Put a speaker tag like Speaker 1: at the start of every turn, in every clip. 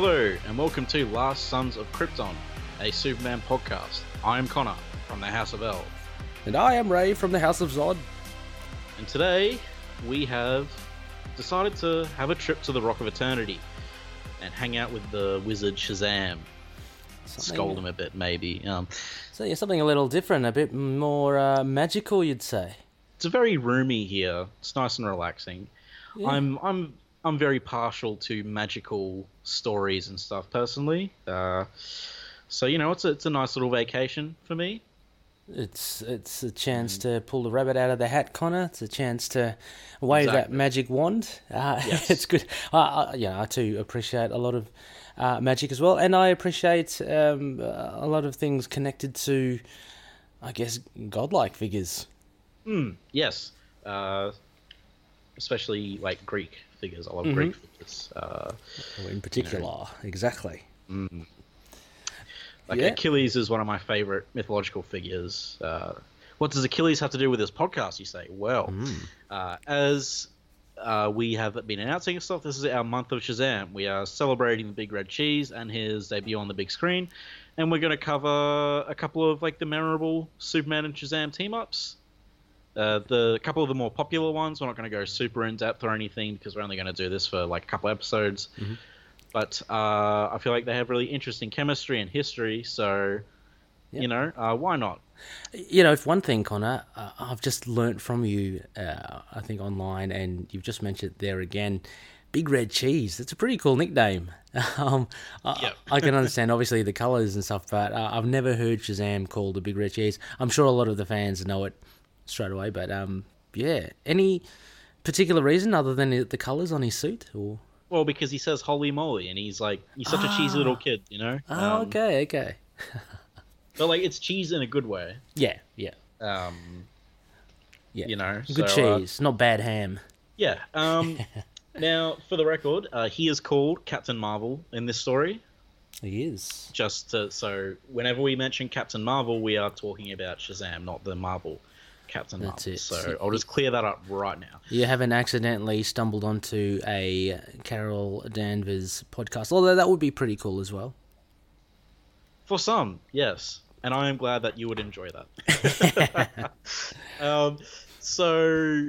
Speaker 1: Hello, and welcome to Last Sons of Krypton, a Superman podcast. I am Connor from the House of El,
Speaker 2: And I am Ray from the House of Zod.
Speaker 1: and today we have decided to have a trip to the Rock of Eternity and hang out with the wizard Shazam.
Speaker 2: Something-
Speaker 1: Scold him a bit, maybe. Um,
Speaker 2: So yeah, something a little different, a bit more uh, magical, you'd say.
Speaker 1: it's very roomy here. It's nice and relaxing.
Speaker 2: Yeah.
Speaker 1: I'm I'm I'm very partial to magical stories and stuff personally. Uh, so you know, it's a, it's a nice little vacation for me.
Speaker 2: It's it's a chance to pull the rabbit out of the hat, Connor. It's a chance to wave that magic wand. Uh,
Speaker 1: Yes.
Speaker 2: it's good. I, I, yeah, I too appreciate a lot of uh, magic as well, and I appreciate um, a lot of things connected to, I guess, godlike figures.
Speaker 1: Mm, yes, uh, especially like Greek figures. I love Greek figures. Uh,
Speaker 2: In particular, exactly.
Speaker 1: like
Speaker 2: Yeah.
Speaker 1: Achilles is one of my favorite mythological figures. Uh, what does Achilles have to do with this podcast? You say. Well, uh, as uh, we have been announcing stuff, this is our month of Shazam. We are celebrating the Big Red Cheese and his debut on the big screen, and we're going to cover a couple of like the memorable Superman and Shazam team ups. Uh, the a couple of the more popular ones. We're not going to go super in depth or anything because we're only going to do this for like a couple episodes. But uh, I feel like they have really interesting chemistry and history, so
Speaker 2: Yeah.
Speaker 1: you know uh, why not?
Speaker 2: You know, if one thing, Connor, uh, I've just learnt from you, uh, I think online, and you've just mentioned there again. Big Red Cheese. That's a pretty cool nickname. Um, I,
Speaker 1: Yep.
Speaker 2: I can understand, obviously, the colours and stuff, but uh, I've never heard Shazam called a Big Red Cheese. I'm sure a lot of the fans know it straight away, but um, yeah. Any particular reason other than the colours on his suit? or
Speaker 1: Well, because he says "Holy moly" and he's like he's such a cheesy little kid, you know.
Speaker 2: Oh,
Speaker 1: Um,
Speaker 2: okay, okay.
Speaker 1: But like it's cheese in a good way.
Speaker 2: Yeah, yeah,
Speaker 1: Um,
Speaker 2: yeah.
Speaker 1: You know,
Speaker 2: good
Speaker 1: so, uh,
Speaker 2: cheese, not bad ham.
Speaker 1: yeah. Um, now, for the record, uh, he is called Captain Marvel in this story.
Speaker 2: He is.
Speaker 1: Just to, so whenever we mention Captain Marvel, we are talking about Shazam, not the Marvel Captain
Speaker 2: That's
Speaker 1: Marvel.
Speaker 2: it.
Speaker 1: So I'll just clear that up right now.
Speaker 2: You haven't accidentally stumbled onto a Carol Danvers podcast, although that would be pretty cool as well.
Speaker 1: For some, yes, and I am glad that you would enjoy that. um, so,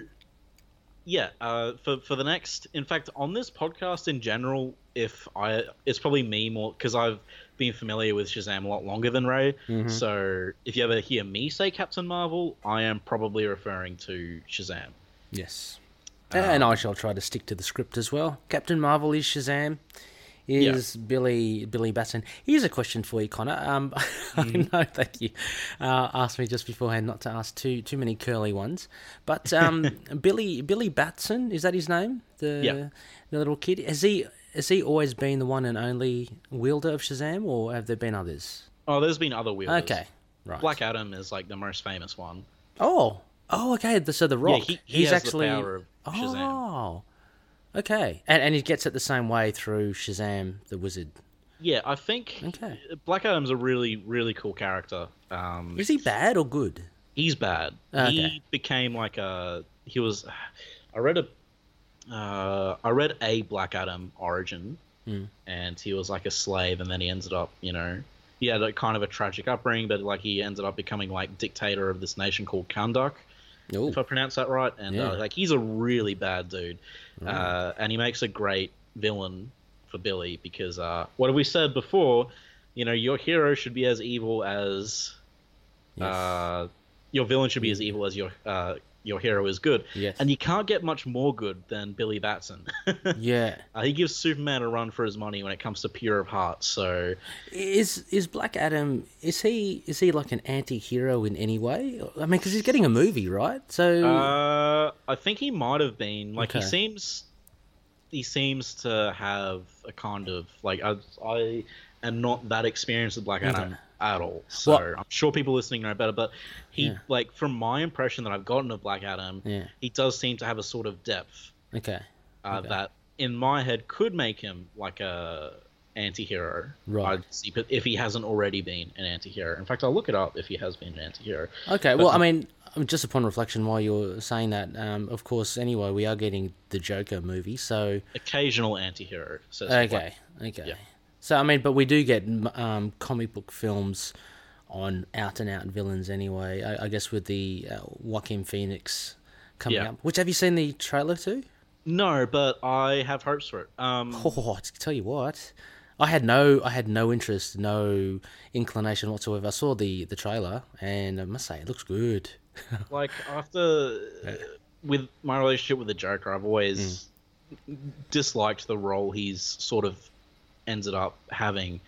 Speaker 1: yeah, uh, for for the next, in fact, on this podcast in general, if I, it's probably me more because I've been familiar with Shazam a lot longer than Ray. So, if you ever hear me say Captain Marvel, I am probably referring to Shazam.
Speaker 2: Yes. and I shall try to stick to the script as well. Captain Marvel is Shazam. Is Billy Billy Batson? Here's a question for you, Connor. Um, I know that you uh, asked me just beforehand not to ask too too many curly ones, but um, Billy Billy Batson is that his name? The
Speaker 1: Yeah.
Speaker 2: the little kid. Has he has he always been the one and only wielder of Shazam, or have there been others?
Speaker 1: Oh, there's been other wielders.
Speaker 2: Okay, right.
Speaker 1: Black Adam is like the most famous one.
Speaker 2: Oh, oh, okay. the- So the Rock, yeah,
Speaker 1: he- he
Speaker 2: he's
Speaker 1: has the
Speaker 2: actually
Speaker 1: power of Shazam.
Speaker 2: Oh, okay. And and he gets it the same way through Shazam, the Wizard.
Speaker 1: Yeah, I think
Speaker 2: Okay.
Speaker 1: Black Adam's a really, really cool character. Um,
Speaker 2: Is he bad or good?
Speaker 1: he's bad.
Speaker 2: Okay.
Speaker 1: He became like a. He was. I read a. Uh, I read a Black Adam origin,
Speaker 2: Hmm.
Speaker 1: and he was like a slave, and then he ended up, you know, he had a kind of a tragic upbringing, but like he ended up becoming like dictator of this nation called Kahndaq,
Speaker 2: Oh,
Speaker 1: if I pronounce that right. And
Speaker 2: Yeah.
Speaker 1: uh, like he's a really bad dude, uh, and he makes a great villain for Billy because uh, what have we said before? You know, your hero should be as evil as
Speaker 2: yes.
Speaker 1: uh, your villain should be as evil as your uh, your hero is good.
Speaker 2: Yes.
Speaker 1: And you can't get much more good than Billy Batson.
Speaker 2: yeah.
Speaker 1: uh, he gives Superman a run for his money when it comes to pure of heart. So
Speaker 2: Is is Black Adam? Is he is he like an anti-hero in any way? I mean, because he's getting a movie, right? So
Speaker 1: uh, I think he might have been like he seems he seems to have a kind of like I, I am not that experienced with Black Adam
Speaker 2: Okay.
Speaker 1: At all. So
Speaker 2: Well-
Speaker 1: I'm sure people listening know better. But he
Speaker 2: Yeah.
Speaker 1: like from my impression that I've gotten of Black Adam,
Speaker 2: yeah.
Speaker 1: he does seem to have a sort of depth
Speaker 2: Okay.
Speaker 1: uh,
Speaker 2: Okay.
Speaker 1: that in my head could make him like a anti-hero
Speaker 2: Right.
Speaker 1: See, but if he hasn't already been an anti-hero in fact i'll look it up if he has been an anti-hero
Speaker 2: Okay. Well, I mean, um, just upon reflection, while you're saying that, um, of course, anyway, we are getting the Joker movie, so
Speaker 1: occasional anti-hero. Says
Speaker 2: okay, okay. Yeah. So I mean, but we do get um, comic book films on out and out villains anyway. I, I guess with the uh, Joaquin Phoenix coming yeah. up. Which have you seen the trailer to?
Speaker 1: No, but I have hopes for it. Um,
Speaker 2: oh, I tell you what, I had no, I had no interest, no inclination whatsoever. I saw the the trailer, and I must say, it looks good.
Speaker 1: like after, yeah. with my relationship with the Joker, I've always mm. disliked the role he's sort of ended up having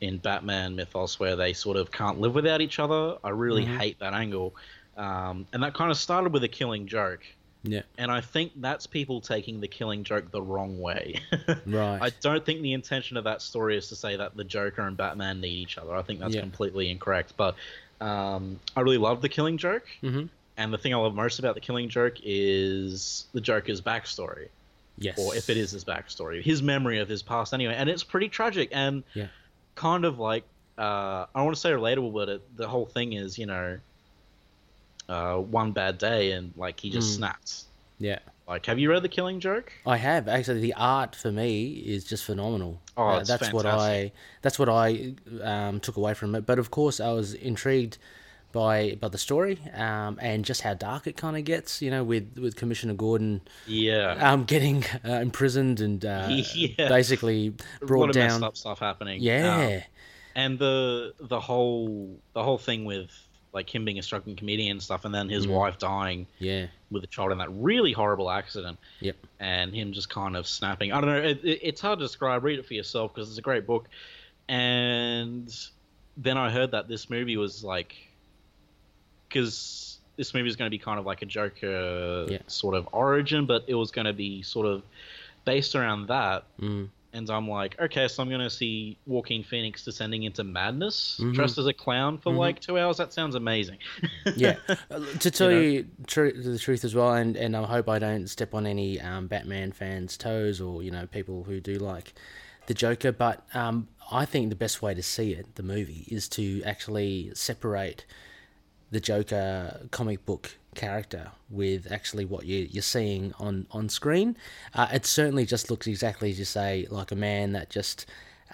Speaker 1: in Batman mythos, where they sort of can't live without each other. I really mm-hmm. hate that angle, um, and that kind of started with a Killing Joke.
Speaker 2: Yeah.
Speaker 1: And I think that's people taking the killing joke the wrong way.
Speaker 2: right.
Speaker 1: I don't think the intention of that story is to say that the Joker and Batman need each other. I think that's yeah. completely incorrect. But um, I really love the killing joke.
Speaker 2: Mm-hmm.
Speaker 1: And the thing I love most about the killing joke is the Joker's backstory.
Speaker 2: Yes.
Speaker 1: Or if it is his backstory, his memory of his past anyway. And it's pretty tragic and
Speaker 2: yeah.
Speaker 1: kind of like, uh, I don't want to say relatable, but it, the whole thing is, you know, uh, one bad day and like he just mm. snapped.
Speaker 2: Yeah.
Speaker 1: Like, have you read The Killing Joke?
Speaker 2: I have actually. The art for me is just phenomenal.
Speaker 1: Oh, uh,
Speaker 2: that's
Speaker 1: fantastic.
Speaker 2: what I that's what I um, took away from it. But of course, I was intrigued by by the story um, and just how dark it kind of gets. You know, with with Commissioner Gordon,
Speaker 1: yeah,
Speaker 2: um, getting uh, imprisoned and uh, yeah. basically brought down.
Speaker 1: stuff happening.
Speaker 2: Yeah,
Speaker 1: um, and the the whole the whole thing with like him being a struggling comedian and stuff, and then his mm. wife dying.
Speaker 2: Yeah.
Speaker 1: With a child in that really horrible accident.
Speaker 2: Yep.
Speaker 1: And him just kind of snapping. I don't know. It, it, it's hard to describe. Read it for yourself because it's a great book. And then I heard that this movie was like, because this movie is going to be kind of like a Joker
Speaker 2: yeah.
Speaker 1: sort of origin, but it was going to be sort of based around that.
Speaker 2: Mm
Speaker 1: and I'm like, okay, so I'm going to see Joaquin Phoenix descending into madness, mm-hmm. dressed as a clown for mm-hmm. like two hours. That sounds amazing.
Speaker 2: yeah, uh, to tell you, you tr- the truth as well, and, and I hope I don't step on any um, Batman fans' toes or you know people who do like the Joker, but um, I think the best way to see it, the movie, is to actually separate the Joker comic book character with actually what you, you're seeing on, on screen. Uh, it certainly just looks exactly as you say, like a man that just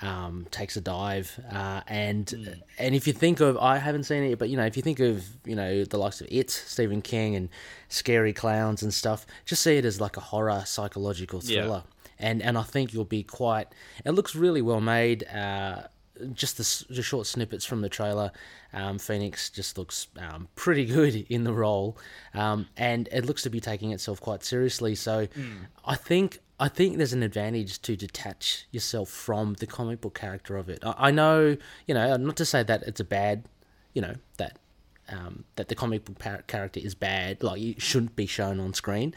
Speaker 2: um, takes a dive. Uh, and mm. and if you think of, I haven't seen it, but you know, if you think of you know the likes of It, Stephen King, and scary clowns and stuff, just see it as like a horror psychological thriller. Yeah. And and I think you'll be quite. It looks really well made. Uh, just the, the, short snippets from the trailer, um, Phoenix just looks um, pretty good in the role, um, and it looks to be taking itself quite seriously. So, mm. I think I think there's an advantage to detach yourself from the comic book character of it. I, I know, you know, not to say that it's a bad, you know, that um, that the comic book character is bad, like it shouldn't be shown on screen.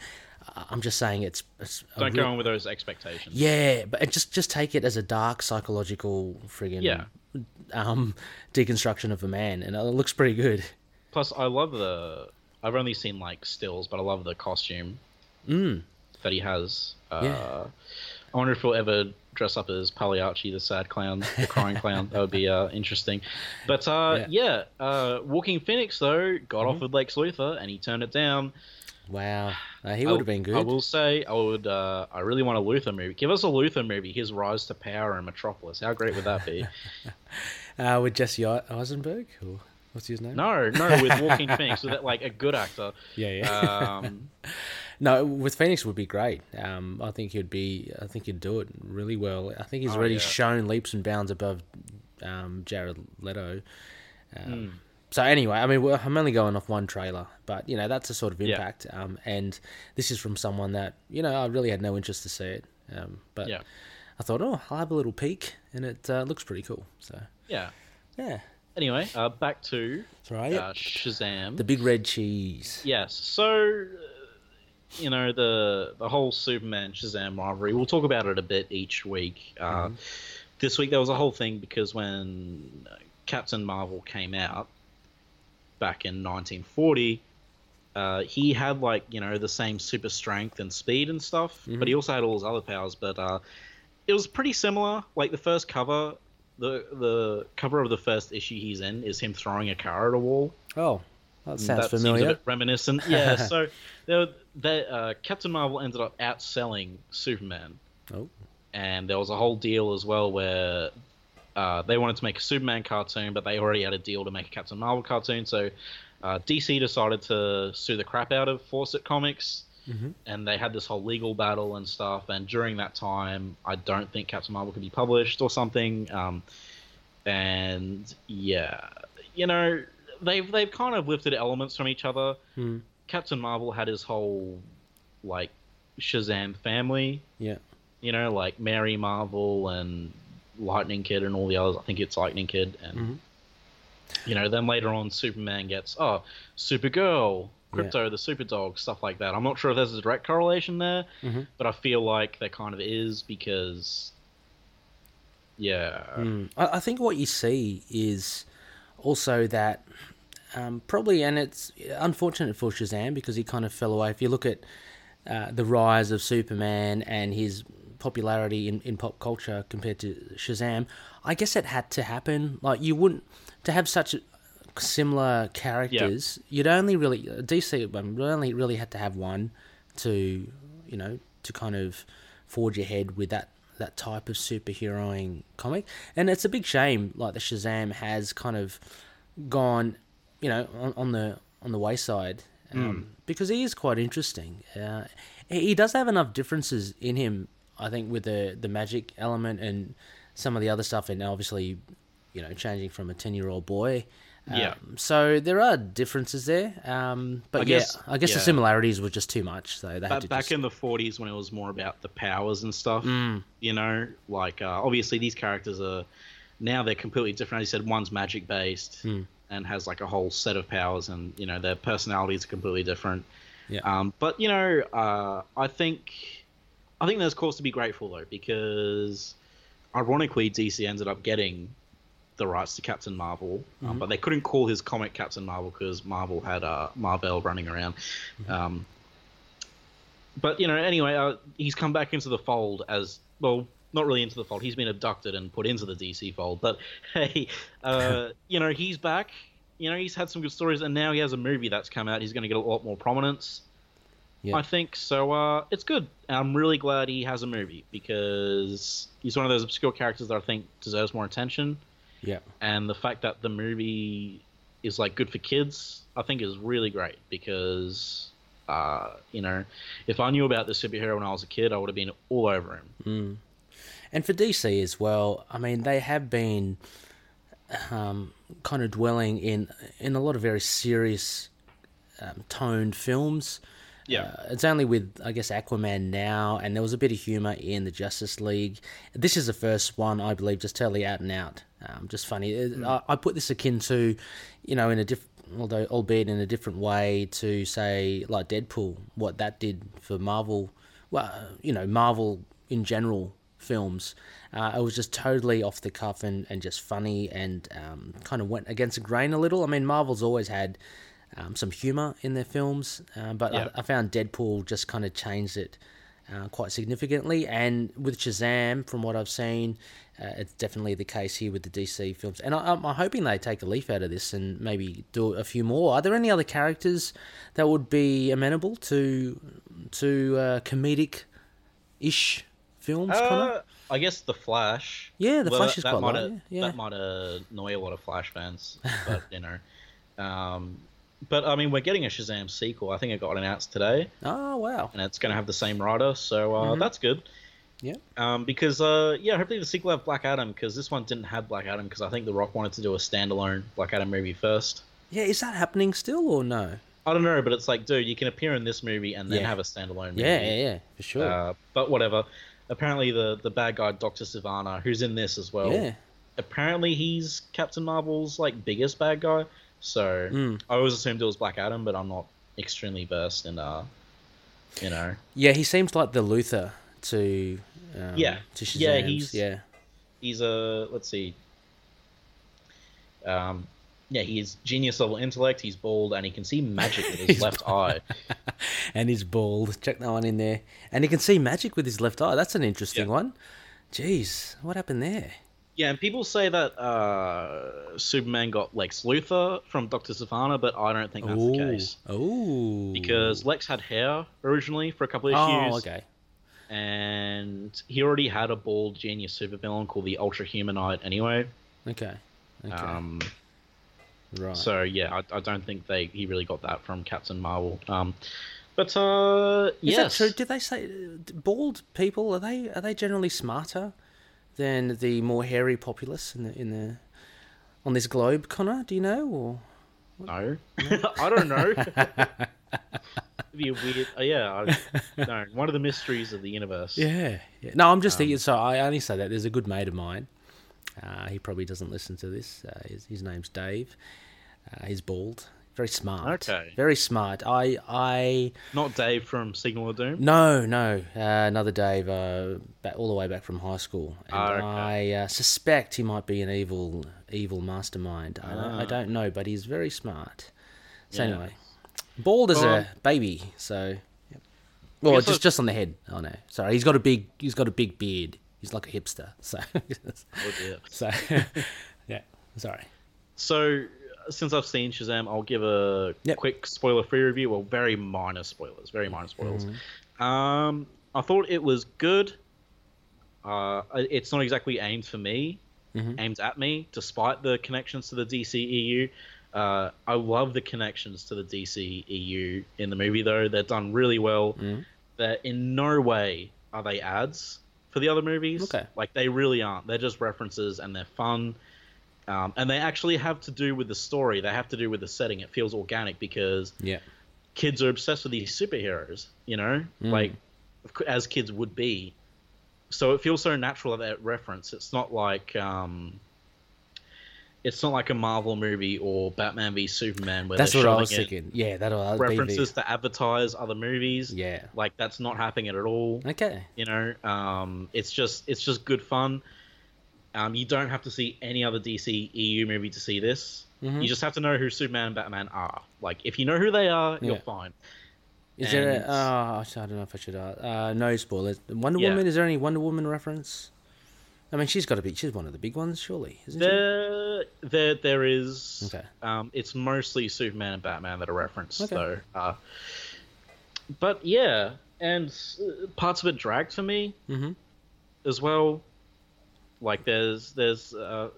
Speaker 2: I'm just saying it's. it's
Speaker 1: Don't go on with those expectations.
Speaker 2: Yeah, but just just take it as a dark psychological friggin'
Speaker 1: yeah.
Speaker 2: Um, deconstruction of a man, and it looks pretty good.
Speaker 1: Plus, I love the. I've only seen like stills, but I love the costume
Speaker 2: mm.
Speaker 1: that he has. Uh,
Speaker 2: yeah.
Speaker 1: I wonder if he'll ever dress up as Pagliacci, the sad clown, the crying clown. That would be uh, interesting. But uh, yeah, yeah uh, Joaquin Phoenix though got mm-hmm. off with Lex Luthor, and he turned it down.
Speaker 2: Wow, uh, he would have been good. I
Speaker 1: will say, I would. Uh, I really want a Luthor movie. Give us a Luthor movie. His rise to power in Metropolis. How great would that be?
Speaker 2: uh, with Jesse Eisenberg, or what's his name?
Speaker 1: No, no, with Joaquin Phoenix, with that, like a good actor.
Speaker 2: Yeah, yeah. Um, no, with Phoenix would be great. Um, I think he'd be. I think he'd do it really well. I think he's oh, already yeah. shown leaps and bounds above um, Jared Leto. Mm so anyway, I mean, I'm only going off one trailer, but you know that's a sort of impact. Yeah. Um, and this is from someone that you know I really had no interest to see it. Um, but
Speaker 1: yeah.
Speaker 2: I thought, oh, I'll have a little peek, and it uh, looks pretty cool. So
Speaker 1: yeah,
Speaker 2: yeah.
Speaker 1: Anyway, uh, back to
Speaker 2: right.
Speaker 1: uh, Shazam,
Speaker 2: the big red cheese.
Speaker 1: Yes. So you know the the whole Superman Shazam rivalry. We'll talk about it a bit each week. Uh, mm-hmm. This week there was a whole thing because when Captain Marvel came out back in 1940, uh, he had like you know the same super strength and speed and stuff, mm-hmm. but he also had all his other powers. But uh, it was pretty similar. Like the first cover, the the cover of the first issue he's in is him throwing a car at a wall.
Speaker 2: Oh. That sounds
Speaker 1: that seems a
Speaker 2: familiar.
Speaker 1: bit reminiscent. Yeah, so there, there, uh, Captain Marvel ended up outselling Superman,
Speaker 2: Oh,
Speaker 1: and there was a whole deal as well where uh, they wanted to make a Superman cartoon, but they already had a deal to make a Captain Marvel cartoon. So uh, DC decided to sue the crap out of Fawcett Comics,
Speaker 2: Mhm.
Speaker 1: and they had this whole legal battle and stuff. And during that time, I don't think Captain Marvel could be published or something. Um, and yeah, you know, they've they've kind of lifted elements from each other.
Speaker 2: Hmm.
Speaker 1: Captain Marvel had his whole like Shazam family,
Speaker 2: yeah.
Speaker 1: you know, like Mary Marvel and Lightning Kid and all the others. I think it's Lightning Kid, and
Speaker 2: Mhm.
Speaker 1: you know, then later on, Superman gets oh, Supergirl,
Speaker 2: Yeah.
Speaker 1: Krypto, the Super Dog, stuff like that. I'm not sure if there's a direct correlation there,
Speaker 2: Mhm.
Speaker 1: but I feel like there kind of is because, yeah,
Speaker 2: Mm. I, I think what you see is also that um, probably, and it's unfortunate for Shazam because he kind of fell away. If you look at uh, the rise of Superman and his popularity in, in pop culture compared to Shazam, I guess it had to happen. Like you wouldn't to have such similar characters. You'd only really DC um, only really had to have one to you know to kind of forge ahead with that that type of superheroing comic. And it's a big shame like the Shazam has kind of gone, you know, on, on the on the wayside um, because he is quite interesting. Uh, he does have enough differences in him, I think, with the the magic element and some of the other stuff, and obviously, you know, changing from a ten year old boy.
Speaker 1: Yeah.
Speaker 2: Um, so there are differences there, um, but
Speaker 1: I
Speaker 2: yeah,
Speaker 1: guess-
Speaker 2: I guess the similarities were just too much. So they had to
Speaker 1: back
Speaker 2: just,
Speaker 1: in the 40s when it was more about the powers and stuff,
Speaker 2: Mm.
Speaker 1: you know, like uh, obviously these characters are now they're completely different. As you said, one's magic based
Speaker 2: Mm.
Speaker 1: and has like a whole set of powers, and you know their personalities are completely different.
Speaker 2: Yeah.
Speaker 1: Um, but you know, uh, I think I think there's cause to be grateful though because ironically DC ended up getting the rights to Captain Marvel, um, but they couldn't call his comic Captain Marvel because Marvel had uh, Marvel running around. Um, but you know, anyway, uh, he's come back into the fold as well. Not really into the fold. He's been abducted and put into the DC fold. But hey, uh, you know, he's back. You know, he's had some good stories, and now he has a movie that's come out. He's going to get a lot more prominence.
Speaker 2: Yeah.
Speaker 1: I think so. Uh, it's good. I'm really glad he has a movie because he's one of those obscure characters that I think deserves more attention.
Speaker 2: yeah.
Speaker 1: And the fact that the movie is like good for kids, I think is really great because, uh, you know, if I knew about the superhero when I was a kid, I would have been all over him.
Speaker 2: Mm. And for DC as well, I mean, they have been um, kind of dwelling in in a lot of very serious um, toned films.
Speaker 1: Yeah.
Speaker 2: Uh, it's only with I guess Aquaman now, and there was a bit of humor in the Justice League. This is the first one I believe, just totally out and out, um, just funny. It- I, I put this akin to, you know, in a different, although albeit in a different way, to say like Deadpool, what that did for Marvel. Well, you know, Marvel in general films. Uh, it was just totally off the cuff and, and just funny and um, kind of went against the grain a little. I mean, Marvel's always had um, some humor in their films, uh, but
Speaker 1: Yeah.
Speaker 2: I, I found Deadpool just kind of changed it uh, quite significantly. And with Shazam, from what I've seen, uh, it's definitely the case here with the DC films. And I, I'm I'm hoping they take a leaf out of this and maybe do a few more. Are there any other characters that would be amenable to to uh, comedic ish films? Connor?
Speaker 1: Uh, I guess the Flash.
Speaker 2: Yeah, the
Speaker 1: Well,
Speaker 2: Flash is
Speaker 1: that
Speaker 2: quite
Speaker 1: might have-
Speaker 2: Yeah,
Speaker 1: That might annoy a lot of Flash fans, but you know. Um, but I mean, we're getting a Shazam sequel. I think it got announced today,
Speaker 2: Oh wow.
Speaker 1: and it's going to have the same writer, so uh,
Speaker 2: Mhm.
Speaker 1: that's good.
Speaker 2: Yeah.
Speaker 1: Um, because uh, yeah, hopefully the sequel will have Black Adam because this one didn't have Black Adam because I think The Rock wanted to do a standalone Black Adam movie first.
Speaker 2: Yeah, is that happening still or no?
Speaker 1: I don't know, but it's like, dude, you can appear in this movie and then
Speaker 2: Yeah.
Speaker 1: have a standalone movie.
Speaker 2: Yeah, yeah, yeah, for sure.
Speaker 1: Uh, but whatever. Apparently, the the bad guy, Doctor Sivana, who's in this as well.
Speaker 2: yeah.
Speaker 1: Apparently, he's Captain Marvel's like biggest bad guy. So
Speaker 2: Mm.
Speaker 1: I always assumed it was Black Adam, but I'm not extremely versed in uh, you know.
Speaker 2: Yeah, he seems like the Luthor to um,
Speaker 1: Yeah.
Speaker 2: to Shazam's.
Speaker 1: Yeah, he's-
Speaker 2: yeah.
Speaker 1: He's a let's see. Um, yeah, he is genius level intellect. He's bald and he can see magic with his left eye.
Speaker 2: and he's bald. Check that one in there. And he can see magic with his left eye. That's an interesting
Speaker 1: Yeah.
Speaker 2: one. Jeez, what happened there?
Speaker 1: Yeah, and people say that uh, Superman got Lex Luthor from Doctor Sivana, but I don't think that's
Speaker 2: Ooh.
Speaker 1: the case
Speaker 2: Oh.
Speaker 1: because Lex had hair originally for a couple of issues.
Speaker 2: Oh,
Speaker 1: issues,
Speaker 2: okay.
Speaker 1: and he already had a bald genius supervillain called the Ultra Humanite anyway.
Speaker 2: Okay. Okay.
Speaker 1: Um,
Speaker 2: right.
Speaker 1: So yeah, I, I don't think they he really got that from Captain Marvel. Um, but uh,
Speaker 2: Is
Speaker 1: yes,
Speaker 2: that true? Did they say bald people are they are they generally smarter than the more hairy populace in the in the on this globe, Connor? Do you know or?
Speaker 1: No, I don't know. It'd be a weird. Uh, yeah, I, no. One of the mysteries of the universe.
Speaker 2: Yeah, yeah. No, I'm just
Speaker 1: Um,
Speaker 2: thinking. So I only say that there's a good mate of mine. Uh, he probably doesn't listen to this. Uh, his, his name's Dave. Uh, he's bald. Very smart.
Speaker 1: Okay.
Speaker 2: Very smart. I I
Speaker 1: Not Dave from Signal of Doom.
Speaker 2: no no uh, another Dave. Uh, back, all the way back from high school. And
Speaker 1: Ah, okay.
Speaker 2: I uh, suspect he might be an evil evil mastermind. I, don't, I
Speaker 1: Ah.
Speaker 2: don't know, but he's very smart. So
Speaker 1: Yeah.
Speaker 2: anyway, bald as
Speaker 1: Well,
Speaker 2: a baby. So. yep.
Speaker 1: Well,
Speaker 2: just
Speaker 1: I've-
Speaker 2: just on the head. Oh no, sorry. He's got a big. He's got a big beard. He's like a hipster. So,
Speaker 1: Oh, dear.
Speaker 2: so yeah. Sorry.
Speaker 1: So since I've seen Shazam, I'll give a
Speaker 2: Yep.
Speaker 1: quick spoiler-free review. Well, very minor spoilers. Very minor spoilers.
Speaker 2: Mm-hmm.
Speaker 1: Um, I thought it was good. Uh, it's not exactly aimed for me,
Speaker 2: Mhm.
Speaker 1: aimed at me, despite the connections to the DCEU. Uh, I love the connections to the DCEU in the movie, though. They're done really well.
Speaker 2: Mhm.
Speaker 1: That in no way are they ads for the other movies.
Speaker 2: Okay.
Speaker 1: Like, they really aren't. They're just references and they're fun. Um, and they actually have to do with the story. They have to do with the setting. It feels organic because
Speaker 2: Yeah.
Speaker 1: kids are obsessed with these superheroes, you know,
Speaker 2: Mm.
Speaker 1: like as kids would be. So it feels so natural that reference. It's not like um, it's not like a Marvel movie or Batman v Superman where
Speaker 2: That's what I was thinking. Yeah, that'll
Speaker 1: references to advertise other movies.
Speaker 2: Yeah.
Speaker 1: like that's not happening at all.
Speaker 2: Okay.
Speaker 1: You know, um, it's just it's just good fun. Um, you don't have to see any other DC EU movie to see this.
Speaker 2: Mhm.
Speaker 1: You just have to know who Superman and Batman are. Like, if you know who they are, you're fine.
Speaker 2: Is there?
Speaker 1: And-
Speaker 2: A, oh, I don't know if I should. Uh, uh, no spoilers. Wonder
Speaker 1: Yeah.
Speaker 2: Woman. Is there any Wonder Woman reference? I mean, she's got to be. She's one of the big ones, surely, isn't
Speaker 1: There, there, there is.
Speaker 2: Okay.
Speaker 1: Um, it's mostly Superman and Batman that are referenced,
Speaker 2: Okay.
Speaker 1: though. Uh, but yeah, and uh, parts of it dragged for me?
Speaker 2: Mm-hmm.
Speaker 1: as well. Like there's there's uh,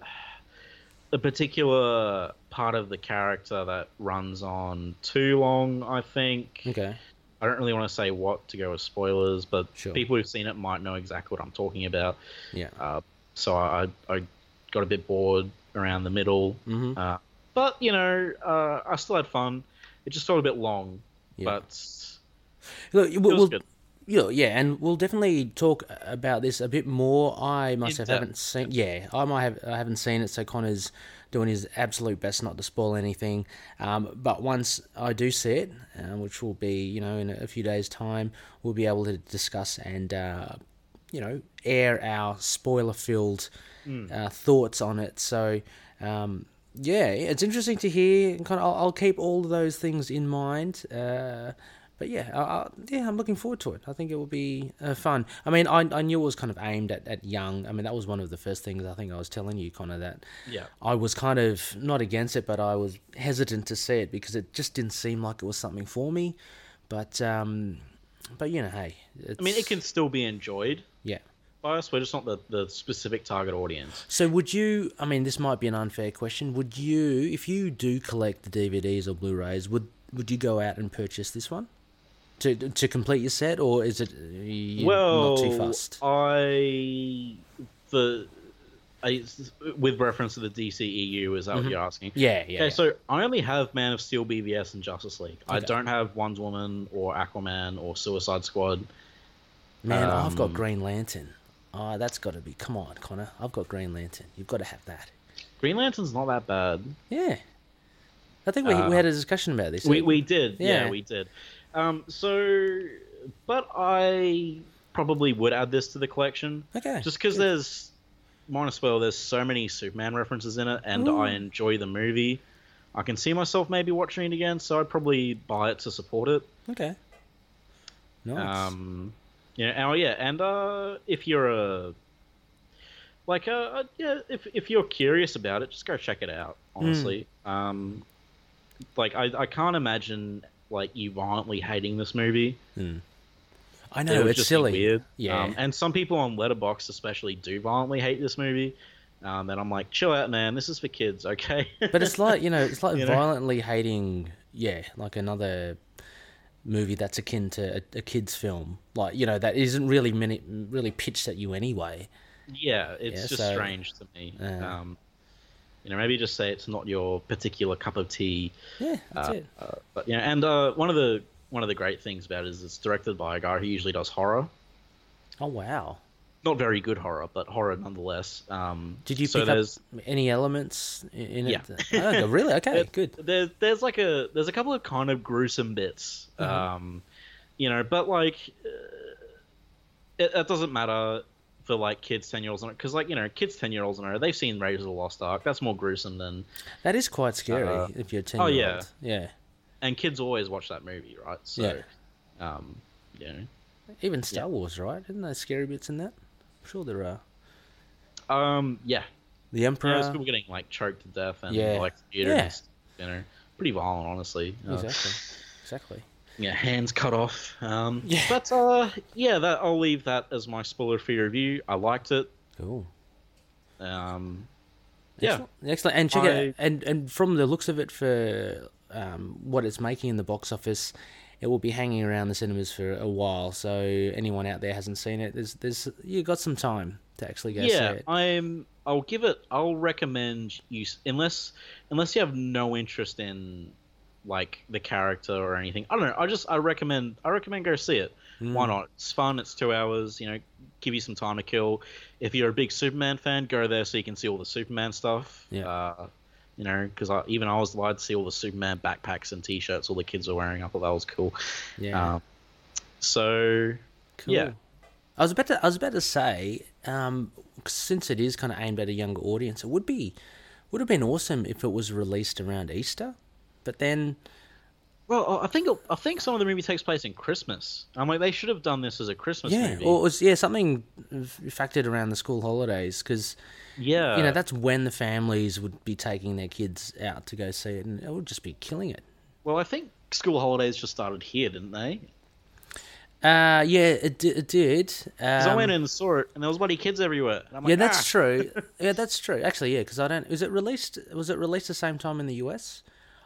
Speaker 1: a particular part of the character that runs on too long. I think.
Speaker 2: Okay.
Speaker 1: I don't really want to say what to go with spoilers, but
Speaker 2: Sure.
Speaker 1: people who've seen it might know exactly what I'm talking about.
Speaker 2: Yeah.
Speaker 1: Uh, so I, I got a bit bored around the middle.
Speaker 2: Mm-hmm.
Speaker 1: Uh, but, you know, uh, I still had fun. It just felt a bit long.
Speaker 2: Yeah.
Speaker 1: But
Speaker 2: Look,
Speaker 1: it
Speaker 2: we'll,
Speaker 1: was
Speaker 2: we'll,
Speaker 1: good.
Speaker 2: you know, yeah, and we'll definitely talk about this a bit more. I myself
Speaker 1: depth.
Speaker 2: haven't seen. Yeah, I might have. I haven't seen it, so Connor's doing his absolute best not to spoil anything. Um, but once I do see it, uh, which will be you know in a few days' time, we'll be able to discuss and uh, you know air our spoiler-filled uh, thoughts on it. So. Um, yeah, it's interesting to hear. Kind of, I'll, I'll keep all of those things in mind. But yeah, I, I, yeah, I'm looking forward to it. I think it will be uh, fun. I mean, I, I knew it was kind of aimed at, at young. I mean, that was one of the first things I think I was telling you, Connor, that
Speaker 1: Yeah.
Speaker 2: I was kind of not against it, but I was hesitant to see it because it just didn't seem like it was something for me. But um, but you know, hey,
Speaker 1: I mean, it can still be enjoyed
Speaker 2: yeah.
Speaker 1: by us. We're just not the, the specific target audience.
Speaker 2: So would you? I mean, this might be an unfair question. Would you, if you do collect the DVDs or Blu-rays, would would you go out and purchase this one to to complete your set, or is it uh,
Speaker 1: well,
Speaker 2: not too fussed?
Speaker 1: I. The. I, with reference to the DCEU, is that what you're asking?
Speaker 2: Mm-hmm. Yeah, yeah.
Speaker 1: Okay,
Speaker 2: yeah.
Speaker 1: so I only have Man of Steel, BVS, and Justice League. I don't have Wonder Woman or Aquaman or Suicide Squad.
Speaker 2: Man, I've got
Speaker 1: um,
Speaker 2: Green Lantern. Oh, that's got to be. Come on, Connor. I've got Green Lantern. You've got to have that.
Speaker 1: Green Lantern's not that bad.
Speaker 2: Yeah. I think we,
Speaker 1: Uh,
Speaker 2: we had a discussion about this.
Speaker 1: We we did, yeah,
Speaker 2: Yeah.
Speaker 1: we did. Um, so, but I probably would add this to the collection
Speaker 2: okay.
Speaker 1: just because there's minus well, there's so many Superman references in it, and
Speaker 2: Ooh.
Speaker 1: I enjoy the movie. I can see myself maybe watching it again, so I'd probably buy it to support it.
Speaker 2: okay. Nice.
Speaker 1: Um, yeah, oh yeah, and uh, if you're a like uh, uh, yeah, if if you're curious about it, just go check it out. Honestly, um, like I I can't imagine like you violently hating this movie.
Speaker 2: I know
Speaker 1: would
Speaker 2: it's
Speaker 1: just
Speaker 2: silly.
Speaker 1: weird.
Speaker 2: Yeah.
Speaker 1: Um, and some people on Letterboxd especially do violently hate this movie. Um, and I'm like, chill out, man. This is for kids, okay?
Speaker 2: But it's like you know, it's like
Speaker 1: You know?
Speaker 2: violently hating. Yeah, like another movie that's akin to a, a kids' film. Like you know, that isn't really many, really pitched at you anyway.
Speaker 1: yeah, it's
Speaker 2: Yeah,
Speaker 1: just
Speaker 2: so-
Speaker 1: strange to me.
Speaker 2: Yeah.
Speaker 1: Um, you know, maybe just say it's not your particular cup of tea.
Speaker 2: Yeah, that's
Speaker 1: Uh,
Speaker 2: it.
Speaker 1: uh, but you know, and uh, one of the one of the great things about it is it's directed by a guy who usually does horror.
Speaker 2: Oh wow!
Speaker 1: Not very good horror, but horror nonetheless. Um,
Speaker 2: Did you
Speaker 1: so
Speaker 2: pick up
Speaker 1: there's,
Speaker 2: any elements in it?
Speaker 1: Yeah.
Speaker 2: Oh, really? Okay,
Speaker 1: There-
Speaker 2: good.
Speaker 1: There's there's like a there's a couple of kind of gruesome bits,
Speaker 2: Mhm.
Speaker 1: um, you know, but like uh, it, it doesn't matter for like kids ten year olds because like you know kids ten year olds and they've seen Raiders of the Lost Ark. That's more gruesome than
Speaker 2: That is quite scary
Speaker 1: Uh,
Speaker 2: if you're ten.
Speaker 1: oh,
Speaker 2: year
Speaker 1: yeah.
Speaker 2: old. yeah.
Speaker 1: and kids always watch that movie, right? So,
Speaker 2: Yeah.
Speaker 1: um, you know,
Speaker 2: Even Star Wars, right? Isn't there scary bits in that? I'm sure there are.
Speaker 1: um, yeah,
Speaker 2: The
Speaker 1: you know,
Speaker 2: Emperor.
Speaker 1: there's people getting like choked to death and
Speaker 2: Yeah.
Speaker 1: like theater,
Speaker 2: Yeah.
Speaker 1: you know, pretty violent, honestly. Uh,
Speaker 2: Exactly. Exactly.
Speaker 1: yeah, hands cut off. Um,
Speaker 2: Yeah.
Speaker 1: But uh, yeah, that I'll leave that as my spoiler-free review. I liked it.
Speaker 2: Cool.
Speaker 1: Um, yeah,
Speaker 2: Excellent. Excellent. And check
Speaker 1: I-
Speaker 2: it and and from the looks of it for um, what it's making in the box office, it will be hanging around the cinemas for a while. So anyone out there hasn't seen it, there's there's you got some time to actually go see
Speaker 1: yeah. I'm. I'll give it. I'll recommend you unless unless you have no interest in like the character or anything. I don't know. I just I recommend. I recommend go see it.
Speaker 2: Mm.
Speaker 1: Why not? It's fun. It's two hours. You know, give you some time to kill. If you're a big Superman fan, go there so you can see all the Superman stuff.
Speaker 2: Yeah.
Speaker 1: Uh, you know, because I, even I was glad to see all the Superman backpacks and T-shirts all the kids are wearing. I thought that was cool.
Speaker 2: Yeah.
Speaker 1: Um, so
Speaker 2: Cool.
Speaker 1: yeah.
Speaker 2: I was about to I was about to say, um, since it is kind of aimed at a younger audience, it would be would have been awesome if it was released around Easter. But then
Speaker 1: Well, I think I think some of the movie takes place in Christmas. I'm like, they should have done this as a Christmas
Speaker 2: yeah,
Speaker 1: movie.
Speaker 2: or it was yeah something factored around the school holidays because
Speaker 1: yeah,
Speaker 2: you know that's when the families would be taking their kids out to go see it, and it would just be killing it.
Speaker 1: well, I think school holidays just started here, didn't they?
Speaker 2: Uh, yeah, it, di- it did.
Speaker 1: Because I
Speaker 2: Um,
Speaker 1: went in and saw it, and there was bloody kids everywhere. Like,
Speaker 2: yeah, that's
Speaker 1: "Ah."
Speaker 2: true. Yeah, that's true. Actually, yeah, because I don't. Was it released? Was it released the same time in the US?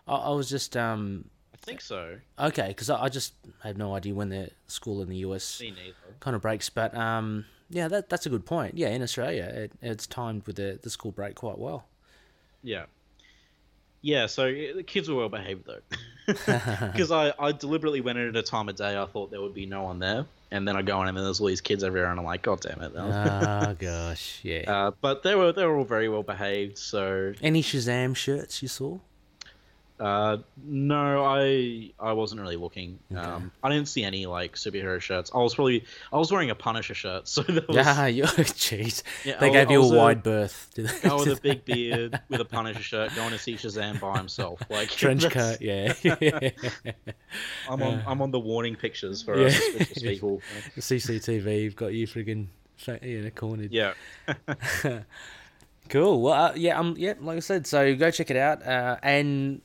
Speaker 2: I, I was just um
Speaker 1: I think so.
Speaker 2: okay because I, I just have no idea when the school in the US kind of breaks. But um, yeah, that that's a good point. Yeah, in Australia, it, it's timed with the the school break quite well.
Speaker 1: Yeah. Yeah, so the kids were well behaved though, because I, I deliberately went in at a time of day I thought there would be no one there, and then I go in and there's all these kids everywhere, and I'm like, God damn it!
Speaker 2: oh gosh, yeah.
Speaker 1: uh, but they were they were all very well behaved, so
Speaker 2: Any Shazam shirts you saw?
Speaker 1: Uh, no, I I wasn't really looking. Um, I didn't see any like superhero shirts. I was probably I was wearing a Punisher shirt, so was
Speaker 2: Yeah, you jeez.
Speaker 1: Yeah,
Speaker 2: they
Speaker 1: I
Speaker 2: gave
Speaker 1: wa-
Speaker 2: you
Speaker 1: I
Speaker 2: a wide berth. did they?
Speaker 1: guy with a big beard with a Punisher shirt going to see Shazam by himself. Like
Speaker 2: trench coat. Yeah,
Speaker 1: I'm on I'm on the warning pictures for
Speaker 2: Yeah.
Speaker 1: us suspicious people.
Speaker 2: CCTV. You've got you friggin' you know, cornered.
Speaker 1: Yeah,
Speaker 2: Cool. Well, uh, yeah, um, yeah, like I said, so go check it out uh, and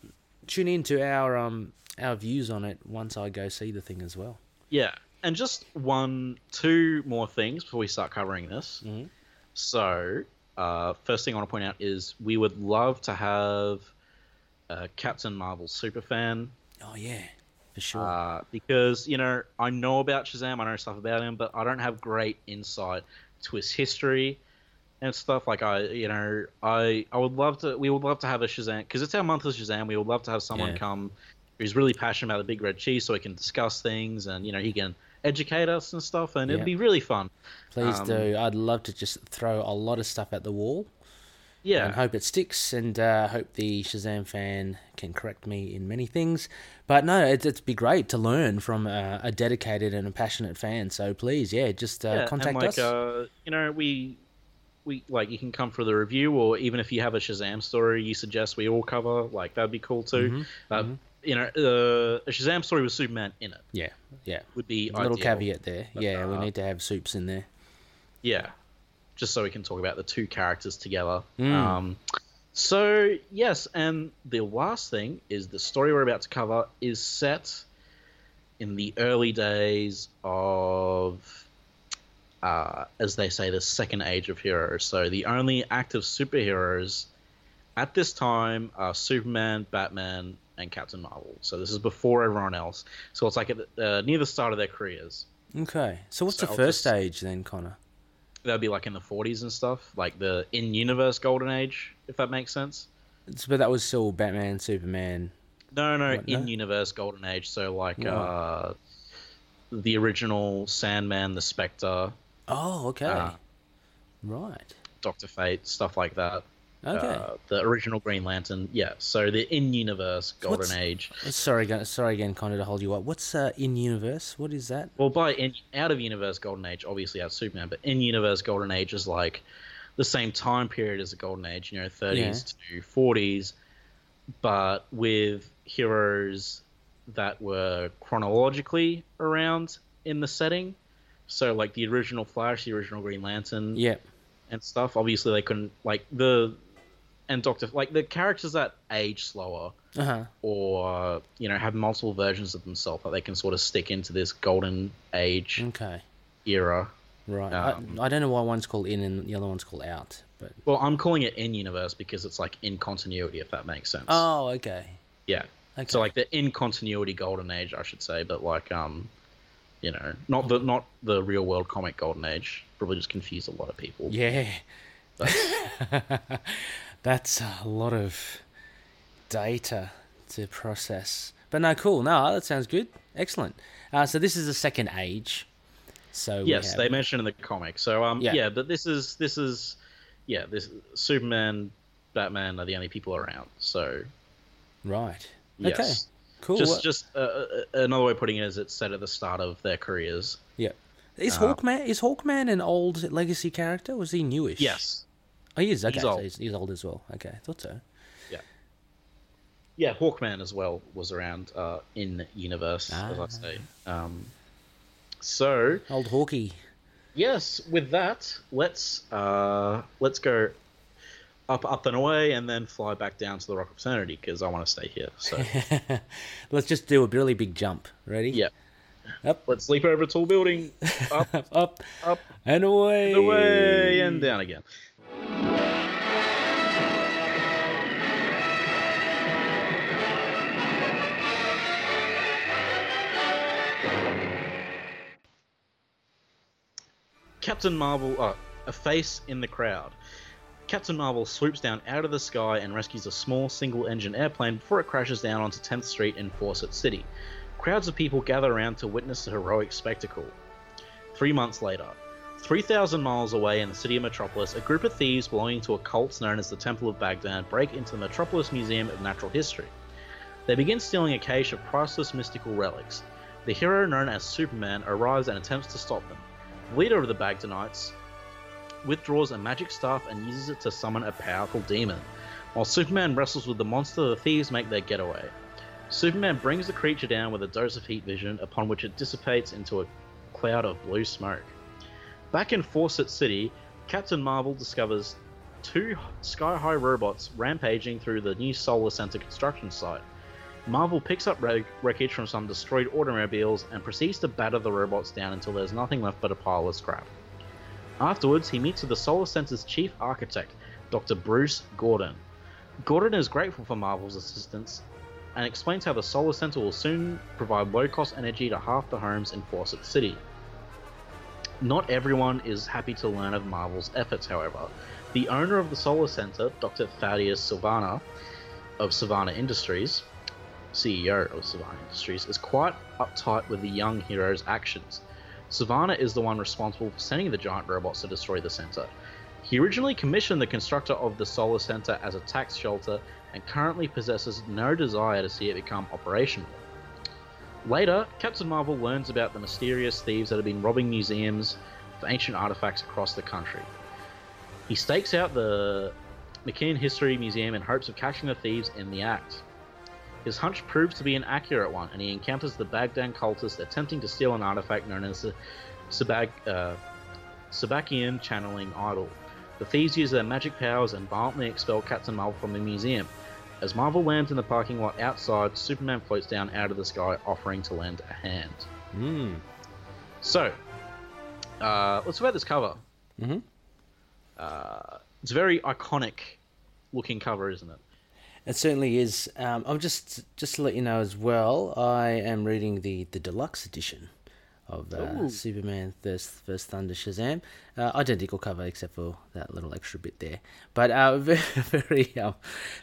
Speaker 2: tune in to our um our views on it once I go see the thing as well.
Speaker 1: yeah. And just one, two more things before we start covering this.
Speaker 2: Mhm.
Speaker 1: So, uh, first thing I want to point out is we would love to have a Captain Marvel superfan
Speaker 2: Oh yeah, for sure.
Speaker 1: uh, because you know I know about Shazam, I know stuff about him, but I don't have great insight to his history and stuff. Like I, you know, I I would love to. We would love to have a Shazam because it's our month of Shazam. We would love to have someone
Speaker 2: Yeah.
Speaker 1: come who's really passionate about the big red cheese, so he can discuss things and you know he can educate us and stuff, and
Speaker 2: Yeah.
Speaker 1: it'd be really fun.
Speaker 2: Please
Speaker 1: um,
Speaker 2: do. I'd love to just throw a lot of stuff at the wall
Speaker 1: Yeah.
Speaker 2: and hope it sticks, and uh, hope the Shazam fan can correct me in many things. But no, it, it'd be great to learn from a, a dedicated and a passionate fan. So please, yeah, just uh,
Speaker 1: yeah,
Speaker 2: contact
Speaker 1: and like
Speaker 2: us.
Speaker 1: uh, you know we. We like you can come for the review, or even if you have a Shazam story you suggest we all cover, like that'd be cool too.
Speaker 2: Mhm,
Speaker 1: Uh, You know, uh, a Shazam story with Superman in it
Speaker 2: yeah, yeah.
Speaker 1: would be
Speaker 2: A little caveat there.
Speaker 1: But,
Speaker 2: yeah, we
Speaker 1: uh,
Speaker 2: need to have soups in there.
Speaker 1: Yeah, just so we can talk about the two characters together. Mm. Um, so yes, and the last thing is the story we're about to cover is set in the early days of, uh, as they say, the second age of heroes. So the only active superheroes at this time are Superman, Batman, and Captain Marvel. So this is before everyone else. So it's like at the, uh, near the start of their careers.
Speaker 2: Okay. So what's so the first just, age then, Connor?
Speaker 1: That'd be like in the 40s and stuff, like the in-universe golden age, if that makes sense.
Speaker 2: But that was still Batman, Superman.
Speaker 1: No, no, what, in-universe no? golden age. So like oh. uh, the original Sandman, the Spectre.
Speaker 2: Oh, okay. Uh, right.
Speaker 1: Doctor Fate, stuff like that.
Speaker 2: Okay.
Speaker 1: Uh, the original Green Lantern, yeah. So the in-universe Golden What's, Age.
Speaker 2: Sorry, again, sorry again, of to hold you up. What's uh, in-universe? What is that?
Speaker 1: Well, by in out of universe Golden Age, obviously out Superman, but in-universe Golden Age is like the same time period as the Golden Age, you know, 30s yeah. to 40s, but with heroes that were chronologically around in the setting. So like the original Flash, the original Green Lantern,
Speaker 2: yeah,
Speaker 1: and stuff. Obviously, they couldn't like the and Doctor like the characters that age slower
Speaker 2: uh-huh.
Speaker 1: or you know have multiple versions of themselves that they can sort of stick into this golden age
Speaker 2: okay
Speaker 1: era.
Speaker 2: Right. Um, I, I, don't know why one's called in and the other one's called out, but
Speaker 1: well, I'm calling it in universe because it's like in continuity, if that makes sense.
Speaker 2: Oh, okay.
Speaker 1: Yeah. Okay. So like the in continuity golden age, I should say, but like um, you know, not the not the real world comic golden age. Probably just confuse a lot of people.
Speaker 2: Yeah. That's a lot of data to process. But no, cool. No, that sounds good. Excellent. Uh, so this is the second age. So
Speaker 1: yes, have... they mentioned in the comic. So um, yeah. yeah, but this is this is yeah, this Superman, Batman are the only people around. So
Speaker 2: right.
Speaker 1: Yes.
Speaker 2: Okay. Cool.
Speaker 1: Just just uh, uh, another way of putting it is it's set at the start of their careers.
Speaker 2: Yeah. Is uh, Hawkman is Hawkman an old legacy character? Was he newish?
Speaker 1: Yes.
Speaker 2: Oh, he is. Okay, he's old. So he's, he's, old as well. Okay, I thought so.
Speaker 1: Yeah. Yeah, Hawkman as well was around uh, in universe, ah. as I say. Um, so
Speaker 2: old Hawkeye.
Speaker 1: Yes, with that, let's uh, let's go up, up and away, and then fly back down to the Rock of Eternity because I want to stay here. So
Speaker 2: let's just do a really big jump. Ready?
Speaker 1: Yeah.
Speaker 2: Up.
Speaker 1: Let's leap over a tall building. Up,
Speaker 2: up,
Speaker 1: up,
Speaker 2: and away,
Speaker 1: and away, and down again. Captain Marvel, uh, a face in the crowd. Captain Marvel swoops down out of the sky and rescues a small single engine airplane before it crashes down onto 10th Street in Fawcett City. Crowds of people gather around to witness the heroic spectacle. Three months later, 3,000 miles away in the city of Metropolis, a group of thieves belonging to a cult known as the Temple of Baghdad break into the Metropolis Museum of Natural History. They begin stealing a cache of priceless mystical relics. The hero known as Superman arrives and attempts to stop them. The leader of the Baghdadites withdraws a magic staff and uses it to summon a powerful demon. While Superman wrestles with the monster, the thieves make their getaway. Superman brings the creature down with a dose of heat vision, upon which it dissipates into a cloud of blue smoke. Back in Fawcett City, Captain Marvel discovers two sky high robots rampaging through the new Solar Center construction site. Marvel picks up wreckage from some destroyed automobiles and proceeds to batter the robots down until there's nothing left but a pile of scrap. Afterwards, he meets with the Solar Center's chief architect, Dr. Bruce Gordon. Gordon is grateful for Marvel's assistance and explains how the Solar Center will soon provide low cost energy to half the homes in Fawcett City. Not everyone is happy to learn of Marvel's efforts, however. The owner of the Solar Center, Dr. Thaddeus Sivana of Sivana Industries, CEO of Sivana Industries, is quite uptight with the young hero's actions. Sivana is the one responsible for sending the giant robots to destroy the center. He originally commissioned the constructor of the Solar Center as a tax shelter and currently possesses no desire to see it become operational. Later, Captain Marvel learns about the mysterious thieves that have been robbing museums of ancient artifacts across the country. He stakes out the McKean History Museum in hopes of catching the thieves in the act. His hunch proves to be an accurate one, and he encounters the Baghdad cultist attempting to steal an artifact known as the Sabag, uh, Sabakian channeling idol. The thieves use their magic powers and violently expel Captain Marvel from the museum. As Marvel lands in the parking lot outside, Superman floats down out of the sky, offering to lend a hand.
Speaker 2: Mm.
Speaker 1: So, uh, let's talk about this cover.
Speaker 2: Mm-hmm.
Speaker 1: Uh, it's a very iconic looking cover, isn't it?
Speaker 2: It certainly is. Um, I'm just just to let you know as well. I am reading the the deluxe edition of uh, Superman First First Thunder Shazam. Uh, identical cover except for that little extra bit there. But uh, very very, um,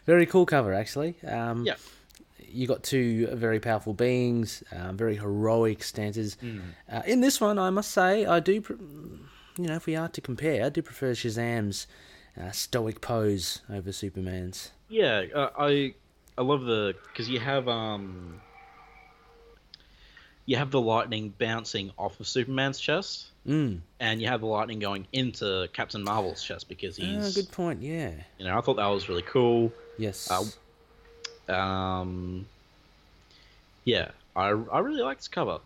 Speaker 2: very cool cover actually. Um,
Speaker 1: Yeah.
Speaker 2: You got two very powerful beings, um, very heroic stances. Uh, in this one, I must say, I do, pre- you know, if we are to compare, I do prefer Shazam's uh, stoic pose over Superman's.
Speaker 1: Yeah, uh, I I love the because you have um you have the lightning bouncing off of Superman's chest,
Speaker 2: Mm.
Speaker 1: and you have the lightning going into Captain Marvel's chest because
Speaker 2: Ah,
Speaker 1: he's
Speaker 2: good point. Yeah.
Speaker 1: you know I thought that was really cool.
Speaker 2: Yes.
Speaker 1: Uh, Um, yeah, I I really like this cover,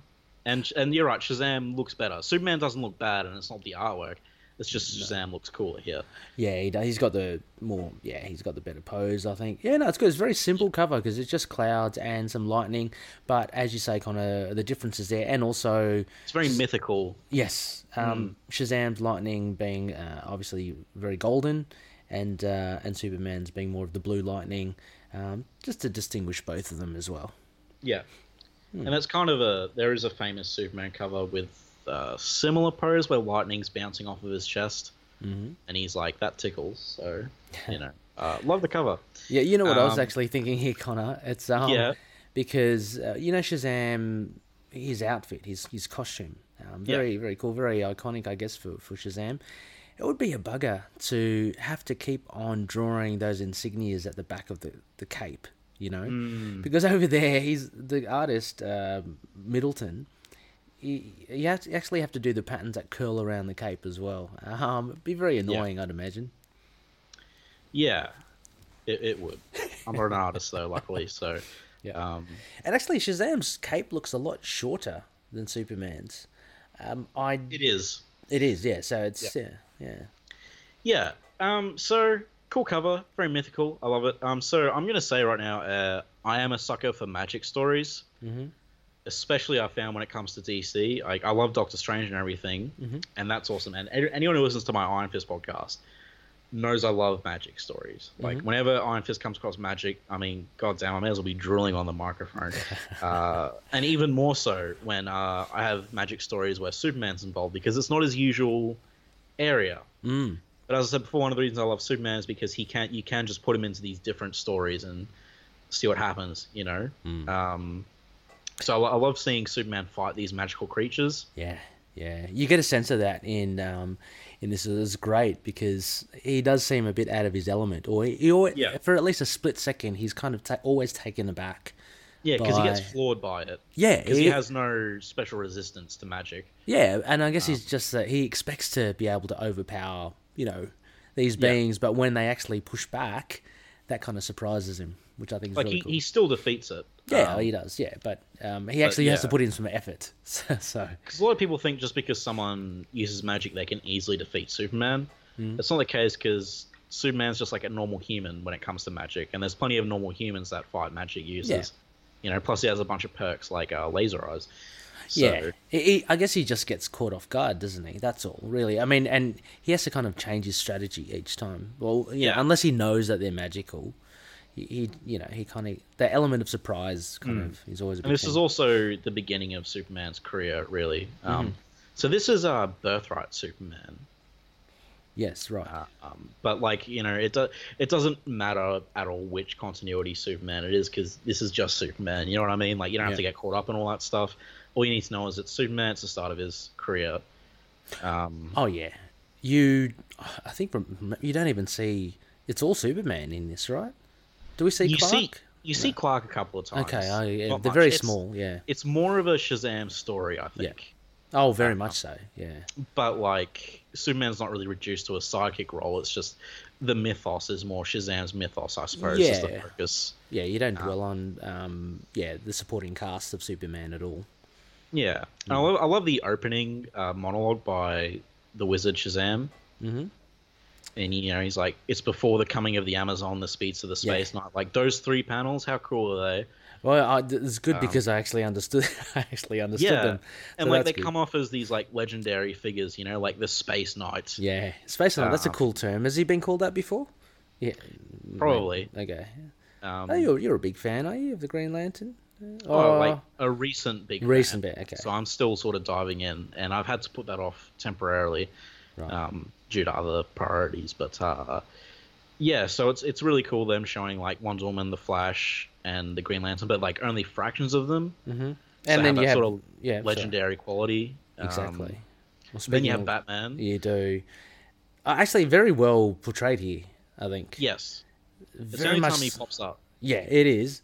Speaker 1: and and you're right, Shazam looks better. Superman doesn't look bad, and it's not the artwork. It's just Shazam looks cooler here.
Speaker 2: yeah, he does, he's got the more. Yeah, he's got the better pose. I think. Yeah, no, it's good. It's a very simple cover because it's just clouds and some lightning. But as you say, Connor, the difference is there, and also
Speaker 1: It's very mythical.
Speaker 2: yes, um, Shazam's lightning being uh, obviously very golden, and uh, and Superman's being more of the blue lightning, um, just to distinguish both of them as well.
Speaker 1: Yeah,
Speaker 2: Hmm.
Speaker 1: and that's kind of a there is a famous Superman cover with uh, similar pose where lightning's bouncing off of his chest,
Speaker 2: Mhm.
Speaker 1: and he's like that tickles. So you know, uh, love the cover.
Speaker 2: Yeah, you know what I was
Speaker 1: Um,
Speaker 2: actually thinking here, Connor. It's um,
Speaker 1: Yeah.
Speaker 2: because uh, you know Shazam, his outfit, his his costume, um,
Speaker 1: Yeah.
Speaker 2: very very cool, very iconic, I guess for for Shazam. It would be a bugger to have to keep on drawing those insignias at the back of the the cape, you know,
Speaker 1: Hmm.
Speaker 2: because over there he's the artist um, Middleton. You, you have to actually have to do the patterns that curl around the cape as well. Um, it'd be very annoying, I'd imagine.
Speaker 1: Yeah, it, it would. I'm not an artist though, luckily. So
Speaker 2: Yeah.
Speaker 1: um,
Speaker 2: And actually, Shazam's cape looks a lot shorter than Superman's. Um, I
Speaker 1: it is.
Speaker 2: it is yeah. So it's yeah yeah.
Speaker 1: Yeah. Um. So cool cover, very mythical. I love it. Um. So I'm gonna say right now, uh, I am a sucker for magic stories.
Speaker 2: Mhm.
Speaker 1: Especially, I found when it comes to DC. Like, I love Doctor Strange and everything,
Speaker 2: Mhm.
Speaker 1: and that's awesome. And anyone who listens to my Iron Fist podcast knows I love magic stories. Like, whenever Iron Fist comes across magic, I mean, goddamn, I may as well be drooling on the microphone. uh, and even more so when uh, I have magic stories where Superman's involved because it's not his usual area.
Speaker 2: Mm.
Speaker 1: But as I said before, one of the reasons I love Superman is because he can't. You can just put him into these different stories and see what happens. You know. Um, so I, I love seeing Superman fight these magical creatures.
Speaker 2: Yeah, yeah. You get a sense of that in um, in this. Is great because he does seem a bit out of his element, or he, he always,
Speaker 1: Yeah.
Speaker 2: for at least a split second, he's kind of ta- always taken aback.
Speaker 1: Yeah, because he gets
Speaker 2: By-
Speaker 1: floored by it.
Speaker 2: Yeah,
Speaker 1: Because he has no special resistance to magic.
Speaker 2: Yeah, and I guess
Speaker 1: Um,
Speaker 2: he's just that he expects to be able to overpower, you know, these
Speaker 1: Yeah.
Speaker 2: beings, but when they actually push back, that kind of surprises him, which I think is
Speaker 1: Like
Speaker 2: really
Speaker 1: he,
Speaker 2: cool.
Speaker 1: he still defeats it.
Speaker 2: Yeah,
Speaker 1: Um,
Speaker 2: he does. Yeah, but um, he actually has to put in some effort. So, so
Speaker 1: Because a lot of people think just because someone uses magic, they can easily defeat Superman.
Speaker 2: Mm.
Speaker 1: That's not the case because Superman's just like a normal human when it comes to magic, and there's plenty of normal humans that fight magic users. You know, plus he has a bunch of perks like uh, laser eyes. So,
Speaker 2: yeah, he, he, I guess he just gets caught off guard, doesn't he? That's all, really. I mean, and he has to kind of change his strategy each time. Well, you know,
Speaker 1: Yeah.
Speaker 2: unless he knows that they're magical, he, he you know, he kind of the element of surprise kind of is always. A
Speaker 1: Mm. And this
Speaker 2: thing.
Speaker 1: is also the beginning of Superman's career, really. Um,
Speaker 2: Mm-hmm.
Speaker 1: So this is uh, Birthright Superman.
Speaker 2: yes, right.
Speaker 1: Uh, um, but like you know, it do- it doesn't matter at all which continuity Superman it is because this is just Superman. You know what I mean? Like you don't have
Speaker 2: Yeah.
Speaker 1: to get caught up in all that stuff. All you need to know is it's Superman. It's the start of his career. Um,
Speaker 2: Oh yeah, you. I think from, you don't even see. It's all Superman in this, right? Do we see
Speaker 1: you
Speaker 2: Clark?
Speaker 1: see you see Clark a couple of times.
Speaker 2: okay, yeah, they're
Speaker 1: much.
Speaker 2: very
Speaker 1: It's-
Speaker 2: small. Yeah.
Speaker 1: It's more of a Shazam story, I think. Yeah.
Speaker 2: Oh, very much so. Yeah.
Speaker 1: But like Superman's not really reduced to a sidekick role. It's just the mythos is more Shazam's mythos, I suppose, is the
Speaker 2: Yeah.
Speaker 1: focus.
Speaker 2: Yeah, you don't dwell on um, yeah the supporting cast of Superman at all.
Speaker 1: Yeah, and I
Speaker 2: Mm.
Speaker 1: love, I love the opening uh, monologue by the wizard Shazam.
Speaker 2: Mm-hmm.
Speaker 1: And you know, he's like, it's before the coming of the Amazon, the speeds of the
Speaker 2: Yeah.
Speaker 1: space knight. Like those three panels, how cool are they?
Speaker 2: Well, I, it's good because I actually understood. I actually understood
Speaker 1: Um, Yeah,
Speaker 2: them.
Speaker 1: and
Speaker 2: So
Speaker 1: like they
Speaker 2: good.
Speaker 1: come off as these like legendary figures, you know, like the space knight
Speaker 2: Yeah, space knight. That's a
Speaker 1: Uh,
Speaker 2: cool term. Has he been called that before? Yeah,
Speaker 1: Probably.
Speaker 2: Okay.
Speaker 1: Um,
Speaker 2: Oh, you're you're a big fan, are you, of the Green Lantern?
Speaker 1: oh, like a recent big
Speaker 2: recent
Speaker 1: fan.
Speaker 2: bit. Okay.
Speaker 1: So I'm still sort of diving in, and I've had to put that off temporarily
Speaker 2: Right.
Speaker 1: um, due to other priorities. But uh, yeah, so it's it's really cool them showing like Wonder Woman, the Flash, and the Green Lantern, but like only fractions of them.
Speaker 2: mm-hmm.
Speaker 1: So
Speaker 2: And then
Speaker 1: have
Speaker 2: you
Speaker 1: that
Speaker 2: have
Speaker 1: sort of
Speaker 2: yeah, sorry.
Speaker 1: legendary quality. Um,
Speaker 2: Exactly. Well,
Speaker 1: then you have
Speaker 2: of-
Speaker 1: Batman.
Speaker 2: You do. Uh, actually, very well portrayed here. I think.
Speaker 1: Yes,
Speaker 2: Very much.
Speaker 1: time he pops up.
Speaker 2: Yeah, it is.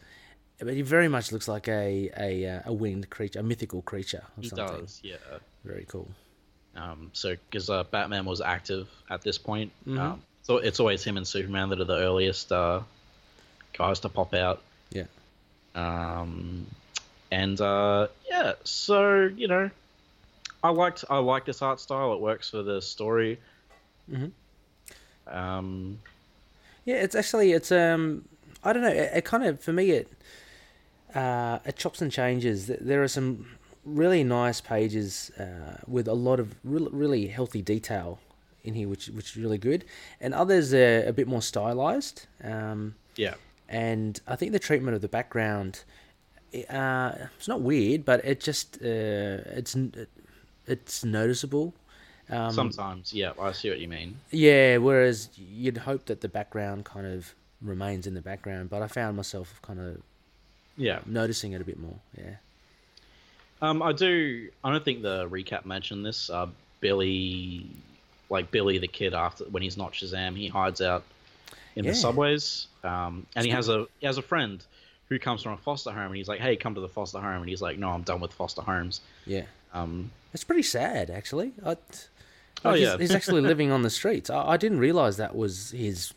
Speaker 2: But he very much looks like a a uh, a winged creature, a mythical creature. Or
Speaker 1: He
Speaker 2: something.
Speaker 1: does, yeah.
Speaker 2: Very cool.
Speaker 1: Um, so because uh, Batman was active at this point,
Speaker 2: Mhm.
Speaker 1: um, so it's always him and Superman that are the earliest uh, guys to pop out.
Speaker 2: Yeah.
Speaker 1: Um, and uh, yeah, so you know, I liked I like this art style. It works for the story.
Speaker 2: Mhm.
Speaker 1: Um,
Speaker 2: Yeah, it's actually it's um I don't know it, it kind of for me it uh it chops and changes. There are some really nice pages uh, with a lot of really, really healthy detail in here, which which is really good, and others are a bit more stylized. Um,
Speaker 1: yeah,
Speaker 2: and I think the treatment of the background, uh, it's not weird, but it just uh, it's it's noticeable. Um,
Speaker 1: sometimes, yeah, I see what you mean.
Speaker 2: yeah, whereas you'd hope that the background kind of remains in the background, but I found myself kind of
Speaker 1: Yeah,
Speaker 2: noticing it a bit more. Yeah.
Speaker 1: Um, I do. I don't think the recap mentioned this. Uh, Billy, like Billy the kid, after when he's not Shazam, he hides out in
Speaker 2: Yeah.
Speaker 1: the subways. Um, and he has a he has a friend who comes from a foster home, and he's like, "Hey, come to the foster home," and he's like, "No, I'm done with foster homes."
Speaker 2: Yeah.
Speaker 1: Um,
Speaker 2: It's pretty sad, actually. I,
Speaker 1: Oh,
Speaker 2: he's-
Speaker 1: yeah.
Speaker 2: he's, actually living on the streets. I, I didn't realize that was his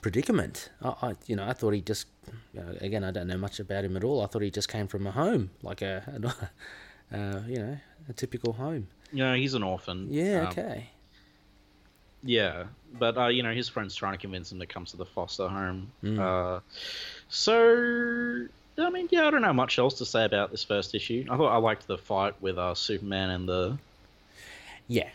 Speaker 2: predicament. I, I you know, I thought he just, you know, again, I don't know much about him at all. I thought he just came from a home, like a, uh, you know, a typical home.
Speaker 1: Yeah, he's an orphan.
Speaker 2: Yeah.
Speaker 1: Um,
Speaker 2: Okay.
Speaker 1: Yeah, but uh, you know, his friend's trying to convince him to come to the foster home.
Speaker 2: Mm.
Speaker 1: Uh, so I mean, yeah, I don't know much else to say about this first issue. I thought I liked the fight with uh, Superman and the
Speaker 2: Yeah.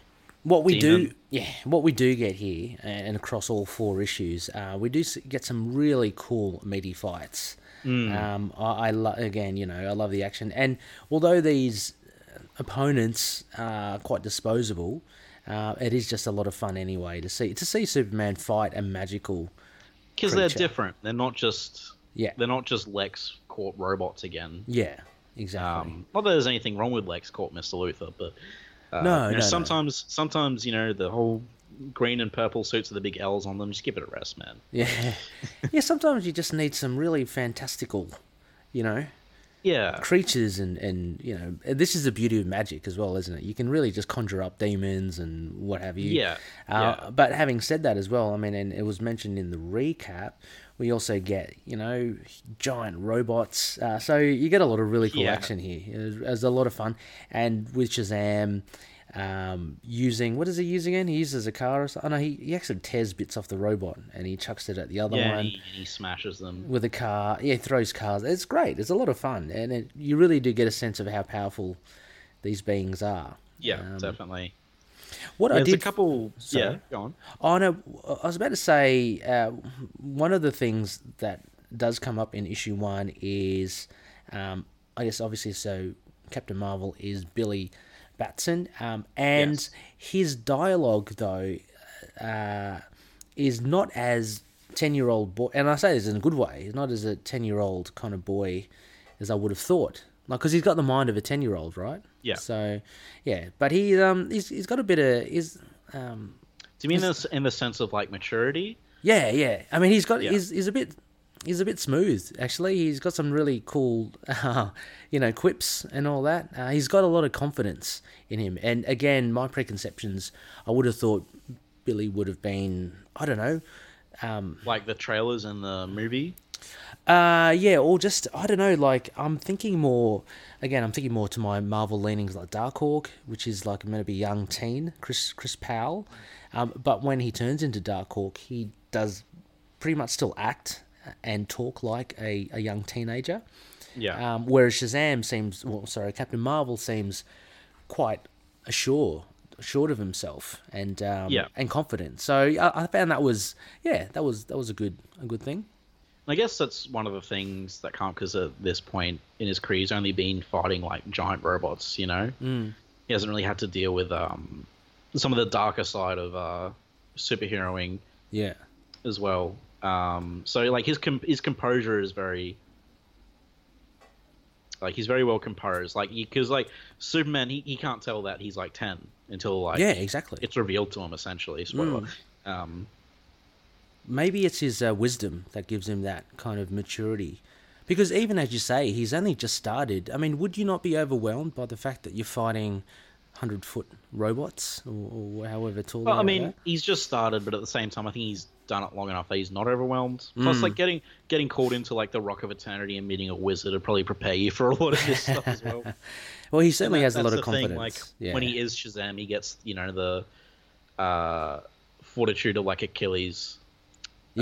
Speaker 2: What we do, yeah, what we do get here, and across all four issues, uh, we do get some really cool meaty fights. Um, I, I lo- again, you know, I love the action, and although these opponents are quite disposable, uh, it is just a lot of fun anyway to see to see Superman fight a magical.
Speaker 1: because they're different. They're not just
Speaker 2: Yeah,
Speaker 1: they're not just Lex caught robots again.
Speaker 2: yeah, exactly.
Speaker 1: Um, not that there's anything wrong with LexCorp Mr. Luthor, but uh,
Speaker 2: No,
Speaker 1: you know,
Speaker 2: no, no.
Speaker 1: sometimes sometimes you know the whole green and purple suits with the big L's on them. Just give it a rest, man.
Speaker 2: yeah, yeah. Sometimes you just need some really fantastical, you know,
Speaker 1: Yeah,
Speaker 2: creatures and and you know this is the beauty of magic as well isn't it you can really just conjure up demons and what have you
Speaker 1: Yeah,
Speaker 2: uh,
Speaker 1: yeah.
Speaker 2: but having said that as well i mean and it was mentioned in the recap we also get you know giant robots uh, so you get a lot of really cool
Speaker 1: Yeah.
Speaker 2: action here it was, a lot of fun and with shazam um, using what is he using again? He uses a car or something. Oh, no, he, he actually tears bits off the robot and he chucks it at the other
Speaker 1: yeah.
Speaker 2: one
Speaker 1: He, he smashes them.
Speaker 2: with a car. Yeah, he throws cars. It's great. It's a lot of fun, and it, you really do get a sense of how powerful these beings are.
Speaker 1: Yeah,
Speaker 2: Um,
Speaker 1: definitely.
Speaker 2: What I did.
Speaker 1: a couple.
Speaker 2: Sorry.
Speaker 1: Yeah, go on.
Speaker 2: Oh no, I was about to say uh, one of the things that does come up in issue one is, um, I guess obviously so Captain Marvel is Billy Batson, um, and
Speaker 1: Yes.
Speaker 2: his dialogue though uh, is not as ten year old boy, and I say this in a good way. He's not as a ten year old kind of boy as I would have thought. Like, because he's got the mind of a ten year old, right?
Speaker 1: Yeah.
Speaker 2: So, yeah, but he um he's he's got a bit of is um
Speaker 1: Do you mean this in the sense of like maturity?
Speaker 2: yeah, yeah. I mean, he's got
Speaker 1: Yeah.
Speaker 2: he's he's a bit he's a bit smooth actually. He's got some really cool, uh, you know, quips and all that. Uh, he's got a lot of confidence in him. And again, my preconceptions, I would have thought Billy would have been, I don't know, um,
Speaker 1: Like the trailers and the movie?
Speaker 2: Uh, yeah, or just I don't know. Like I'm thinking more. Again, I'm thinking more to my Marvel leanings, like Darkhawk, which is like meant to be young teen Chris Chris Powell. Um, but when he turns into Darkhawk, he does pretty much still act and talk like a, a young teenager.
Speaker 1: Yeah.
Speaker 2: Um, whereas Shazam seems, well, sorry, Captain Marvel seems quite assured, assured of himself and um,
Speaker 1: Yeah.
Speaker 2: and confident. So I, I found that was, yeah, that was that was a good a good thing.
Speaker 1: I guess that's one of the things that can't because at this point in his career, he's only been fighting like giant robots. You know,
Speaker 2: Mm.
Speaker 1: he hasn't really had to deal with um, some of the darker side of uh, superheroing
Speaker 2: Yeah.
Speaker 1: as well. Um, so like his com- his composure is very like he's very well composed. Like because like Superman, he, he can't tell that he's like ten until like
Speaker 2: yeah, exactly.
Speaker 1: it's revealed to him essentially. Spoiler.
Speaker 2: Mm.
Speaker 1: Um,
Speaker 2: Maybe it's his uh, wisdom that gives him that kind of maturity. Because even as you say, he's only just started. I mean, would you not be overwhelmed by the fact that you're fighting hundred foot robots or, or however tall? They are?
Speaker 1: Well,
Speaker 2: I mean,
Speaker 1: he's just started, but at the same time, I think he's done it long enough that he's not overwhelmed. Plus,
Speaker 2: Mm.
Speaker 1: like getting getting called into like the Rock of Eternity and meeting a wizard would probably prepare you for a lot of this stuff as well.
Speaker 2: well, he certainly
Speaker 1: And
Speaker 2: has a lot of
Speaker 1: the thing,
Speaker 2: confidence.
Speaker 1: Like
Speaker 2: yeah.
Speaker 1: when he is Shazam, he gets you know the uh, fortitude of like Achilles.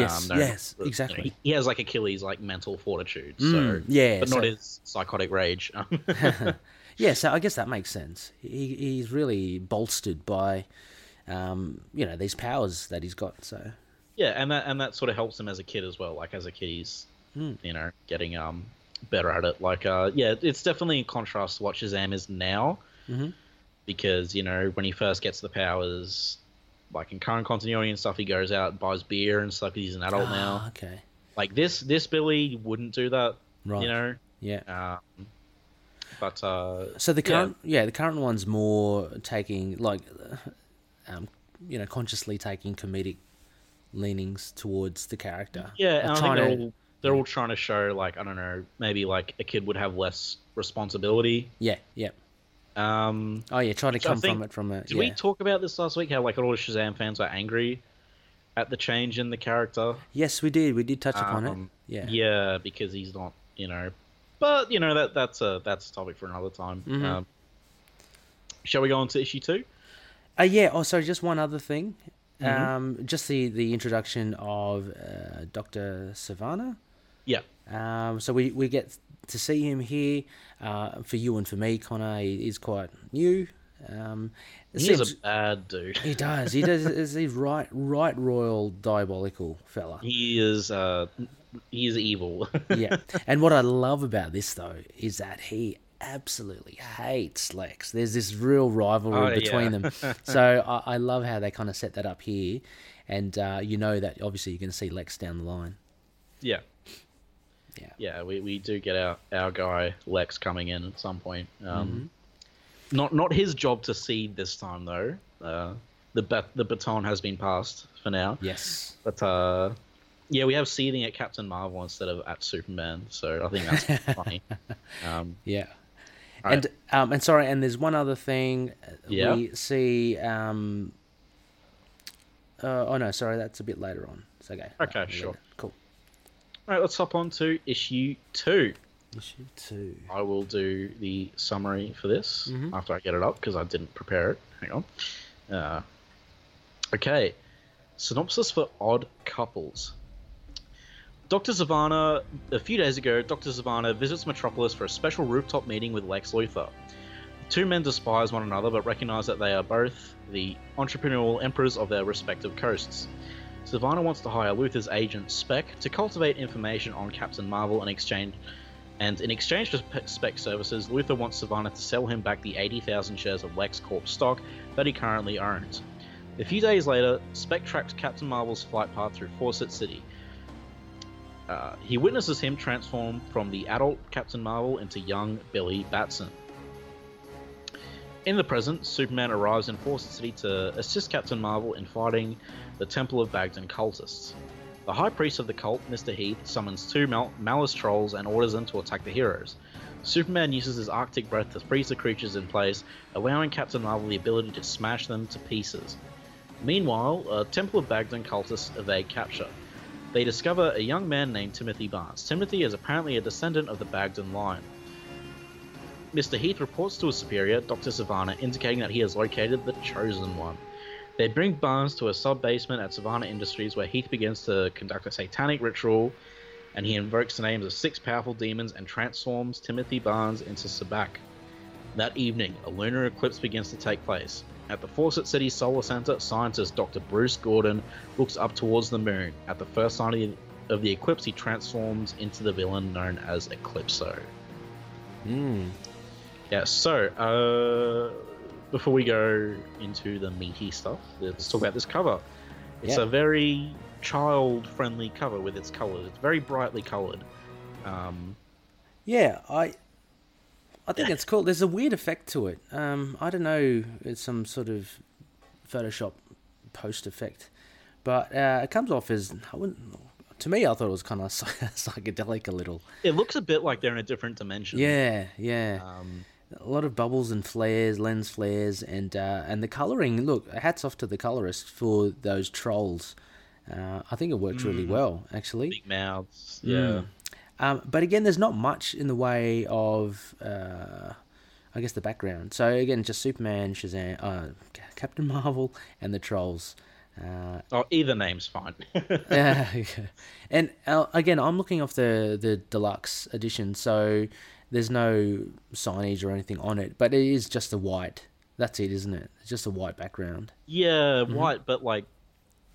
Speaker 2: Yes,
Speaker 1: no,
Speaker 2: yes,
Speaker 1: you know,
Speaker 2: exactly.
Speaker 1: he, has like Achilles like mental fortitude. So,
Speaker 2: Mm, yeah,
Speaker 1: but
Speaker 2: so-
Speaker 1: not his psychotic rage.
Speaker 2: yeah, so I guess that makes sense. He, he's really bolstered by, um, you know, these powers that he's got. So
Speaker 1: Yeah, and that and that sort of helps him as a kid as well. Like as a kid, he's
Speaker 2: Hmm.
Speaker 1: you know getting um better at it. Like uh yeah, it's definitely in contrast to what Shazam is now,
Speaker 2: Mhm.
Speaker 1: because you know when he first gets the powers, like in current continuity and stuff, he goes out and buys beer and stuff. he's an adult now.
Speaker 2: Ah, okay,
Speaker 1: Like this this Billy wouldn't do that,
Speaker 2: right,
Speaker 1: you know.
Speaker 2: yeah.
Speaker 1: Um, but uh,
Speaker 2: So the current, yeah. the current one's more taking like, um, you know, consciously taking comedic leanings towards the character.
Speaker 1: Yeah,
Speaker 2: Uh,
Speaker 1: and I think they're
Speaker 2: to-
Speaker 1: all they're all trying to show like I don't know maybe like a kid would have less responsibility.
Speaker 2: yeah, yeah.
Speaker 1: Um,
Speaker 2: Oh yeah, trying to
Speaker 1: Which
Speaker 2: come
Speaker 1: think-
Speaker 2: from it from a.
Speaker 1: Did
Speaker 2: yeah.
Speaker 1: we talk about this last week? How like all lot of Shazam fans are angry at the change in the character.
Speaker 2: Yes, we did. We did touch upon it.
Speaker 1: Um,
Speaker 2: Yeah.
Speaker 1: Yeah, because he's not, you know. But you know that that's a that's a topic for another time.
Speaker 2: Mhm.
Speaker 1: Um, shall we go on to issue two?
Speaker 2: Uh, yeah. Oh, sorry. Just one other thing.
Speaker 1: Mhm.
Speaker 2: Um, just the the introduction of uh, Doctor Sivana.
Speaker 1: Yeah.
Speaker 2: Um, so we, we get to see him here. Uh, for you and for me, Connor, he is quite new. Um, it
Speaker 1: He is
Speaker 2: seems-
Speaker 1: a bad dude.
Speaker 2: he does. He does. Is he right? Right, royal, diabolical fella.
Speaker 1: He is uh he is evil.
Speaker 2: yeah. And what I love about this though is that he absolutely hates Lex. There's this real rivalry
Speaker 1: Oh,
Speaker 2: between
Speaker 1: yeah.
Speaker 2: them. So I, I love how they kind of set that up here, and uh, you know that obviously you're going to see Lex down the line.
Speaker 1: yeah.
Speaker 2: Yeah.
Speaker 1: Yeah, we, we do get our, our guy Lex coming in at some point. Um,
Speaker 2: Mm-hmm.
Speaker 1: Not not his job to seed this time though. Uh, the bat, the baton has been passed for now.
Speaker 2: Yes.
Speaker 1: But uh, yeah, we have seeding at Captain Marvel instead of at Superman, so I think that's funny. Um,
Speaker 2: Yeah. And um, and sorry, and there's one other thing. uh,
Speaker 1: Yeah.
Speaker 2: We see. Um, uh, oh no, sorry, that's a bit later on. It's okay.
Speaker 1: Okay,
Speaker 2: I'll
Speaker 1: sure.
Speaker 2: it. Cool.
Speaker 1: All right, let's hop on to issue two.
Speaker 2: Issue two.
Speaker 1: I will do the summary for this
Speaker 2: Mhm.
Speaker 1: after I get it up because I didn't prepare it. Hang on. Uh, okay. Synopsis for Odd Couples. Dr. Sivana, a few days ago, Dr. Sivana visits Metropolis for a special rooftop meeting with Lex Luthor. The two men despise one another but recognize that they are both the entrepreneurial emperors of their respective coasts. Sivana wants to hire Luthor's agent Spec to cultivate information on Captain Marvel in exchange and in exchange for Spe- Spec services, Luthor wants Sivana to sell him back the 80,000 shares of LexCorp stock that he currently owns. A few days later, Spec tracks Captain Marvel's flight path through Fawcett City. Uh, he witnesses him transform from the adult Captain Marvel into young Billy Batson. In the present, Superman arrives in Fawcett City to assist Captain Marvel in fighting the Temple of Baghdad cultists. The High Priest of the cult, Mr. Heath, summons two Mal- Malice trolls and orders them to attack the heroes. Superman uses his Arctic breath to freeze the creatures in place, allowing Captain Marvel the ability to smash them to pieces. Meanwhile, uh, Temple of Baghdad cultists evade capture. they discover a young man named Timothy Barnes. Timothy is apparently a descendant of the Bagden line. Mr. Heath reports to his superior, Dr. Sivana, indicating that he has located the Chosen One. They bring Barnes to a sub basement at Sivana Industries where Heath begins to conduct a satanic ritual and he invokes the names of six powerful demons and transforms Timothy Barnes into Sabbac. That evening, a lunar eclipse begins to take place. At the Fawcett City Solar Center, scientist Dr. Bruce Gordon looks up towards the moon. At the first sign of the, of the eclipse, he transforms into the villain known as Eclipso.
Speaker 2: Hmm.
Speaker 1: Yeah, so, uh, before we go into the meaty stuff, let's talk about this cover. It's
Speaker 2: Yeah.
Speaker 1: a very child friendly cover with its colors. It's very brightly colored. Um,
Speaker 2: Yeah, I I think it's cool. There's a weird effect to it. Um, I don't know, it's some sort of Photoshop post effect, but uh, it comes off as I wouldn't. To me, I thought it was kind of psychedelic a little.
Speaker 1: it looks a bit like they're in a different dimension.
Speaker 2: Yeah, yeah.
Speaker 1: Um,
Speaker 2: a lot of bubbles and flares, lens flares, and uh, and the coloring. Look, hats off to the colorist for those trolls. Uh, I think it works really well, actually.
Speaker 1: big mouths.
Speaker 2: Mm.
Speaker 1: Yeah.
Speaker 2: Um, but again, there's not much in the way of, uh, I guess, the background. So again, just Superman, Shazam, uh, Captain Marvel, and the trolls. Uh,
Speaker 1: Oh, either name's fine.
Speaker 2: yeah, and uh, again, I'm looking off the the deluxe edition, so there's no signage or anything on it, but it is just a white. That's it, isn't it? It's just a white background.
Speaker 1: yeah, white, but like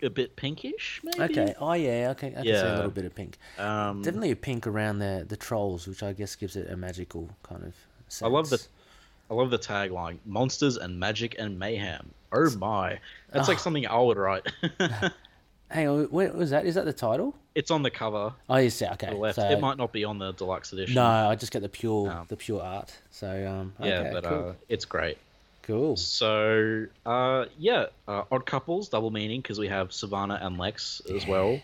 Speaker 1: a bit pinkish, maybe.
Speaker 2: Okay. Oh yeah. Okay. I can see a little bit of pink.
Speaker 1: Um,
Speaker 2: Definitely a pink around the the trolls, which I guess gives it a magical kind of. Sense.
Speaker 1: I love the, I love the tagline: "Monsters and magic and mayhem." Oh my, that's like
Speaker 2: Ah.
Speaker 1: something I would write.
Speaker 2: Hang on, what was that? Is that the title?
Speaker 1: it's on the cover
Speaker 2: Oh, yes. yeah, Okay.
Speaker 1: left.
Speaker 2: so-
Speaker 1: It might not be on the deluxe edition.
Speaker 2: No, I just get the pure
Speaker 1: Um,
Speaker 2: the pure art. So um.
Speaker 1: Yeah, but
Speaker 2: cool.
Speaker 1: uh, it's great.
Speaker 2: cool.
Speaker 1: So, uh, yeah, uh, odd couples, double meaning because we have Sivana and Lex as well.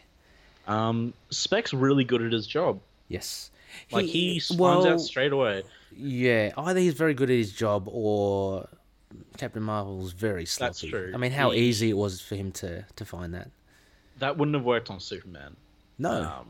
Speaker 1: Um, Spec's really good at his job.
Speaker 2: Yes.
Speaker 1: Like he, finds
Speaker 2: well,
Speaker 1: out straight away.
Speaker 2: Yeah, either he's very good at his job or Captain Marvel's very sloppy.
Speaker 1: That's true.
Speaker 2: I mean, how
Speaker 1: He-
Speaker 2: easy it was for him to to find that.
Speaker 1: That wouldn't have worked on Superman.
Speaker 2: No.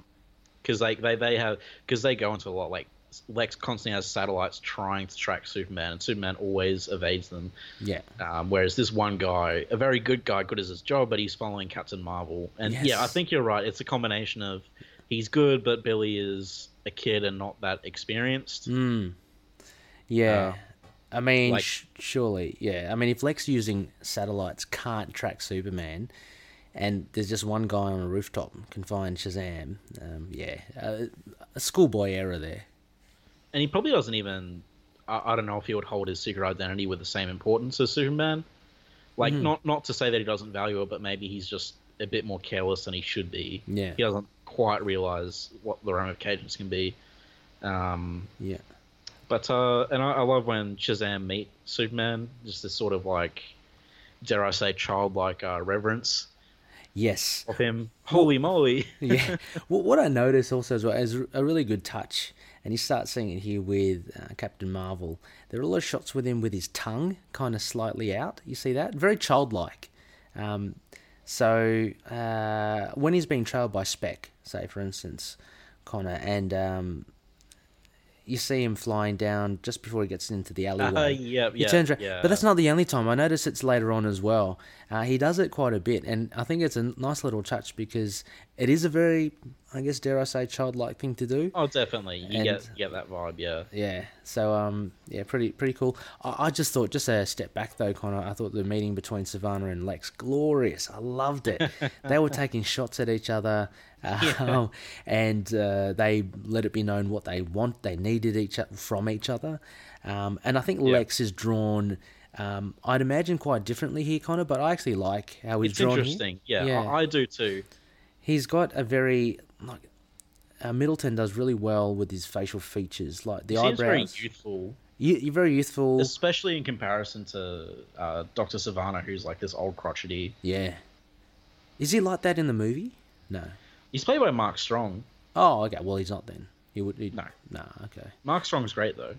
Speaker 1: because like they they have because they go into a lot like Lex constantly has satellites trying to track Superman, and Superman always evades them.
Speaker 2: yeah.
Speaker 1: Um, whereas this one guy, a very good guy, good at his job, but he's following Captain Marvel. And yeah, I think you're right. It's a combination of he's good, but Billy is a kid and not that experienced.
Speaker 2: Mm. Yeah. I mean,
Speaker 1: like-
Speaker 2: sh- surely, yeah. I mean, if Lex using satellites can't track Superman, and there's just one guy on a rooftop can find Shazam, um, yeah, uh, a schoolboy error there.
Speaker 1: And he probably doesn't even. I, I don't know if he would hold his secret identity with the same importance as Superman. Like
Speaker 2: Mm-hmm.
Speaker 1: not not to say that he doesn't value it, but maybe he's just a bit more careless than he should be.
Speaker 2: Yeah.
Speaker 1: He doesn't quite realize what the ramifications can be. Um,
Speaker 2: Yeah.
Speaker 1: But uh, and I, I love when Shazam meet Superman, just this sort of like, dare I say, childlike uh, reverence
Speaker 2: Yes.
Speaker 1: of him. Holy moly!
Speaker 2: yeah. Well, what I notice also as well is a really good touch, and you start seeing it here with uh, Captain Marvel. There are a lot of shots with him with his tongue kind of slightly out. You see that? Very childlike. Um, so uh, when he's being trailed by Spec, say for instance, Connor, and um, you see him flying down just before he gets into the alleyway.
Speaker 1: Uh, yeah,
Speaker 2: He
Speaker 1: yeah,
Speaker 2: turns around,
Speaker 1: yeah.
Speaker 2: but that's not the only time. I notice it's later on as well. Uh, he does it quite a bit, and I think it's a nice little touch because it is a very, I guess, dare I say, childlike thing to do.
Speaker 1: Oh, definitely. You
Speaker 2: And-
Speaker 1: get you get that vibe. Yeah.
Speaker 2: Yeah. So um, yeah, pretty pretty cool. I, I just thought, just a step back though, Connor. I thought the meeting between Sivana and Lex glorious. I loved it. they were taking shots at each other, um, and uh, they let it be known what they want. They needed each from each other, um, and I think Lex is drawn. Um, I'd imagine quite differently here, Connor, but I actually like how he's
Speaker 1: It's
Speaker 2: drawn. here.
Speaker 1: interesting. Yeah,
Speaker 2: Yeah.
Speaker 1: I, I do too.
Speaker 2: He's got a very like. Uh, Middleton does really well with his facial features, like the
Speaker 1: He seems very
Speaker 2: eyebrows.
Speaker 1: youthful,
Speaker 2: You, you're very youthful.
Speaker 1: especially in comparison to uh, Doctor Sivana, who's like this old crotchety.
Speaker 2: Yeah. Is he like that in the movie? No.
Speaker 1: He's played by Mark Strong.
Speaker 2: Oh, okay. Well, he's not then. He would. He'd,
Speaker 1: No.
Speaker 2: No. Okay.
Speaker 1: Mark Strong's great though.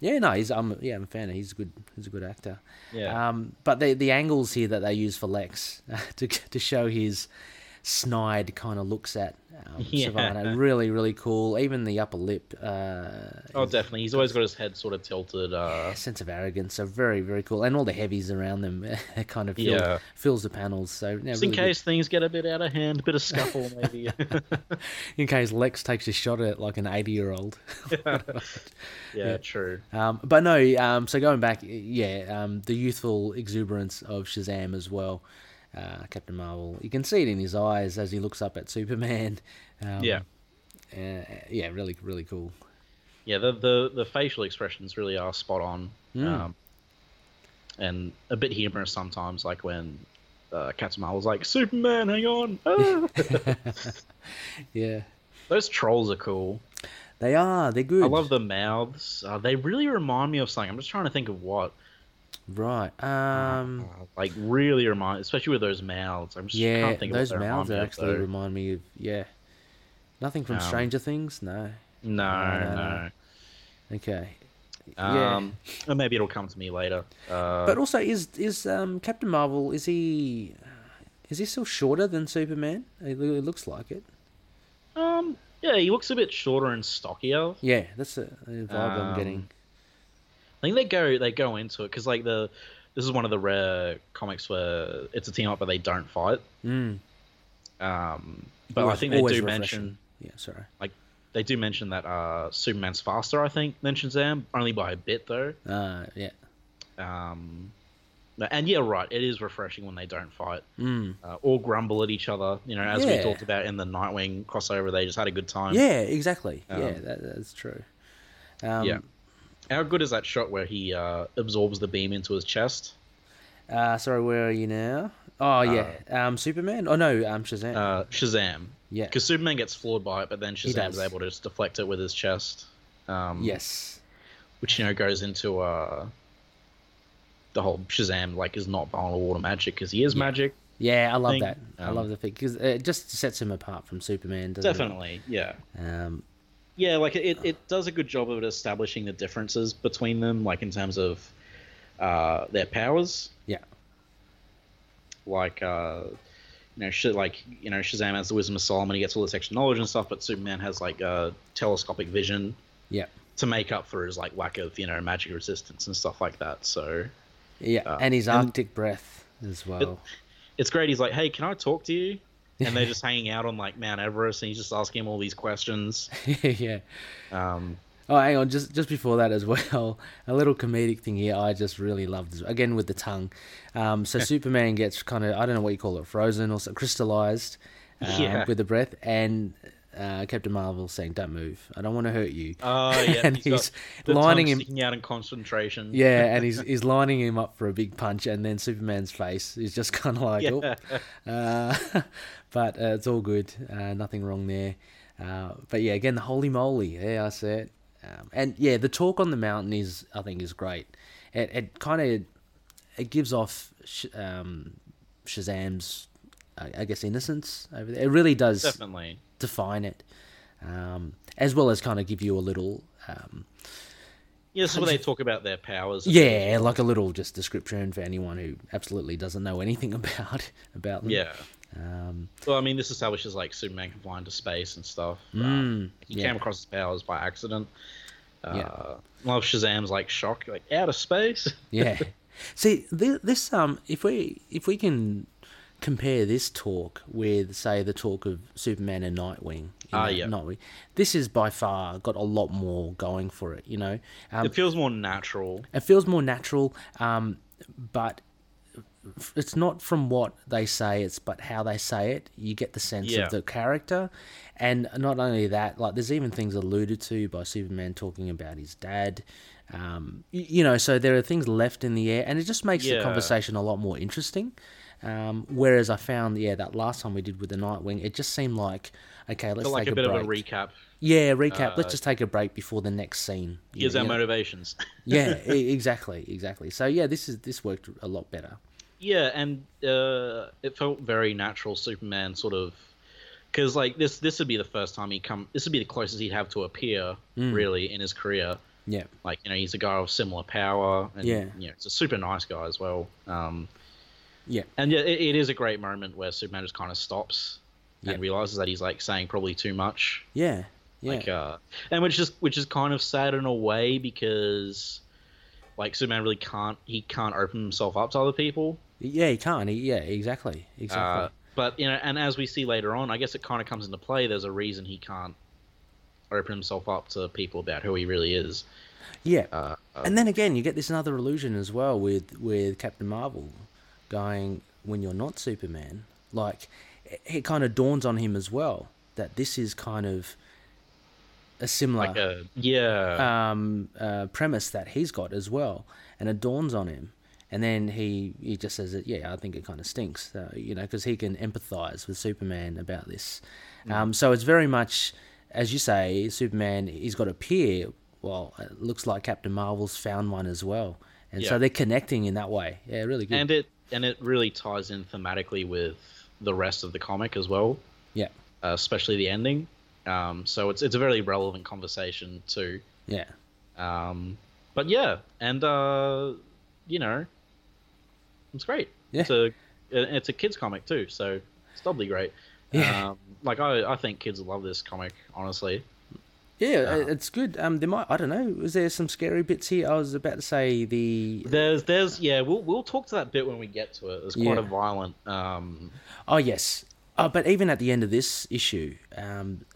Speaker 2: Yeah. No. He's. I'm. Yeah. I'm a fan. Of he's a good. He's a good actor.
Speaker 1: Yeah.
Speaker 2: Um. But the the angles here that they use for Lex to to show his snide kind of looks at um,
Speaker 1: Yeah.
Speaker 2: Sivana. Really, really cool. Even the upper lip. Uh,
Speaker 1: Oh, definitely. He's always got his head sort of tilted. Uh,
Speaker 2: sense of arrogance. So very, very cool. And all the heavies around them kind of fill,
Speaker 1: Yeah.
Speaker 2: fills the panels. So yeah,
Speaker 1: just in
Speaker 2: really good.
Speaker 1: case things get a bit out of hand, a bit of scuffle maybe.
Speaker 2: in case Lex takes a shot at like an eighty-year-old.
Speaker 1: yeah, true.
Speaker 2: Um, but no, um, so going back, yeah, um, the youthful exuberance of Shazam as well, uh, Captain Marvel. You can see it in his eyes as he looks up at Superman. Um,
Speaker 1: Yeah.
Speaker 2: uh, yeah, really, really cool.
Speaker 1: Yeah, the, the the facial expressions really are spot on,
Speaker 2: Mm.
Speaker 1: um, and a bit humorous sometimes, like when uh, Captain Marvel's like, "Superman, hang on!" Ah!"
Speaker 2: Yeah,
Speaker 1: Those trolls are cool.
Speaker 2: they are. They're good.
Speaker 1: I love the mouths. Uh, they really remind me of something. I'm just trying to think of what.
Speaker 2: Right. Um.
Speaker 1: Uh, like really remind, especially with those mouths. I'm just
Speaker 2: yeah, those mouths
Speaker 1: remind me of,
Speaker 2: actually
Speaker 1: though.
Speaker 2: remind me of yeah. Nothing from
Speaker 1: Um,
Speaker 2: Stranger Things. No.
Speaker 1: No,
Speaker 2: no,
Speaker 1: no.
Speaker 2: Okay. yeah.
Speaker 1: Um, or maybe it'll come to me later. Uh,
Speaker 2: But also, is is um, Captain Marvel? Is he is he still shorter than Superman? It, loo- it looks like it.
Speaker 1: um, yeah, he looks a bit shorter and stockier.
Speaker 2: Yeah, that's the vibe I'm
Speaker 1: Um,
Speaker 2: getting.
Speaker 1: I think they go they go into it because like the this is one of the rare comics where it's a team up but they don't fight.
Speaker 2: Mm.
Speaker 1: Um, but I think they do
Speaker 2: refreshing.
Speaker 1: mention
Speaker 2: Yeah, sorry.
Speaker 1: Like they do mention that uh, Superman's faster. I think than Shazam, only by a bit though.
Speaker 2: Uh, yeah.
Speaker 1: Um, and yeah, right. It is refreshing when they don't fight
Speaker 2: Mm.
Speaker 1: uh, or grumble at each other. You know, as we talked about in the Nightwing crossover, they just had a good time.
Speaker 2: Yeah, exactly. yeah,
Speaker 1: Um,
Speaker 2: that, that's true. Um,
Speaker 1: yeah. How good is that shot where he uh, absorbs the beam into his chest?
Speaker 2: Uh, sorry, where are you now? Oh yeah, um, Superman. Oh no, um, Shazam.
Speaker 1: Uh, Shazam.
Speaker 2: yeah.
Speaker 1: Because Superman gets floored by it, but then Shazam's
Speaker 2: does.
Speaker 1: able to just deflect it with his chest. Um,
Speaker 2: Yes.
Speaker 1: Which you know goes into uh, the whole Shazam like is not vulnerable to magic because he is
Speaker 2: Yeah.
Speaker 1: magic.
Speaker 2: Yeah, I love
Speaker 1: thing,
Speaker 2: that. I
Speaker 1: um,
Speaker 2: love the thing because it just sets him apart from Superman. Doesn't
Speaker 1: Definitely, yeah,
Speaker 2: Um,
Speaker 1: yeah. Like it, it does a good job of establishing the differences between them, like in terms of uh, their powers.
Speaker 2: yeah.
Speaker 1: Like uh, you know, shit. Like you know, Shazam has the wisdom of Solomon. He gets all this extra knowledge and stuff, but Superman has like uh, telescopic vision.
Speaker 2: Yeah.
Speaker 1: to make up for his like lack of you know magic resistance and stuff like that. So
Speaker 2: Yeah,
Speaker 1: Uh,
Speaker 2: and his
Speaker 1: and-
Speaker 2: Arctic breath as well.
Speaker 1: it's great. He's like, "Hey, can I talk to you?" And they're just hanging out on like Mount Everest, and he's just asking him all these questions.
Speaker 2: yeah.
Speaker 1: Um,
Speaker 2: Oh, hang on, just just before that as well, a little comedic thing here. I just really loved as- again with the tongue. Um, so Superman gets kind of I don't know what you call it, frozen or so, crystallized um,
Speaker 1: Yeah.
Speaker 2: with the breath, and uh, Captain Marvel saying, "Don't move, I don't want to hurt you."
Speaker 1: oh yeah,
Speaker 2: And
Speaker 1: he's,
Speaker 2: he's lining him-
Speaker 1: out in concentration.
Speaker 2: Yeah, and he's he's lining him up for a big punch, and then Superman's face is just kind of like,
Speaker 1: yeah.
Speaker 2: oh. Uh, but uh, it's all good. Uh, nothing wrong there. Uh, but yeah, again, the holy moly. Yeah, I see it. Um, and yeah, the talk on the mountain is, I think, is great. It, it kind of it gives off sh- um, Shazam's, I, I guess, innocence over there. It really does
Speaker 1: definitely.
Speaker 2: define it, um, as well as kind of give you a little. Um,
Speaker 1: Yeah, so when they talk about their powers.
Speaker 2: yeah, like a little just description for anyone who absolutely doesn't know anything about about them.
Speaker 1: yeah.
Speaker 2: Um,
Speaker 1: Well, I mean, this establishes like Superman can fly into space and stuff.
Speaker 2: Mm,
Speaker 1: he
Speaker 2: yeah.
Speaker 1: came across his powers by accident. Uh,
Speaker 2: Yeah.
Speaker 1: Love Shazam's like shock, like out of space.
Speaker 2: yeah. See, thi- this um, if we if we can compare this talk with, say, the talk of Superman and Nightwing,
Speaker 1: Ah,
Speaker 2: know,
Speaker 1: yeah.
Speaker 2: Nightwing, this is by far got a lot more going for it. You know, um,
Speaker 1: it feels more natural.
Speaker 2: it feels more natural, um, but it's not from what they say; it's but how they say it. You get the sense
Speaker 1: Yeah.
Speaker 2: of the character, and not only that, like there's even things alluded to by Superman talking about his dad. Um, you know, so there are things left in the air, and it just makes the conversation a lot more interesting. Um, whereas I found, yeah, that last time we did with the Nightwing, it just seemed like, okay, let's
Speaker 1: like
Speaker 2: take
Speaker 1: a bit
Speaker 2: break.
Speaker 1: of a recap.
Speaker 2: Yeah, recap.
Speaker 1: Uh,
Speaker 2: let's just take a break before the next scene.
Speaker 1: Here's
Speaker 2: know,
Speaker 1: our motivations.
Speaker 2: yeah, exactly, exactly. So yeah, this is this worked a lot better.
Speaker 1: Yeah, and uh, it felt very natural. Superman sort of because like this this would be the first time he come. This would be the closest he'd have to appear
Speaker 2: Mm.
Speaker 1: really in his career.
Speaker 2: Yeah,
Speaker 1: Like you know, he's a guy of similar power, and
Speaker 2: Yeah.
Speaker 1: you know, he's a super nice guy as well. Um,
Speaker 2: yeah,
Speaker 1: and yeah, it, it is a great moment where Superman just kind of stops
Speaker 2: Yeah.
Speaker 1: and realizes that he's like saying probably too much.
Speaker 2: Yeah, yeah,
Speaker 1: Like, uh, and which is which is kind of sad in a way because, like, Superman really can't he can't open himself up to other people.
Speaker 2: Yeah. He can't. He, yeah, exactly, exactly.
Speaker 1: Uh, but you know, and as we see later on, I guess it kind of comes into play. There's a reason he can't open himself up to people about who he really is.
Speaker 2: yeah,
Speaker 1: Uh, uh,
Speaker 2: and then again, you get this another illusion as well with with Captain Marvel going when you're not Superman. Like it, it kind of dawns on him as well that this is kind of a similar
Speaker 1: like a yeah,
Speaker 2: um, uh, premise that he's got as well, and it dawns on him. And then he, he just says that yeah, I think it kind of stinks, uh, you know, because he can empathize with Superman about this. Um, so it's very much, as you say, Superman. He's got a peer. Well, it looks like Captain Marvel's found one as well, and so they're connecting in that way. Yeah, really good.
Speaker 1: and it and it really ties in thematically with the rest of the comic as well,
Speaker 2: yeah,
Speaker 1: uh, especially the ending. Um, so it's it's a very relevant conversation too.
Speaker 2: yeah,
Speaker 1: Um, but yeah, and uh, you know, it's great.
Speaker 2: Yeah.
Speaker 1: It's a it's a kids comic too, so it's doubly great.
Speaker 2: Yeah.
Speaker 1: Um, like I, I think kids love this comic, honestly.
Speaker 2: yeah.
Speaker 1: Uh,
Speaker 2: it's good. Um, there might I don't know. Was there some scary bits here? I was about to say the
Speaker 1: There's there's yeah, we'll we'll talk to that bit when we get to it. It's quite
Speaker 2: Yeah.
Speaker 1: a violent. Um,
Speaker 2: Oh yes. Oh, but even at the end of this issue, um,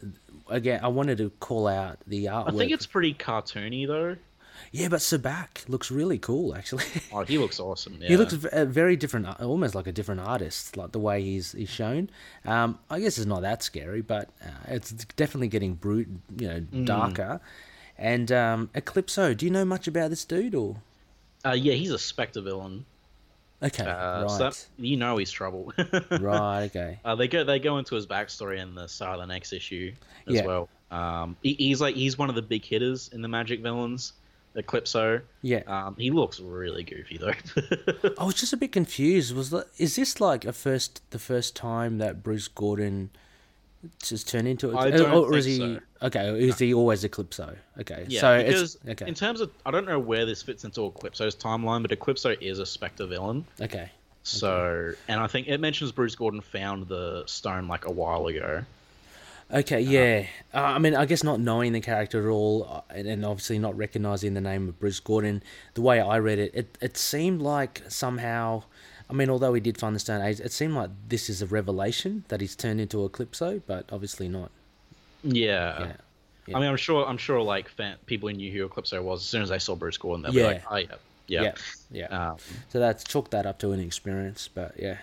Speaker 2: again, I wanted to call out the artwork.
Speaker 1: I think it's pretty cartoony though.
Speaker 2: Yeah, but Sabbac looks really cool actually.
Speaker 1: Oh, he looks awesome. Yeah.
Speaker 2: he looks very different, uh, almost like a different artist, like the way he's he's shown. Um, I guess it's not that scary, but uh, it's definitely getting brute, you know,
Speaker 1: Mm.
Speaker 2: darker. And um, Eclipso, do you know much about this dude or?
Speaker 1: Uh, yeah, he's a Spectre villain.
Speaker 2: Okay,
Speaker 1: Uh,
Speaker 2: right,
Speaker 1: so that, you know he's trouble.
Speaker 2: right, okay,
Speaker 1: Uh, they go they go into his backstory in the Silent X issue as
Speaker 2: Yeah.
Speaker 1: well. Um, he, he's like he's one of the big hitters in the Magic villains, Eclipso.
Speaker 2: yeah.
Speaker 1: Um, he looks really goofy though.
Speaker 2: I was just a bit confused. Was the, is this like a first the first time that Bruce Gordon just turned into it,
Speaker 1: I don't
Speaker 2: or is
Speaker 1: think
Speaker 2: he
Speaker 1: so.
Speaker 2: okay? Is he always Eclipso? Okay,
Speaker 1: yeah,
Speaker 2: so
Speaker 1: because
Speaker 2: it's okay.
Speaker 1: in terms of I don't know where this fits into Eclipso's timeline, but Eclipso is a Spectre villain.
Speaker 2: okay,
Speaker 1: So, and I think it mentions Bruce Gordon found the stone like a while ago.
Speaker 2: Okay, yeah. Uh, I mean, I guess not knowing the character at all, uh, and, and obviously not recognizing the name of Bruce Gordon, the way I read it, it it seemed like somehow. I mean, although he did find the stone age, it seemed like this is a revelation that he's turned into Eclipso, but obviously not.
Speaker 1: Yeah.
Speaker 2: Yeah. Yeah.
Speaker 1: I mean, I'm sure. I'm sure. Like fan, people who knew who Eclipso was, as soon as they saw Bruce Gordon, they'll
Speaker 2: Yeah.
Speaker 1: be like, "Oh yeah, yeah."
Speaker 2: Yeah, yeah.
Speaker 1: Um,
Speaker 2: So that's chalk that up to an experience, but yeah.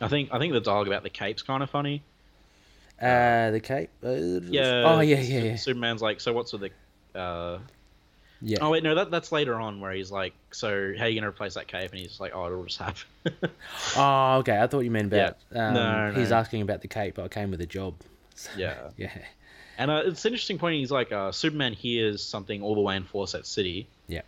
Speaker 1: I think. I think the dialogue about the cape's kind of funny.
Speaker 2: Uh, the cape. Uh,
Speaker 1: Yeah.
Speaker 2: Oh yeah, yeah, yeah.
Speaker 1: Superman's like, so what's with the? Uh...
Speaker 2: Yeah.
Speaker 1: Oh wait, no, that that's later on where he's like, so how are you gonna replace that cape? And he's like, oh, it'll just happen.
Speaker 2: Oh, okay. I thought you meant about.
Speaker 1: Yeah.
Speaker 2: Um,
Speaker 1: No,
Speaker 2: He's asking about the cape. But I came with a job.
Speaker 1: yeah.
Speaker 2: Yeah.
Speaker 1: And uh, it's an interesting point. He's like, uh, Superman hears something all the way in Fawcett City.
Speaker 2: Yeah.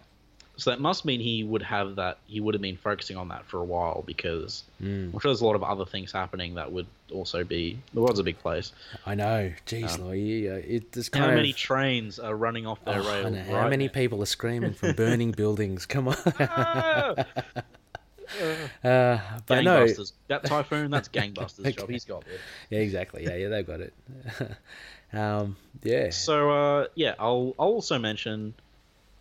Speaker 1: So that must mean he would have that. He would have been focusing on that for a while because
Speaker 2: Mm.
Speaker 1: I'm sure there's a lot of other things happening that would also be. The world's a big place.
Speaker 2: I know. Jeez, um, yeah, it, it's kind
Speaker 1: How
Speaker 2: of.
Speaker 1: many trains are running off their
Speaker 2: Oh,
Speaker 1: rails?
Speaker 2: know. How many
Speaker 1: now?
Speaker 2: people are screaming from burning buildings? Come on.
Speaker 1: Ah!
Speaker 2: Uh, but no.
Speaker 1: gangbusters. That typhoon, that's gangbusters' job. He's got it.
Speaker 2: Yeah, exactly. Yeah, yeah, they've got it. um, yeah.
Speaker 1: So uh, yeah, I'll I'll also mention,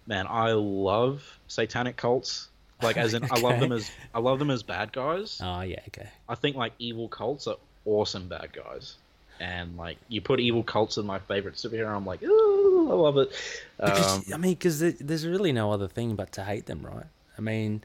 Speaker 1: man, I love satanic cults. Like as in, I love them as I love them as bad guys.
Speaker 2: Oh yeah. Okay.
Speaker 1: I think like evil cults are awesome bad guys. And like you put evil cults in my favorite superhero, I'm like, ooh, I love it.
Speaker 2: Because
Speaker 1: Um,
Speaker 2: I mean, because there's really no other thing but to hate them, right? I mean,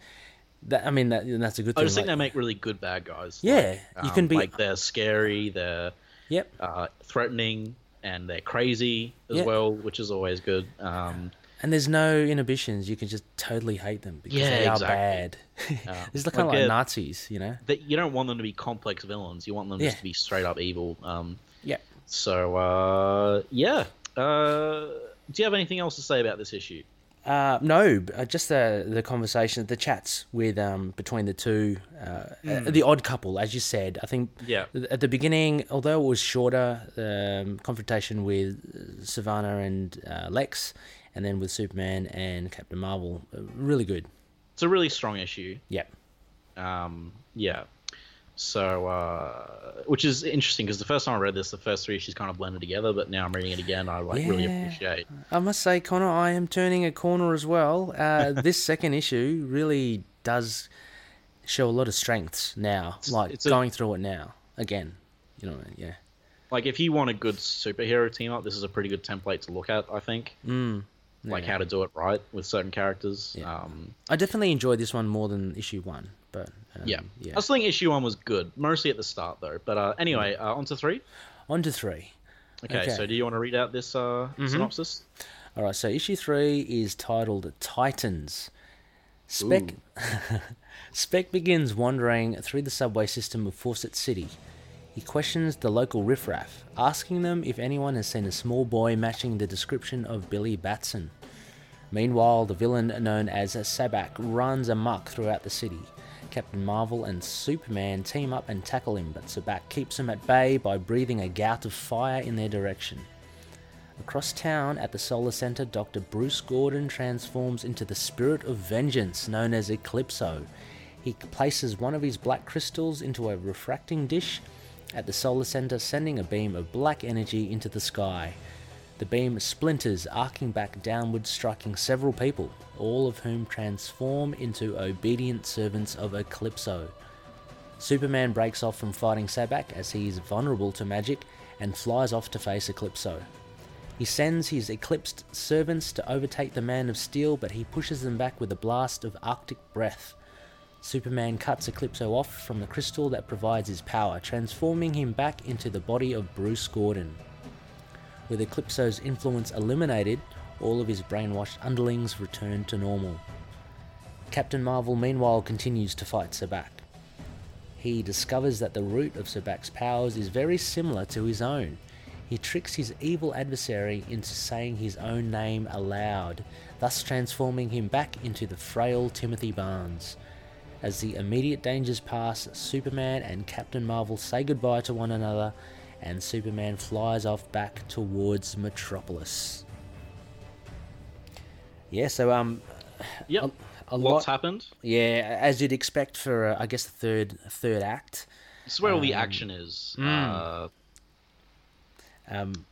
Speaker 2: that I mean that that's a good thing.
Speaker 1: I just think
Speaker 2: like-
Speaker 1: they make really good bad guys.
Speaker 2: Yeah,
Speaker 1: Like,
Speaker 2: you can
Speaker 1: um,
Speaker 2: be-
Speaker 1: like they're scary, they're
Speaker 2: Yep.
Speaker 1: uh, threatening, and they're crazy as
Speaker 2: Yeah.
Speaker 1: well, which is always good. Um,
Speaker 2: And there's no inhibitions. You can just totally hate them because
Speaker 1: Yeah,
Speaker 2: they are
Speaker 1: exactly.
Speaker 2: bad.
Speaker 1: Uh,
Speaker 2: it's
Speaker 1: like
Speaker 2: kind of like
Speaker 1: they're-
Speaker 2: Nazis, you know?
Speaker 1: that you don't want them to be complex villains. You want them
Speaker 2: Yeah.
Speaker 1: just to be straight up evil. Um,
Speaker 2: Yeah.
Speaker 1: so uh, yeah. Uh, do you have anything else to say about this issue?
Speaker 2: Uh, no, uh, just the the conversation, the chats with um between the two, uh, uh, the odd couple, as you said. I think.
Speaker 1: Yeah.
Speaker 2: at the beginning, although it was shorter, um, confrontation with Sivana and uh, Lex, and then with Superman and Captain Marvel, uh, really good.
Speaker 1: It's a really strong issue.
Speaker 2: Yeah,
Speaker 1: Um, yeah. So, uh, which is interesting because the first time I read this, the first three issues kind of blended together, but now I'm reading it again. I like really
Speaker 2: Yeah.
Speaker 1: appreciate.
Speaker 2: I must say, Connor, I am turning a corner as well. Uh, this second issue really does show a lot of strengths now. Like
Speaker 1: it's a-
Speaker 2: going through it now again. You know, yeah.
Speaker 1: Like, if you want a good superhero team up, this is a pretty good template to look at. I think,
Speaker 2: Mm,
Speaker 1: like
Speaker 2: yeah.
Speaker 1: how to do it right with certain characters.
Speaker 2: Yeah.
Speaker 1: Um,
Speaker 2: I definitely enjoyed this one more than issue one, but um,
Speaker 1: yeah.
Speaker 2: yeah.
Speaker 1: I still think issue one was good, mostly at the start though. But uh, anyway, uh, on to three.
Speaker 2: On to three.
Speaker 1: Okay,
Speaker 2: Okay.
Speaker 1: so do you want to read out this uh, synopsis?
Speaker 2: All right, so issue three is titled Titans. Spec Spec begins wandering through the subway system of Fawcett City. He questions the local riffraff, asking them if anyone has seen a small boy matching the description of Billy Batson. Meanwhile, the villain known as Sabbac runs amok throughout the city. Captain Marvel and Superman team up and tackle him, but Sabbac keeps them at bay by breathing a gout of fire in their direction. Across town at the Solar Center, Dr. Bruce Gordon transforms into the spirit of vengeance known as Eclipso. He places one of his black crystals into a refracting dish at the Solar Center, sending a beam of black energy into the sky. The beam splinters, arcing back downward, striking several people, all of whom transform into obedient servants of Eclipso. Superman breaks off from fighting Sabbac as he is vulnerable to magic and flies off to face Eclipso. He sends his eclipsed servants to overtake the Man of Steel, but he pushes them back with a blast of Arctic breath. Superman cuts Eclipso off from the crystal that provides his power, transforming him back into the body of Bruce Gordon. With Eclipso's influence eliminated, all of his brainwashed underlings return to normal. Captain Marvel, meanwhile, continues to fight Sabbac. He discovers that the root of Sabbac's powers is very similar to his own. He tricks his evil adversary into saying his own name aloud, thus transforming him back into the frail Timothy Barnes. As the immediate dangers pass, Superman and Captain Marvel say goodbye to one another, and Superman flies off back towards Metropolis. Yeah, so um,
Speaker 1: Yep.
Speaker 2: a
Speaker 1: Lots
Speaker 2: lot.
Speaker 1: happened.
Speaker 2: Yeah, as you'd expect for, uh, I guess, the third third act.
Speaker 1: This is where all the
Speaker 2: Um,
Speaker 1: action is.
Speaker 2: mm.
Speaker 1: Uh,
Speaker 2: Um,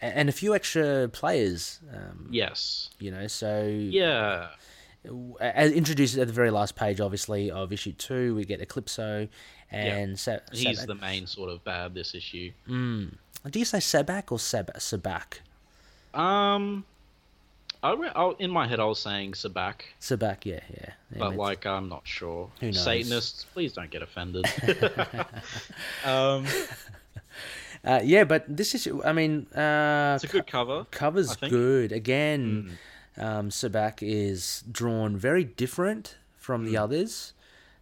Speaker 2: and a few extra players. Um,
Speaker 1: yes.
Speaker 2: You know, so
Speaker 1: Yeah.
Speaker 2: As introduced at the very last page, obviously of issue two, we get Eclipso and Sa-
Speaker 1: He's
Speaker 2: Sabbac.
Speaker 1: the main sort of bad this issue.
Speaker 2: Mm. Do you say Sabbac or Sab- Sabbac?
Speaker 1: Um, I, re- I in my head I was saying Sabbac,
Speaker 2: Sabbac, yeah, yeah. yeah
Speaker 1: but like I'm not sure.
Speaker 2: Who knows?
Speaker 1: Satanists, please don't get offended. um,
Speaker 2: uh, yeah, but this is, I mean, uh,
Speaker 1: it's a good cover.
Speaker 2: cover's good. Again,
Speaker 1: Mm.
Speaker 2: Um, Sabbac is drawn very different from
Speaker 1: Mm.
Speaker 2: the others,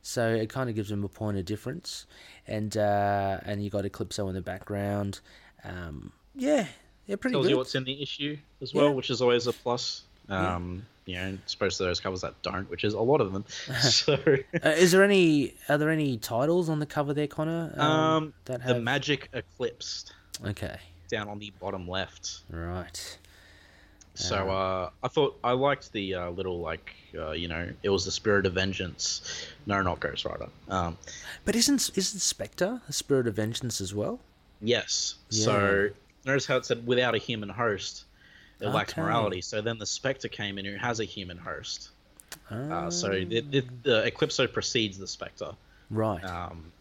Speaker 2: so it kind of gives him a point of difference. And uh, and you got Eclipso in the background. Um, yeah, yeah, pretty
Speaker 1: Tells
Speaker 2: good.
Speaker 1: you what's in the issue as well,
Speaker 2: Yeah.
Speaker 1: which is always a plus. Um, you know, opposed to those covers that don't, which is a lot of them. so,
Speaker 2: Uh, is there any? Are there any titles on the cover there, Connor?
Speaker 1: um,
Speaker 2: that
Speaker 1: the magic eclipsed
Speaker 2: okay,
Speaker 1: down on the bottom left.
Speaker 2: right.
Speaker 1: So uh, I thought I liked the uh, little like uh, you know it was the spirit of vengeance. No, not Ghost Rider. Um,
Speaker 2: But isn't isn't Spectre a spirit of vengeance as well?
Speaker 1: yes.
Speaker 2: Yeah.
Speaker 1: So notice how it said without a human host, it lacks morality. So then the Spectre came in who has a human host. Uh, so
Speaker 2: Ah,
Speaker 1: the, the, the Eclipso precedes the Spectre.
Speaker 2: right.
Speaker 1: Um,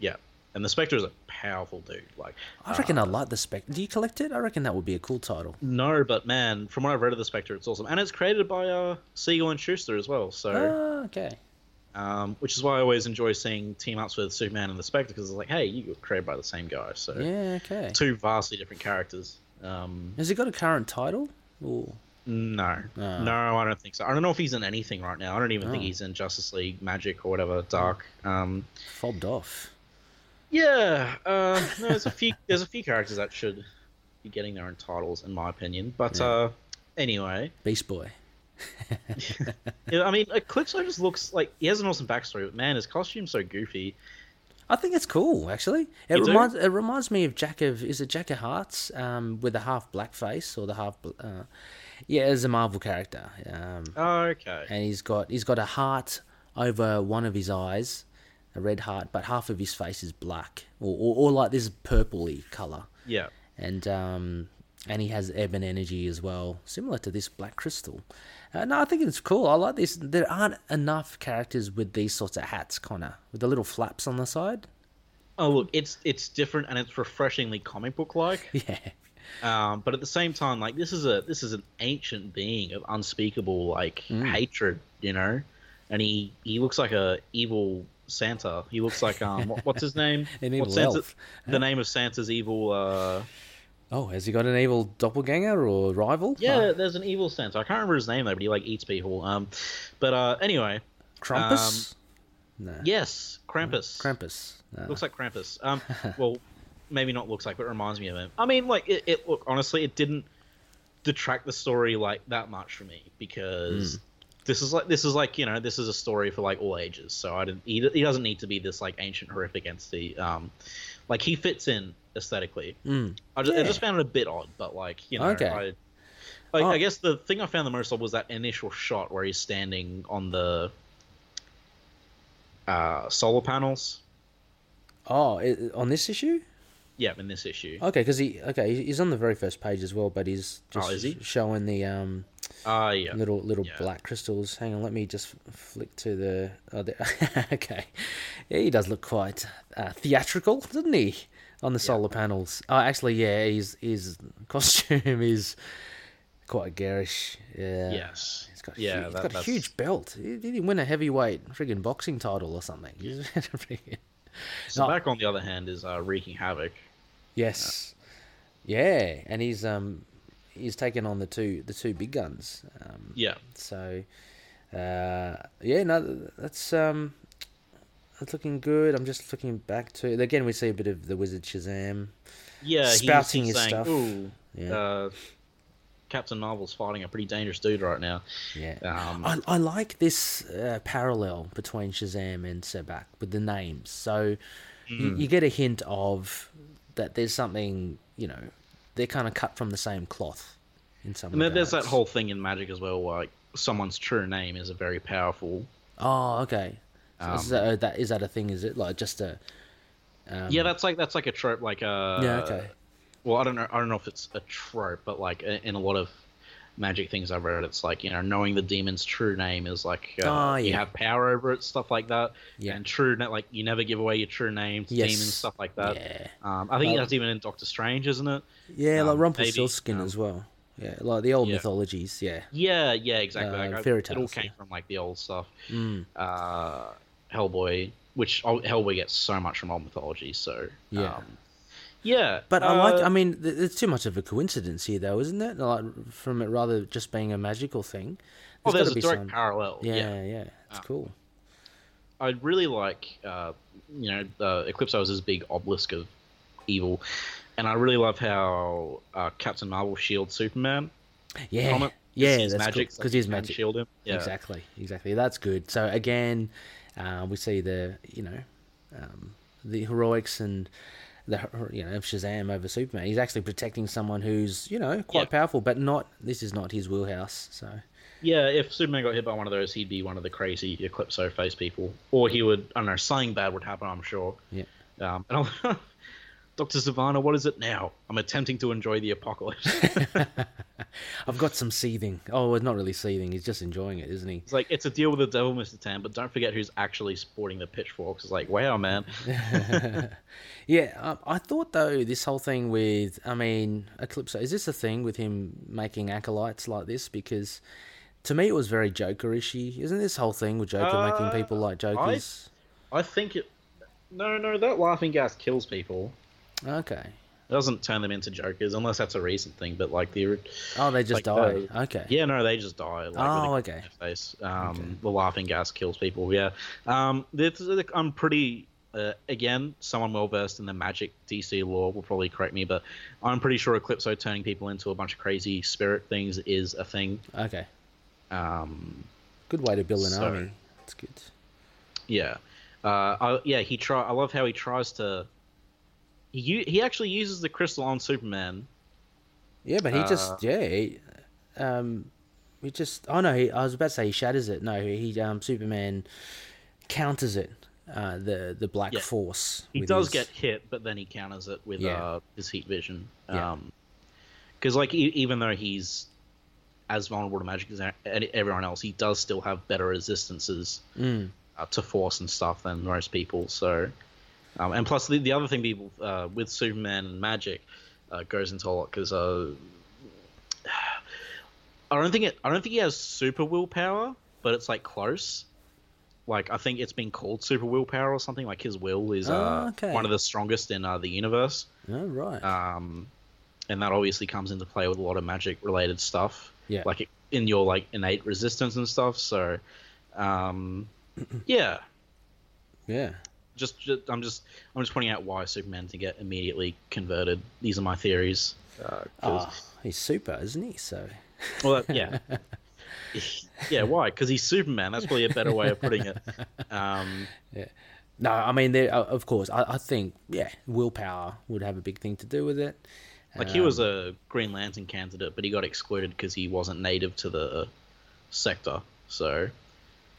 Speaker 1: yeah, and the Spectre is a powerful dude. Like
Speaker 2: I reckon
Speaker 1: uh,
Speaker 2: I like the Spectre. Do you collect it? I reckon that would be a cool title.
Speaker 1: no, but man, from what I've read of the Spectre, it's awesome, and it's created by uh, Siegel and Shuster as well. So.
Speaker 2: Ah, okay.
Speaker 1: um, which is why I always enjoy seeing team ups with Superman and the Spectre because it's like, hey, you were created by the same guy, so
Speaker 2: Yeah, okay.
Speaker 1: two vastly different characters. Um,
Speaker 2: Has he got a current title? Or
Speaker 1: no,
Speaker 2: Ah.
Speaker 1: no, I don't think so. I don't know if he's in anything right now. I don't even think
Speaker 2: Oh.
Speaker 1: he's in Justice League Magic or whatever Dark. Um,
Speaker 2: fobbed off?
Speaker 1: Yeah, uh, no, there's a few there's a few characters that should be getting their own titles, in my opinion. But
Speaker 2: Yeah.
Speaker 1: uh, anyway,
Speaker 2: Beast Boy.
Speaker 1: yeah, I mean, Eclipso just looks like he has an awesome backstory, but man, his costume's so goofy.
Speaker 2: I think it's cool, actually. It
Speaker 1: You do?
Speaker 2: reminds it reminds me of Jack of is it Jack of Hearts, um, with the half black face or the half, uh, yeah, as a Marvel character, um,
Speaker 1: Oh, okay.
Speaker 2: and he's got he's got a heart over one of his eyes, a red heart, but half of his face is black, or or, or like this purpley color,
Speaker 1: Yeah.
Speaker 2: and um, and he has ebon energy as well, similar to this black crystal. Uh, no, I think it's cool. I like this. There aren't enough characters with these sorts of hats, Connor, with the little flaps on the side.
Speaker 1: Oh look, it's it's different and it's refreshingly comic book like.
Speaker 2: Yeah,
Speaker 1: Um, but at the same time, like this is a this is an ancient being of unspeakable like hatred, you know, and he he looks like a evil Santa. He looks like um what, what's his name?
Speaker 2: An evil
Speaker 1: Santa,
Speaker 2: elf.
Speaker 1: The name of Santa's evil. uh
Speaker 2: Oh, has he got an evil doppelganger or rival?
Speaker 1: Yeah,
Speaker 2: Uh,
Speaker 1: there's an evil Santa. I can't remember his name though, but he like eats people. Um, but uh anyway,
Speaker 2: Krampus. no.
Speaker 1: yes, Krampus.
Speaker 2: Krampus. No.
Speaker 1: Looks like Krampus. Um, well, maybe not looks like, but reminds me of him. I mean, like it, it. Look, honestly, it didn't detract the story like that much for me because this is like this is like you know this is a story for like all ages. So I didn't. He, he doesn't need to be this like ancient horrific entity. Um, like he fits in aesthetically.
Speaker 2: Mm.
Speaker 1: I just, I just found it a bit odd, but like you know,
Speaker 2: Okay.
Speaker 1: I, like,
Speaker 2: Oh.
Speaker 1: I guess the thing I found the most odd was that initial shot where he's standing on the uh, solar panels.
Speaker 2: Oh, i on this issue?
Speaker 1: Yeah, in this issue.
Speaker 2: Okay, because he okay he's on the very first page as well, but he's just
Speaker 1: Oh, he?
Speaker 2: showing the um
Speaker 1: Ah, yeah.
Speaker 2: little little
Speaker 1: Yeah.
Speaker 2: black crystals. Hang on, let me just flick to the. Oh, there. okay, yeah, he does look quite uh, theatrical, doesn't he? On the solar panels. Oh, actually, yeah, his his costume is quite garish. Yeah.
Speaker 1: Yes.
Speaker 2: He's got,
Speaker 1: yeah,
Speaker 2: yeah, he's
Speaker 1: that-
Speaker 2: got a
Speaker 1: that's-
Speaker 2: huge belt. Did he win a heavyweight friggin' boxing title or something? He's friggin-
Speaker 1: Sabbac on the other hand is uh, wreaking havoc.
Speaker 2: Yes. Yeah, and he's um he's taken on the two the two big guns. Um,
Speaker 1: Yeah.
Speaker 2: so uh, yeah, no, that's um that's looking good. I'm just looking back to again. We see a bit of the Wizard Shazam.
Speaker 1: Yeah,
Speaker 2: Spouting
Speaker 1: he's
Speaker 2: his
Speaker 1: saying,
Speaker 2: stuff.
Speaker 1: Ooh,
Speaker 2: Yeah.
Speaker 1: uh, Captain Marvel's fighting a pretty dangerous dude right now.
Speaker 2: Yeah,
Speaker 1: Um,
Speaker 2: I, I like this uh, parallel between Shazam and Sabbac with the names. So
Speaker 1: Hmm.
Speaker 2: you, you get a hint of that there's something you know they're kind of cut from the same cloth in some.
Speaker 1: and there's that whole thing in Magic as well, like someone's true name is a very powerful.
Speaker 2: Oh, okay. So
Speaker 1: Um,
Speaker 2: is, that, that is that a thing? Is it like just a? Um,
Speaker 1: yeah, that's like that's like a trope. Like uh,
Speaker 2: yeah. Okay.
Speaker 1: Well, I don't know. I don't know if it's a trope, but like in a lot of magic things I've read, it's like you know knowing the demon's true name is like uh,
Speaker 2: Ah,
Speaker 1: you have power over it, stuff like that.
Speaker 2: Yeah.
Speaker 1: And true, like you never give away your true name to
Speaker 2: Yes.
Speaker 1: demons, stuff like that.
Speaker 2: Yeah.
Speaker 1: Um, I think that's even in Doctor Strange, isn't it?
Speaker 2: Yeah, like
Speaker 1: Um,
Speaker 2: Rumpelstiltskin
Speaker 1: um,
Speaker 2: as well. Yeah, like the old
Speaker 1: yeah.
Speaker 2: mythologies. Yeah.
Speaker 1: Yeah, yeah, exactly.
Speaker 2: Uh,
Speaker 1: like,
Speaker 2: fairy
Speaker 1: it all came
Speaker 2: yeah.
Speaker 1: from like the old stuff.
Speaker 2: Mm.
Speaker 1: Uh, Hellboy, which oh, Hellboy gets so much from old mythology, so
Speaker 2: Yeah.
Speaker 1: um, yeah.
Speaker 2: But I like.
Speaker 1: uh,
Speaker 2: I mean, it's too much of a coincidence here, though, isn't it? Like from it rather just being a magical thing.
Speaker 1: oh,
Speaker 2: There's
Speaker 1: there's a direct
Speaker 2: some-
Speaker 1: parallel.
Speaker 2: Yeah,
Speaker 1: yeah.
Speaker 2: yeah, it's
Speaker 1: Ah.
Speaker 2: cool.
Speaker 1: I really like, uh, you know, uh, Eclipso is this big obelisk of evil, and I really love how uh, Captain Marvel shields Superman.
Speaker 2: Yeah,
Speaker 1: from it.
Speaker 2: yeah,
Speaker 1: his
Speaker 2: that's
Speaker 1: magic,
Speaker 2: because he's magic.
Speaker 1: shield him. Yeah,
Speaker 2: Exactly, exactly. That's good. So again, uh, we see the you know um, the heroics and the you know of Shazam over Superman. He's actually protecting someone who's you know quite
Speaker 1: Yeah.
Speaker 2: powerful, but not. This is not his wheelhouse. So
Speaker 1: Yeah, if Superman got hit by one of those, he'd be one of the crazy Eclipso face people, or he would. I don't know. Something bad would happen. I'm sure.
Speaker 2: yeah.
Speaker 1: Um, and Dr. Sivana, what is it now? I'm attempting to enjoy the apocalypse.
Speaker 2: I've got some seething. Oh, it's not really seething. He's just enjoying it, isn't he?
Speaker 1: it's like it's a deal with the devil, Mr. Tan, but don't forget who's actually sporting the pitchforks. It's like, wow, man.
Speaker 2: Yeah, um, I thought though this whole thing with, I mean, Eclipse, is this a thing with him making acolytes like this? Because to me it was very Joker-ishy. Isn't this whole thing with Joker
Speaker 1: Uh,
Speaker 2: making people like Jokers?
Speaker 1: I think it. No, no, that laughing gas kills people.
Speaker 2: Okay.
Speaker 1: It doesn't turn them into jokers unless that's a recent thing. But like the
Speaker 2: Oh, they just
Speaker 1: Like,
Speaker 2: die. okay.
Speaker 1: yeah, no, they just die. Like,
Speaker 2: Oh, okay.
Speaker 1: Face. Um,
Speaker 2: Okay.
Speaker 1: The laughing gas kills people. Yeah. Um, this is, I'm pretty. Uh, again, someone well versed in the magic DC lore will probably correct me, but I'm pretty sure Eclipso turning people into a bunch of crazy spirit things is a thing.
Speaker 2: Okay.
Speaker 1: Um,
Speaker 2: Good way to build an
Speaker 1: So-
Speaker 2: army. It's good.
Speaker 1: Yeah, uh, I, yeah. He try. I love how he tries to. He he actually uses the crystal on Superman.
Speaker 2: Yeah, but he
Speaker 1: Uh,
Speaker 2: just yeah, he, um, he just oh no, he, I was about to say he shatters it. No, he um Superman counters it uh, the the Black
Speaker 1: Yeah.
Speaker 2: Force.
Speaker 1: He does
Speaker 2: his-
Speaker 1: get hit, but then he counters it with
Speaker 2: Yeah.
Speaker 1: uh, his heat vision.
Speaker 2: Yeah.
Speaker 1: Um, because like e- even though he's as vulnerable to magic as everyone else, he does still have better resistances
Speaker 2: Mm.
Speaker 1: uh, to force and stuff than most people. So, um, and plus the, the other thing people uh, with Superman and magic uh, goes into a lot because uh, I don't think it. I don't think he has super willpower, but it's like close. Like I think it's been called super willpower or something. Like his will is
Speaker 2: Oh, okay.
Speaker 1: one of the strongest in uh, the universe.
Speaker 2: Oh, right.
Speaker 1: Um, and that obviously comes into play with a lot of magic related stuff
Speaker 2: yeah.
Speaker 1: like in your like innate resistance and stuff. So, um, yeah,
Speaker 2: yeah.
Speaker 1: Just, just I'm just I'm just pointing out why Superman to get immediately converted. These are my theories. Uh, 'cause-
Speaker 2: Oh, he's super, isn't he? So.
Speaker 1: well, that- yeah, yeah. Why? Because he's Superman. That's probably a better way of putting it. Um,
Speaker 2: No, I mean, there. uh, Of course, I, I think yeah, willpower would have a big thing to do with it.
Speaker 1: like he was a Green Lantern candidate, but he got excluded because he wasn't native to the sector. So,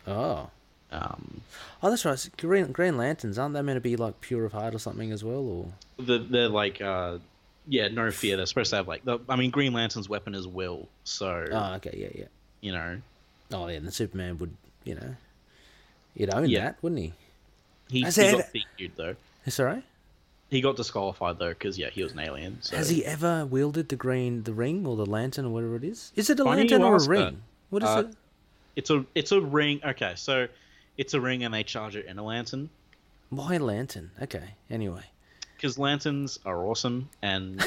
Speaker 2: Oh,
Speaker 1: um,
Speaker 2: oh, that's right. Green Green Lanterns aren't they meant to be like pure of heart or something as well? Or
Speaker 1: the, they're like uh yeah no fear they're supposed to have like the, i mean green lantern's weapon is will so
Speaker 2: oh, okay, yeah, yeah.
Speaker 1: you know
Speaker 2: Oh, yeah. and The Superman would, you know, he'd own
Speaker 1: Yeah.
Speaker 2: that, wouldn't he?
Speaker 1: he,
Speaker 2: Has
Speaker 1: he
Speaker 2: it-
Speaker 1: got DQ'd though
Speaker 2: It's all right.
Speaker 1: he got disqualified though because yeah he was an alien so
Speaker 2: Has he ever wielded the green, the ring, or the lantern, or whatever it is? Is it a
Speaker 1: Funny
Speaker 2: lantern or a ring?
Speaker 1: that.
Speaker 2: What is
Speaker 1: Uh,
Speaker 2: it?
Speaker 1: it's a it's a ring okay so it's a ring and they charge it in a lantern
Speaker 2: Why lantern? Okay. Anyway.
Speaker 1: because lanterns are awesome and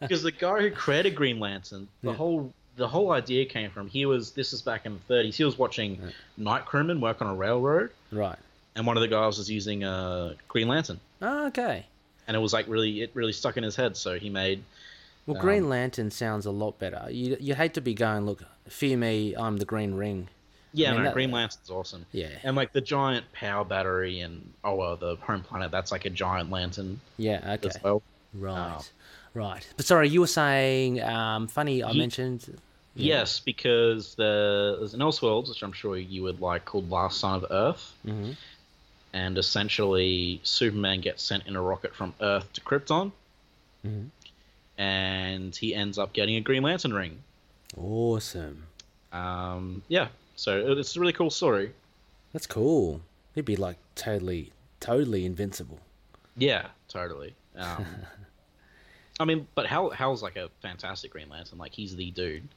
Speaker 1: because the guy who created green lantern the
Speaker 2: Yeah.
Speaker 1: whole the whole idea came from he was this is back in the 30s he was watching night crewmen work on a railroad
Speaker 2: Right.
Speaker 1: and one of the guys was using a green lantern
Speaker 2: Oh, okay.
Speaker 1: and it was like really it really stuck in his head so he made
Speaker 2: Well,
Speaker 1: Um,
Speaker 2: Green Lantern sounds a lot better. You you hate to be going, look, fear me, I'm the Green Ring.
Speaker 1: Yeah
Speaker 2: I mean,
Speaker 1: no
Speaker 2: that-
Speaker 1: green lantern's awesome
Speaker 2: Yeah.
Speaker 1: and like the giant power battery and oh well the home planet that's like a giant lantern
Speaker 2: Yeah. Okay.
Speaker 1: as well
Speaker 2: Right.
Speaker 1: Oh.
Speaker 2: Right. But sorry, you were saying, um, funny. I
Speaker 1: Ye-
Speaker 2: mentioned. Yeah.
Speaker 1: yes because the, there's an elseworlds which i'm sure you would like called last son of earth
Speaker 2: Mhm.
Speaker 1: and essentially superman gets sent in a rocket from earth to krypton
Speaker 2: Mhm.
Speaker 1: and he ends up getting a green lantern ring
Speaker 2: Awesome.
Speaker 1: um, yeah so it's a really cool story
Speaker 2: That's cool. He'd be like totally, totally invincible.
Speaker 1: Yeah, totally. Um, I mean, but Hal Hal's like a fantastic Green Lantern. Like he's the dude.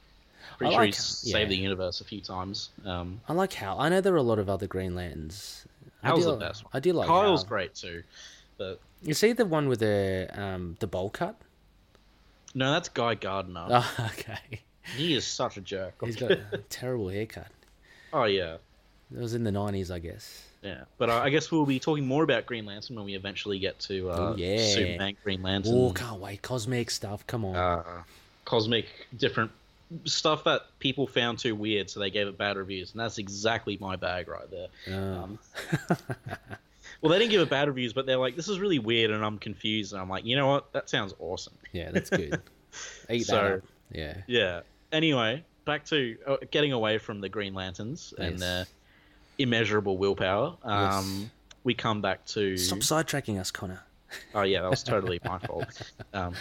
Speaker 1: Pretty
Speaker 2: I
Speaker 1: sure
Speaker 2: like-
Speaker 1: he's
Speaker 2: yeah.
Speaker 1: saved the universe a few times. Um,
Speaker 2: I like Hal. I know there are a lot of other Green Lanterns.
Speaker 1: Hal's
Speaker 2: do,
Speaker 1: the best. One.
Speaker 2: I do like
Speaker 1: Kyle's
Speaker 2: Hal.
Speaker 1: great too, but
Speaker 2: You see the one with the um the bowl cut?
Speaker 1: no, that's Guy Gardner.
Speaker 2: Oh, okay.
Speaker 1: He is such a jerk.
Speaker 2: He's got a terrible haircut.
Speaker 1: Oh yeah,
Speaker 2: It was in the nineties, I guess.
Speaker 1: yeah. But uh, I guess we'll be talking more about Green Lantern when we eventually get to uh,
Speaker 2: Oh, yeah.
Speaker 1: Superman, Green Lantern,
Speaker 2: Oh, can't wait! Cosmic stuff. Come on.
Speaker 1: uh, cosmic, different stuff that people found too weird, so they gave it bad reviews, and that's exactly my bag right there.
Speaker 2: Oh.
Speaker 1: Um, well, they didn't give it bad reviews, but they're like, "This is really weird," and I'm confused. And I'm like, you know what? That sounds awesome.
Speaker 2: yeah, that's good. Eat
Speaker 1: So-
Speaker 2: that up. Yeah.
Speaker 1: Yeah. Anyway, back to uh, getting away from the Green Lanterns and
Speaker 2: Yes.
Speaker 1: their immeasurable willpower. Um,
Speaker 2: Yes.
Speaker 1: We come back to.
Speaker 2: Stop sidetracking us, Connor.
Speaker 1: Oh yeah, that was totally my fault. Um,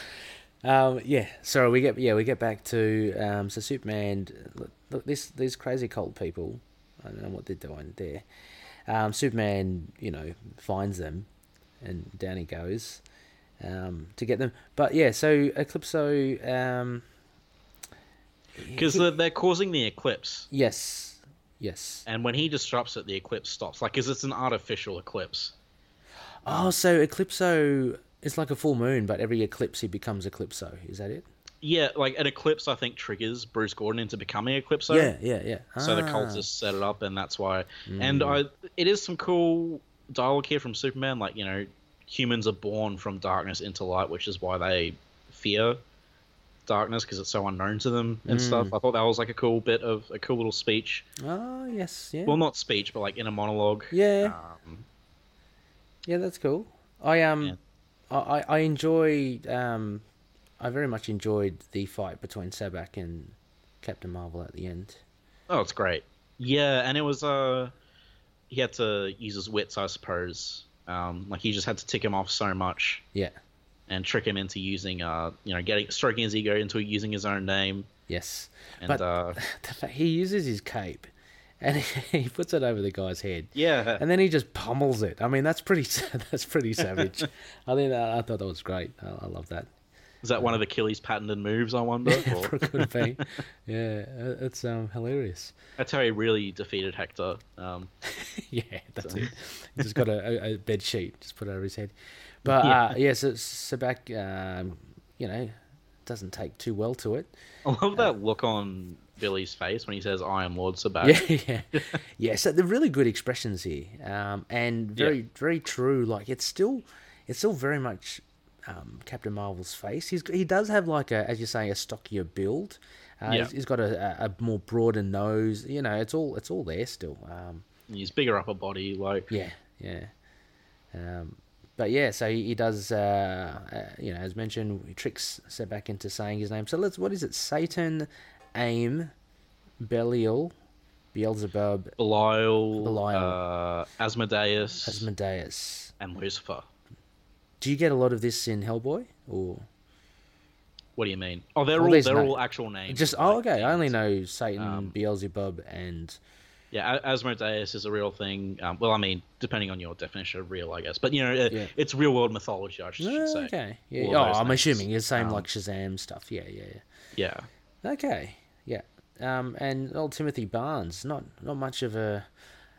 Speaker 2: Um, yeah, so we get yeah we get back to um, so Superman. Look, look, this these crazy cult people. I don't know what they're doing there. Um, Superman, you know, finds them, and down he goes um, to get them. But yeah, so Eclipso. Um,
Speaker 1: because they're, they're causing the eclipse,
Speaker 2: yes, yes.
Speaker 1: and when he disrupts it, the eclipse stops. Like, because it's an artificial eclipse.
Speaker 2: Oh, so Eclipso is like a full moon, but every eclipse he becomes Eclipso. Is that it?
Speaker 1: Yeah, like an eclipse, I think triggers Bruce Gordon into becoming Eclipso.
Speaker 2: yeah, yeah, yeah.
Speaker 1: So the
Speaker 2: Ah.
Speaker 1: cultists set it up, and that's why. And I, it is some cool dialogue here from Superman. Like you know, humans are born from darkness into light, which is why they fear darkness because it's so unknown to them and stuff. I thought that was like a cool bit of a cool little speech.
Speaker 2: Oh yes, yeah.
Speaker 1: Well, not speech, but like in a monologue.
Speaker 2: Yeah.
Speaker 1: Um,
Speaker 2: Yeah, that's cool. I um,
Speaker 1: Yeah.
Speaker 2: I I I enjoyed um, I very much enjoyed the fight between Sabbac and Captain Marvel at the end.
Speaker 1: oh, it's great. Yeah, and it was uh, he had to use his wits, I suppose. Um, like he just had to tick him off so much
Speaker 2: Yeah.
Speaker 1: And trick him into using, uh, you know, getting stroking his ego into using his own name.
Speaker 2: Yes.
Speaker 1: And
Speaker 2: But-
Speaker 1: uh,
Speaker 2: he uses his cape, and he puts it over the guy's head.
Speaker 1: yeah,
Speaker 2: And then he just pummels it. I mean, that's pretty. That's pretty savage. I think that, I thought that was great. I, I love that.
Speaker 1: is that one of Achilles' patented moves? I wonder. Or-
Speaker 2: Could be. Yeah, uh, it's um hilarious.
Speaker 1: That's how he really defeated Hector. Um,
Speaker 2: yeah, that's it. He's just got a, a, a bed sheet, just put it over his head. But
Speaker 1: Yeah.
Speaker 2: uh, yeah, so Sabbac, um, you know, doesn't take too well to it.
Speaker 1: I love that look on Billy's face when he says, "I am Lord Sabbac."
Speaker 2: Yeah, yeah, yeah. So they're really good expressions here, um, and very, very true. Like it's still, it's still very much um, Captain Marvel's face. He's he does have like a, as you say, a stockier build. Uh,
Speaker 1: Yeah.
Speaker 2: he's, he's got a, a, a more broader nose. You know, it's all it's all there still. Um,
Speaker 1: He's bigger upper body, like
Speaker 2: yeah, yeah. Um, but yeah, so he, he does. Uh, uh, you know, as mentioned, he tricks Sabbac into saying his name. So let's. What is it? Satan, Aim, Belial, Beelzebub,
Speaker 1: Belial,
Speaker 2: Belial.
Speaker 1: Uh, Asmodeus,
Speaker 2: Asmodeus.
Speaker 1: and Lucifer.
Speaker 2: Do you get a lot of this in Hellboy, or
Speaker 1: What do you mean? Oh, they're
Speaker 2: Well,
Speaker 1: all they're
Speaker 2: no-
Speaker 1: all actual names.
Speaker 2: just?
Speaker 1: like,
Speaker 2: Oh, okay. I only know Satan,
Speaker 1: Um,
Speaker 2: Beelzebub, and
Speaker 1: Yeah, Asmodeus is a real thing. Um, well, I mean, depending on your definition of real, I guess. But you know, it,
Speaker 2: Yeah.
Speaker 1: it's real world mythology. I should,
Speaker 2: Oh,
Speaker 1: say.
Speaker 2: okay. Yeah.
Speaker 1: All
Speaker 2: Oh, I'm
Speaker 1: names.
Speaker 2: assuming it's same
Speaker 1: Um,
Speaker 2: like Shazam stuff. Yeah, yeah,
Speaker 1: Yeah.
Speaker 2: yeah. Okay. Yeah. Um, and old Timothy Barnes, not not much of a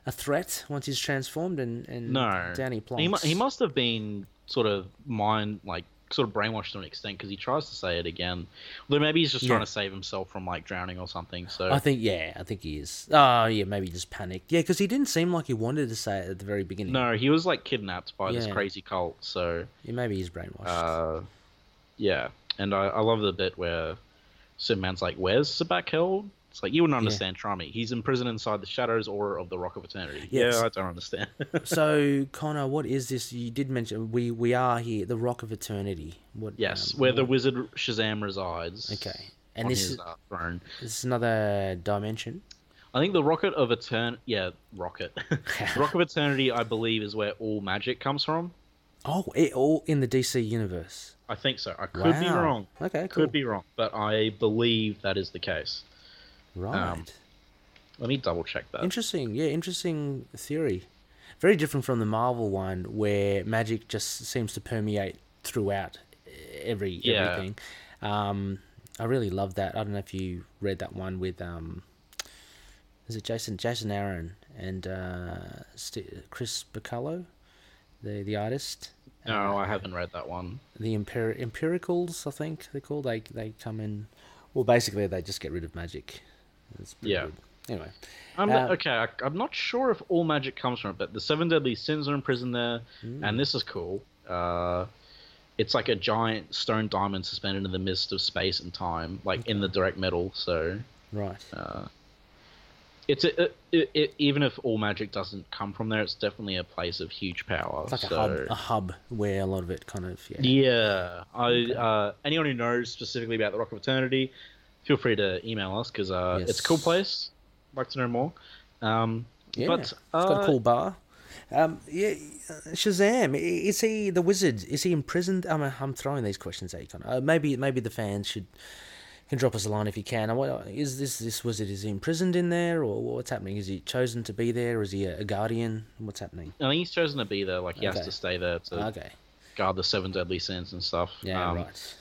Speaker 2: a threat once he's transformed, and and
Speaker 1: No.
Speaker 2: down he.
Speaker 1: He, mu- he must have been sort of mind like sort of brainwashed to an extent because he tries to say it again. Although maybe he's just trying to save himself from like drowning or something. So
Speaker 2: I think yeah, I think he is. Oh yeah, maybe he just panicked. Yeah, because he didn't seem like he wanted to say it at the very beginning.
Speaker 1: no, he was like kidnapped by this crazy cult. So
Speaker 2: Yeah, maybe he's brainwashed.
Speaker 1: uh, yeah, and I, I love the bit where Superman's like, "Where's Sabbac held?" It's like you wouldn't understand. Try me. He's imprisoned inside the shadows or of the Rock of Eternity.
Speaker 2: Yes.
Speaker 1: Yeah, I don't understand.
Speaker 2: so Connor, what is this? You did mention we we are here, the Rock of Eternity. What?
Speaker 1: yes,
Speaker 2: um,
Speaker 1: where the wizard Shazam resides.
Speaker 2: Okay, and this
Speaker 1: his
Speaker 2: is
Speaker 1: uh, throne.
Speaker 2: this is another dimension.
Speaker 1: I think the Rocket of Etern yeah, Rocket. Rock of Eternity, I believe, is where all magic comes from.
Speaker 2: Oh, it, all in the DC universe.
Speaker 1: I think so. I could be wrong.
Speaker 2: Okay, cool.
Speaker 1: Could be wrong, but I believe that is the case.
Speaker 2: Right.
Speaker 1: um, Let me double check that.
Speaker 2: Interesting. Yeah, interesting theory. Very different from the Marvel one, where magic just seems to permeate throughout every
Speaker 1: Yeah.
Speaker 2: everything. Um, I really love that. I don't know if you read that one with um, is it Jason Jason Aaron and uh, St- Chris Bachalo, the the artist.
Speaker 1: no, I haven't read that one.
Speaker 2: The Empir- Empirikuls, I think they're called. They they come in. Well, basically, they just get rid of magic. It's
Speaker 1: Yeah.
Speaker 2: good. Anyway,
Speaker 1: I'm
Speaker 2: Uh,
Speaker 1: okay. I, I'm not sure if all magic comes from it, but the seven deadly sins are imprisoned there,
Speaker 2: Mm.
Speaker 1: and this is cool. Uh, it's like a giant stone diamond suspended in the midst of space and time, like in the direct metal. So
Speaker 2: right.
Speaker 1: uh, it's a, it, it, it, even if all magic doesn't come from there, it's definitely a place of huge power.
Speaker 2: It's like
Speaker 1: so,
Speaker 2: a hub, a hub where a lot of it kind of yeah.
Speaker 1: Yeah, I uh, anyone who knows specifically about the Rock of Eternity, feel free to email us because uh, it's a cool place. I'd like to know more. Um,
Speaker 2: Yeah,
Speaker 1: but
Speaker 2: it's got a
Speaker 1: uh,
Speaker 2: cool bar. Um, yeah, uh, Shazam is he the wizard? Is he imprisoned? I'm I'm throwing these questions at you. Connor. Uh, maybe maybe the fans should can drop us a line if you can. Is this this wizard? Is he imprisoned in there, or what's happening? Is he chosen to be there? Is he a, a guardian? What's happening?
Speaker 1: I think he's chosen to be there. Like he has to stay there to
Speaker 2: Okay,
Speaker 1: guard the seven deadly sins and stuff.
Speaker 2: yeah,
Speaker 1: Um,
Speaker 2: right.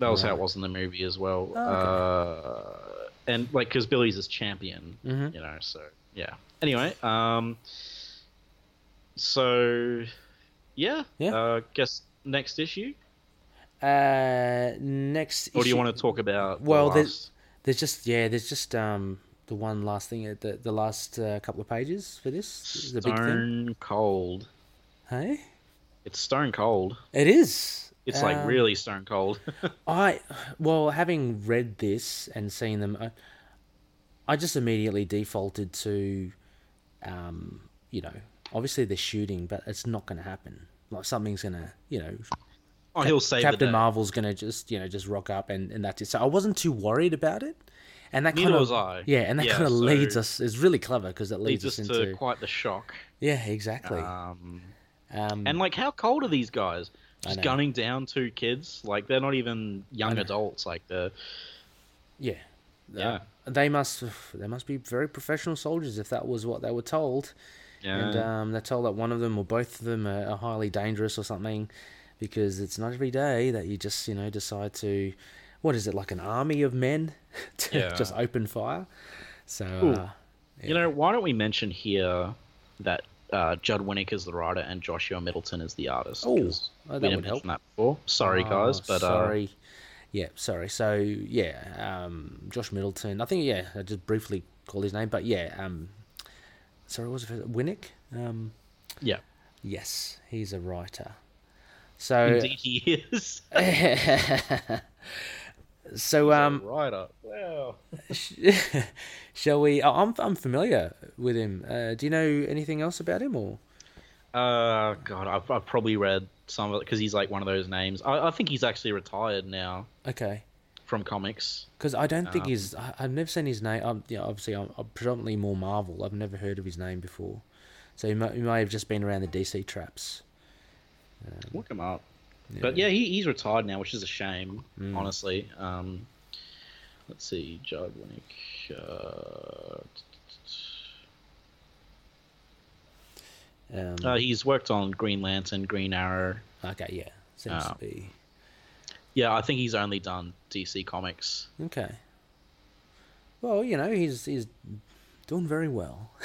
Speaker 1: That was how it was in the movie as well.
Speaker 2: Oh, okay.
Speaker 1: uh, and like because Billy's his champion,
Speaker 2: Mhm.
Speaker 1: you know. So yeah. Anyway, um, so yeah,
Speaker 2: Yeah.
Speaker 1: Uh, guess next issue.
Speaker 2: Uh, next.
Speaker 1: Or do you
Speaker 2: issue-
Speaker 1: want to talk about? the
Speaker 2: Well, there's-
Speaker 1: last-
Speaker 2: There's just yeah, there's just um the one last thing at the the last uh, couple of pages for this the big thing.
Speaker 1: Stone Cold.
Speaker 2: Hey,
Speaker 1: It's stone cold.
Speaker 2: it is.
Speaker 1: It's like
Speaker 2: Um,
Speaker 1: really stone cold.
Speaker 2: I well, having read this and seen them, I, I just immediately defaulted to, um, you know, obviously they're shooting, but it's not going to happen. Like something's gonna, you know,
Speaker 1: oh, he'll save
Speaker 2: Captain. Marvel's gonna just, you know, just rock up and and that's it. So I wasn't too worried about it. and that
Speaker 1: Neither
Speaker 2: kind of
Speaker 1: was I.
Speaker 2: yeah, and that
Speaker 1: Yeah,
Speaker 2: kind of
Speaker 1: so-
Speaker 2: leads us is really clever because it leads,
Speaker 1: leads us
Speaker 2: us into
Speaker 1: to quite the shock.
Speaker 2: yeah, exactly.
Speaker 1: Um,
Speaker 2: um,
Speaker 1: and like, how cold are these guys?
Speaker 2: I
Speaker 1: Just gunning down two kids. Like they're not even young adults. Like the
Speaker 2: yeah,
Speaker 1: yeah,
Speaker 2: they must they must be very professional soldiers if that was what they were told.
Speaker 1: yeah.
Speaker 2: and um, they're told that one of them or both of them are, are highly dangerous or something because it's not every day that you just you know decide to what is it like an army of men to
Speaker 1: Yeah.
Speaker 2: just open fire so
Speaker 1: Ooh.
Speaker 2: uh,
Speaker 1: You know, why don't we mention here that uh, Judd Winick is the writer and Joshua Middleton is the artist?
Speaker 2: Oh, oh, that would help.
Speaker 1: that before. Sorry, guys,
Speaker 2: oh,
Speaker 1: but
Speaker 2: sorry yeah sorry so yeah um, josh middleton i think yeah i just briefly called his name but yeah um, sorry what was it winick um,
Speaker 1: uh, yeah,
Speaker 2: yes he's a writer so
Speaker 1: indeed he is.
Speaker 2: so um
Speaker 1: writer. Wow.
Speaker 2: Shall we? Oh, I'm I'm familiar with him. Uh, do you know anything else about him or?
Speaker 1: Uh, God, I've, I've probably read some of it because he's like one of those names. I, I think he's actually retired now
Speaker 2: Okay,
Speaker 1: from comics.
Speaker 2: because I don't
Speaker 1: Um,
Speaker 2: think he's. I, I've never seen his name. I'm, yeah, obviously I'm, I'm predominantly more Marvel. I've never heard of his name before, so he may, he may have just been around the DC traps.
Speaker 1: Look him up. But yeah, he, he's retired now, which is a shame,
Speaker 2: Mm.
Speaker 1: honestly. Um, let's see, Judd Winick. Uh,
Speaker 2: Um,
Speaker 1: uh, he's worked on Green Lantern, Green Arrow.
Speaker 2: okay, yeah, seems
Speaker 1: oh.
Speaker 2: to be
Speaker 1: Yeah, I think he's only done DC comics.
Speaker 2: okay. Well, you know, he's he's doing very well.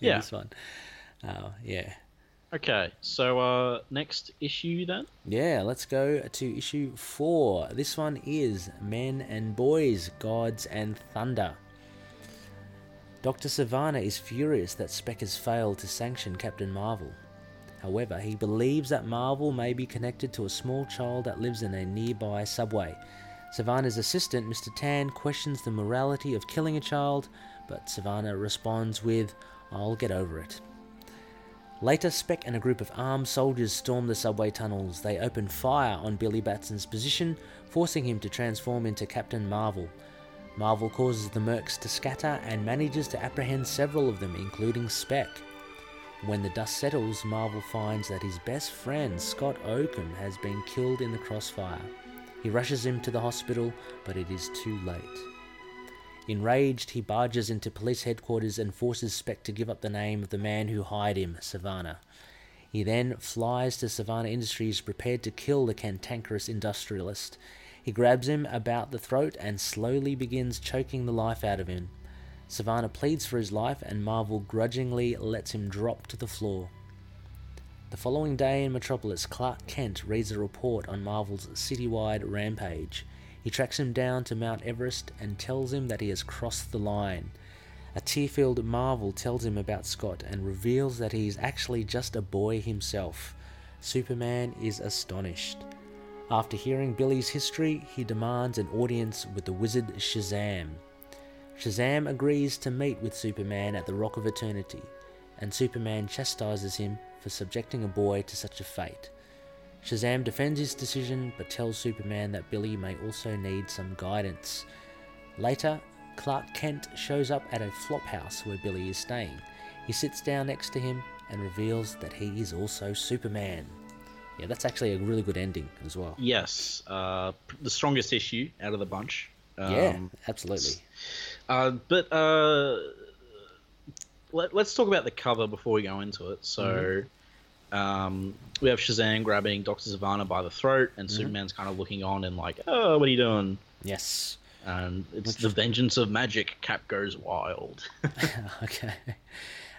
Speaker 2: in
Speaker 1: Yeah.
Speaker 2: this one. Uh, yeah.
Speaker 1: Okay, so uh, next issue then.
Speaker 2: Yeah, let's go to issue four. This one is Men and Boys, Gods and Thunder. Dr. Sivana is furious that Speck has failed to sanction Captain Marvel. However, he believes that Marvel may be connected to a small child that lives in a nearby subway. Sivana's assistant, Mr. Tan, questions the morality of killing a child, but Sivana responds with, I'll get over it. Later, Speck and a group of armed soldiers storm the subway tunnels. They open fire on Billy Batson's position, forcing him to transform into Captain Marvel. Marvel causes the mercs to scatter and manages to apprehend several of them, including Speck. When the dust settles, Marvel finds that his best friend, Scott Oakham, has been killed in the crossfire. He rushes him to the hospital, but it is too late. Enraged, he barges into police headquarters and forces Speck to give up the name of the man who hired him, Sivana. He then flies to Sivana Industries prepared to kill the cantankerous industrialist. He grabs him about the throat and slowly begins choking the life out of him. Sivana pleads for his life and Marvel grudgingly lets him drop to the floor. The following day in Metropolis, Clark Kent reads a report on Marvel's citywide rampage. He tracks him down to Mount Everest and tells him that he has crossed the line. A tear-filled Marvel tells him about Scott and reveals that he is actually just a boy himself. Superman is astonished. After hearing Billy's history, he demands an audience with the wizard Shazam. Shazam agrees to meet with Superman at the Rock of Eternity, and Superman chastises him for subjecting a boy to such a fate. Shazam defends his decision but tells Superman that Billy may also need some guidance. Later, Clark Kent shows up at a flop house where Billy is staying. He sits down next to him and reveals that he is also Superman. Yeah, that's actually a really good ending as well.
Speaker 1: Yes, uh, the strongest issue out of the bunch. Um,
Speaker 2: yeah, absolutely.
Speaker 1: Uh, but uh, let, us talk about the cover before we go into it. So um, we have Shazam grabbing Dr. Sivana by the throat, and Superman's kind of looking on and like, oh, what are you doing?
Speaker 2: Yes.
Speaker 1: And it's the vengeance of magic. Cap goes wild.
Speaker 2: okay.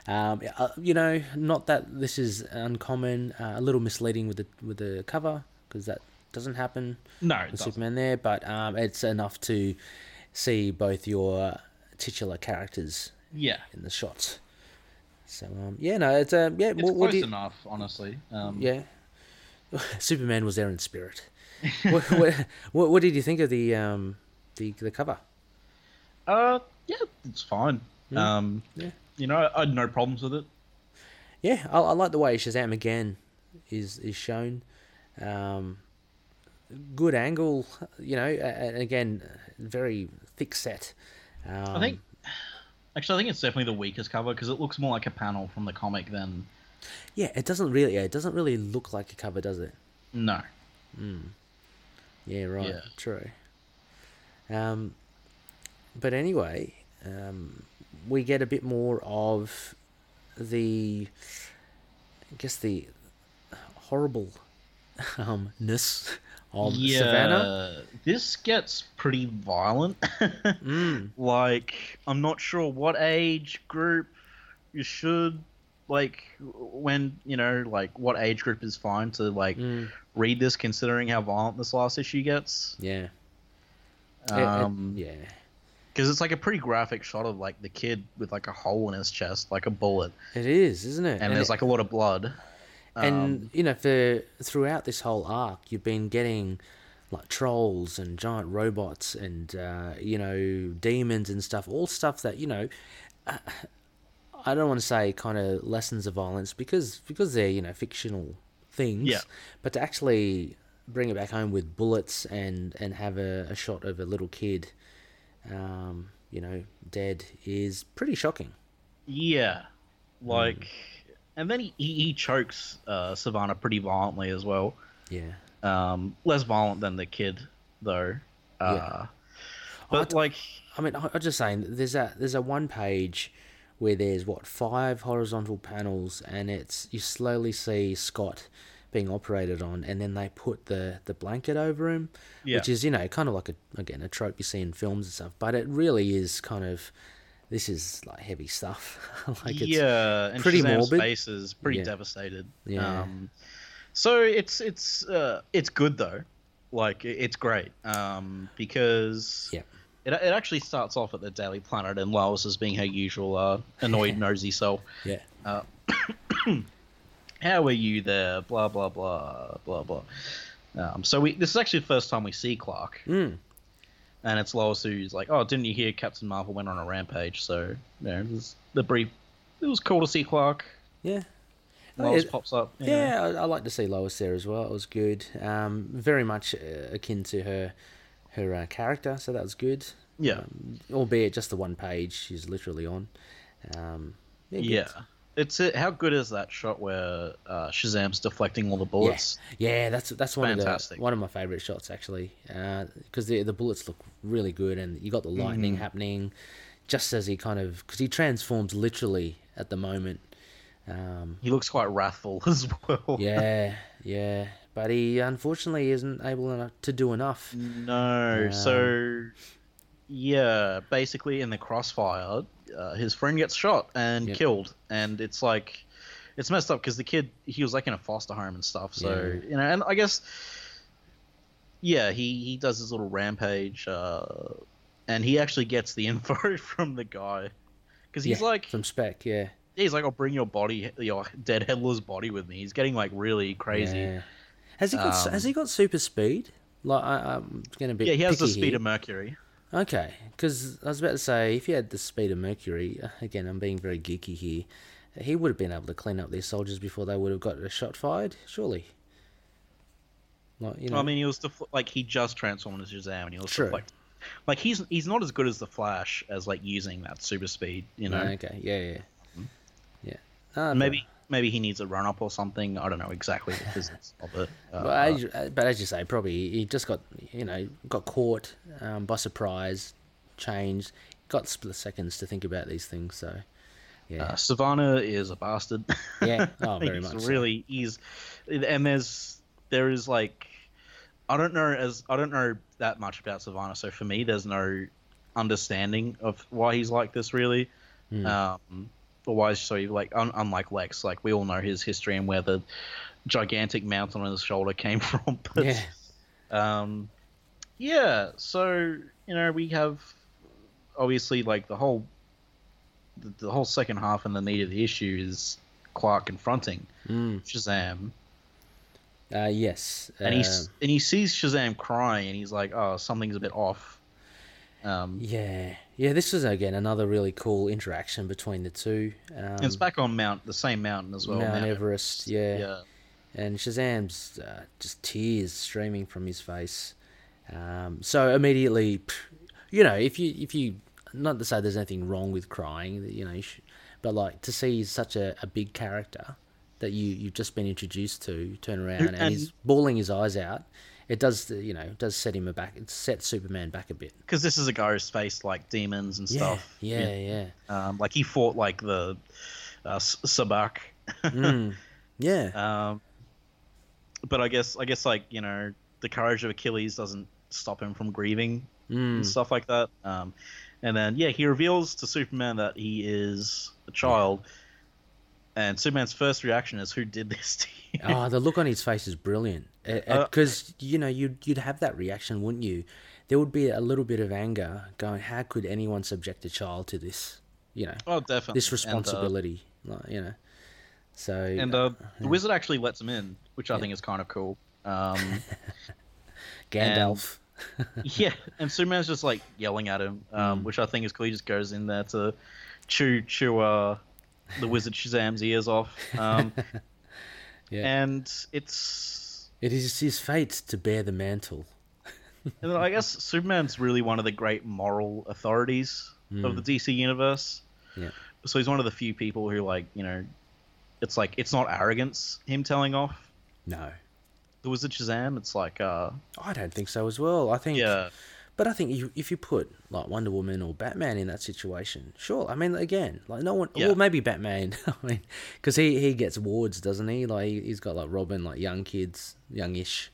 Speaker 2: Um, uh, you know, not that this is uncommon. Uh, a little misleading with the with the cover because that doesn't happen.
Speaker 1: no, it
Speaker 2: with
Speaker 1: doesn't.
Speaker 2: Superman there, but um, it's enough to see both your titular characters
Speaker 1: yeah,
Speaker 2: in the shots. So um, yeah, no, it's uh, yeah.
Speaker 1: it's
Speaker 2: what, what
Speaker 1: close
Speaker 2: do you-
Speaker 1: enough, honestly. Um,
Speaker 2: Yeah, Superman was there in spirit. what, what, what what did you think of the um the the cover?
Speaker 1: Uh, yeah, it's fine. Um,
Speaker 2: Yeah.
Speaker 1: you know, I had no problems with it.
Speaker 2: Yeah, I, I like the way Shazam again is is shown. Um, good angle, you know, and again, very thick set. Um,
Speaker 1: I think, actually, I think it's definitely the weakest cover because it looks more like a panel from the comic than.
Speaker 2: Yeah, it doesn't really. Yeah, it doesn't really look like a cover, does it?
Speaker 1: No.
Speaker 2: Yeah, right.
Speaker 1: Yeah.
Speaker 2: True. Um, but anyway, um, we get a bit more of the, I guess the horrible um
Speaker 1: yeah,
Speaker 2: Sivana.
Speaker 1: this gets pretty violent.
Speaker 2: Mm.
Speaker 1: Like, I'm not sure what age group you should like when you know like what age group is fine to like
Speaker 2: Mm.
Speaker 1: read this considering how violent this last issue gets
Speaker 2: Yeah. It- it-
Speaker 1: um
Speaker 2: yeah.
Speaker 1: because it's like a pretty graphic shot of like the kid with like a hole in his chest like a bullet
Speaker 2: It is, isn't it?
Speaker 1: and, there's
Speaker 2: it-
Speaker 1: like a lot of blood
Speaker 2: and
Speaker 1: Um,
Speaker 2: you know for throughout this whole arc you've been getting like trolls and giant robots and uh, you know demons and stuff all stuff that you know uh, i don't want to say kind of lessons of violence because because they're you know fictional things.
Speaker 1: Yeah.
Speaker 2: but to actually bring it back home with bullets and and have a, a shot of a little kid um, you know dead is pretty shocking.
Speaker 1: Yeah. Like and then he, he, he chokes uh sivana pretty violently as well
Speaker 2: yeah
Speaker 1: um less violent than the kid though uh
Speaker 2: Yeah.
Speaker 1: but
Speaker 2: I-
Speaker 1: like
Speaker 2: I mean, I- I'm just saying. There's a there's a one page where there's what five horizontal panels, and it's you slowly see Scott being operated on, and then they put the the blanket over him,
Speaker 1: Yeah.
Speaker 2: which is you know kind of like a again a trope you see in films and stuff. But it really is kind of this is like heavy stuff. like it's,
Speaker 1: yeah, and
Speaker 2: pretty
Speaker 1: Shazam's
Speaker 2: morbid.
Speaker 1: face is pretty
Speaker 2: Yeah.
Speaker 1: devastated.
Speaker 2: Yeah.
Speaker 1: Um, so it's it's uh, it's good though, like it's great um, because
Speaker 2: Yeah.
Speaker 1: it it actually starts off at the Daily Planet and Lois is being her usual uh, annoyed nosy self.
Speaker 2: yeah,
Speaker 1: How are you there? Blah blah blah blah blah. Um, so we this is actually the first time we see Clark,
Speaker 2: mm,
Speaker 1: and it's Lois who's like, "Oh, didn't you hear Captain Marvel went on a rampage?" So you know, it was the brief. It was cool to see Clark.
Speaker 2: yeah.
Speaker 1: Lois
Speaker 2: yeah.
Speaker 1: pops up.
Speaker 2: Yeah, I, I like to see Lois there as well. It was good. Um, very much uh, akin to her her uh, character, so that was good.
Speaker 1: Yeah.
Speaker 2: Um, albeit just the one page she's literally on. Um, yeah.
Speaker 1: Yeah. It's it, how good is that shot where uh, Shazam's deflecting all the bullets?
Speaker 2: Yeah, yeah that's that's one
Speaker 1: Fantastic.
Speaker 2: of the one of my favorite shots actually, because the the bullets look really good, and you got the lightning
Speaker 1: Mm-hmm.
Speaker 2: happening, just as he kind of because he transforms literally at the moment. Um,
Speaker 1: He looks quite wrathful as well.
Speaker 2: yeah, yeah, but he unfortunately isn't able enough to do enough.
Speaker 1: No.
Speaker 2: Um,
Speaker 1: so, yeah, basically in the crossfire, uh, his friend gets shot and
Speaker 2: Yep.
Speaker 1: killed, and it's like, it's messed up because the kid he was like in a foster home and stuff. So
Speaker 2: Yeah.
Speaker 1: you know, and I guess, yeah, he he does his little rampage, uh, and he actually gets the info from the guy. Because he's
Speaker 2: Yeah,
Speaker 1: like,
Speaker 2: from Spec, yeah,
Speaker 1: he's like, I'll bring your body, your dead headless body with me. He's getting like really crazy.
Speaker 2: Yeah. Has he got
Speaker 1: Um,
Speaker 2: has he got super speed? Like I, I'm getting a bit.
Speaker 1: Yeah, he has the speed
Speaker 2: here.
Speaker 1: of Mercury.
Speaker 2: Okay, because I was about to say, if he had the speed of Mercury, uh, again, I'm being very geeky here, he would have been able to clean up these soldiers before they would have got a shot fired, surely. Like, you know,
Speaker 1: I mean, he was defl- like he just transformed into Shazam, and he was
Speaker 2: True.
Speaker 1: deflect. Like he's he's not as good as the Flash as like using that super speed, you know.
Speaker 2: okay, yeah, yeah, yeah. Ah,
Speaker 1: maybe maybe he needs a run up or something. I don't know exactly the physics of it. Uh,
Speaker 2: But as, you- uh, but as you say, probably he just got you know got caught um, by surprise, changed, got split seconds to think about these things. So, yeah,
Speaker 1: uh, Sivana is a bastard.
Speaker 2: yeah, oh, very much. so.
Speaker 1: really he's and there's there is like I don't know as I don't know that much about Sivana, so for me there's no understanding of why he's like this really.
Speaker 2: Hmm.
Speaker 1: Um, he's so like un- unlike Lex, like we all know his history and where the gigantic mountain on his shoulder came from. But
Speaker 2: Yeah.
Speaker 1: um, yeah, so you know we have obviously like the whole the, the whole second half and the meat of the issue is Clark confronting
Speaker 2: Mm.
Speaker 1: Shazam,
Speaker 2: Uh, yes,
Speaker 1: and he s and he sees Shazam crying, and he's like, "Oh, something's a bit off." Um,
Speaker 2: Yeah, yeah. This was again another really cool interaction between the two. Um,
Speaker 1: it's back on Mount, the same mountain as well.
Speaker 2: Mount Everest, yeah.
Speaker 1: Yeah,
Speaker 2: and Shazam's uh, just tears streaming from his face. Um, so immediately, you know, if you if you not to say there's anything wrong with crying, you know, you should, but like to see such a, a big character that you you've just been introduced to turn around and, and he's bawling his eyes out. It does, you know, does set him back. It sets Superman back a bit
Speaker 1: because this is a guy who's faced like demons and
Speaker 2: yeah,
Speaker 1: stuff.
Speaker 2: Yeah, yeah.
Speaker 1: yeah. Um, like he fought like the uh, Sabbac.
Speaker 2: mm, yeah.
Speaker 1: Um, but I guess I guess like you know the courage of Achilles doesn't stop him from grieving
Speaker 2: mm.
Speaker 1: and stuff like that. Um, and then yeah, he reveals to Superman that he is a child. Yeah. And Superman's first reaction is, "Who did this to you?"
Speaker 2: Oh, the look on his face is brilliant. Because uh, you know you'd you'd have that reaction, wouldn't you? There would be a little bit of anger going. How could anyone subject a child to this? You know,
Speaker 1: oh, definitely
Speaker 2: this responsibility. And, uh, you know, so
Speaker 1: and uh, the wizard actually lets him in, which I yeah. think is kind of cool. Um,
Speaker 2: Gandalf.
Speaker 1: And, yeah, and Superman's just like yelling at him, um, mm. which I think is cool. He just goes in there to chew chew uh, the wizard Shazam's ears off. Um, yeah, and it's
Speaker 2: it is his fate to bear the mantle.
Speaker 1: and I guess Superman's really one of the great moral authorities mm. of the DC universe.
Speaker 2: Yeah.
Speaker 1: So he's one of the few people who like you know it's like it's not arrogance him telling off.
Speaker 2: No.
Speaker 1: The Wizard Shazam, it's like uh
Speaker 2: I don't think so as well. I think
Speaker 1: Yeah.
Speaker 2: But I think you, if you put like Wonder Woman or Batman in that situation, sure. I mean, again, like no one, yeah. or maybe Batman. I mean, because he he gets wards, doesn't he? Like he's got like Robin, like young kids, youngish.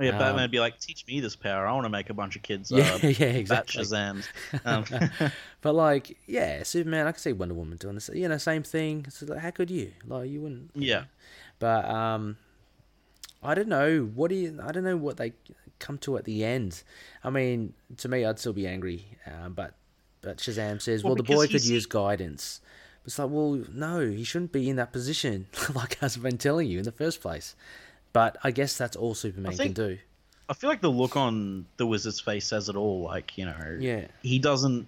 Speaker 1: Yeah, um, Batman would be like, teach me this power. I want to make a bunch of kids. Uh,
Speaker 2: yeah, yeah, exactly.
Speaker 1: Shazams. Um.
Speaker 2: but like, yeah, Superman. I can see Wonder Woman doing this. You know, same thing. So like, how could you? Like, you wouldn't.
Speaker 1: Yeah.
Speaker 2: But um, I don't know. What do you? I don't know what they come to at the end. I mean, to me, I'd still be angry. Uh, but but Shazam says, well, well the boy could use guidance. It's like, well, no, he shouldn't be in that position, like I've been telling you in the first place. But I guess that's all Superman think, can do.
Speaker 1: I feel like the look on the wizard's face says it all. Like you know,
Speaker 2: yeah,
Speaker 1: he doesn't.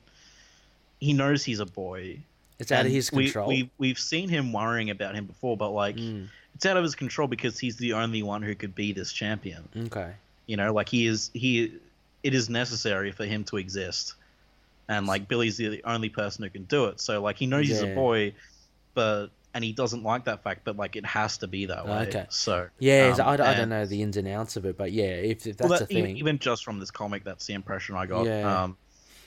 Speaker 1: He knows he's a boy.
Speaker 2: It's out of his control.
Speaker 1: We, we have seen him worrying about him before, but like mm. it's out of his control because he's the only one who could be this champion.
Speaker 2: Okay.
Speaker 1: You know, like he is he. It is necessary for him to exist, and like Billy's the only person who can do it. So like he knows yeah. he's a boy, but and he doesn't like that fact, but like it has to be that way. Okay. So
Speaker 2: yeah, um, I, I don't know the ins and outs of it, but yeah, if, if that's well, that, a thing,
Speaker 1: even, even, just from this comic, that's the impression I got. Yeah. Um,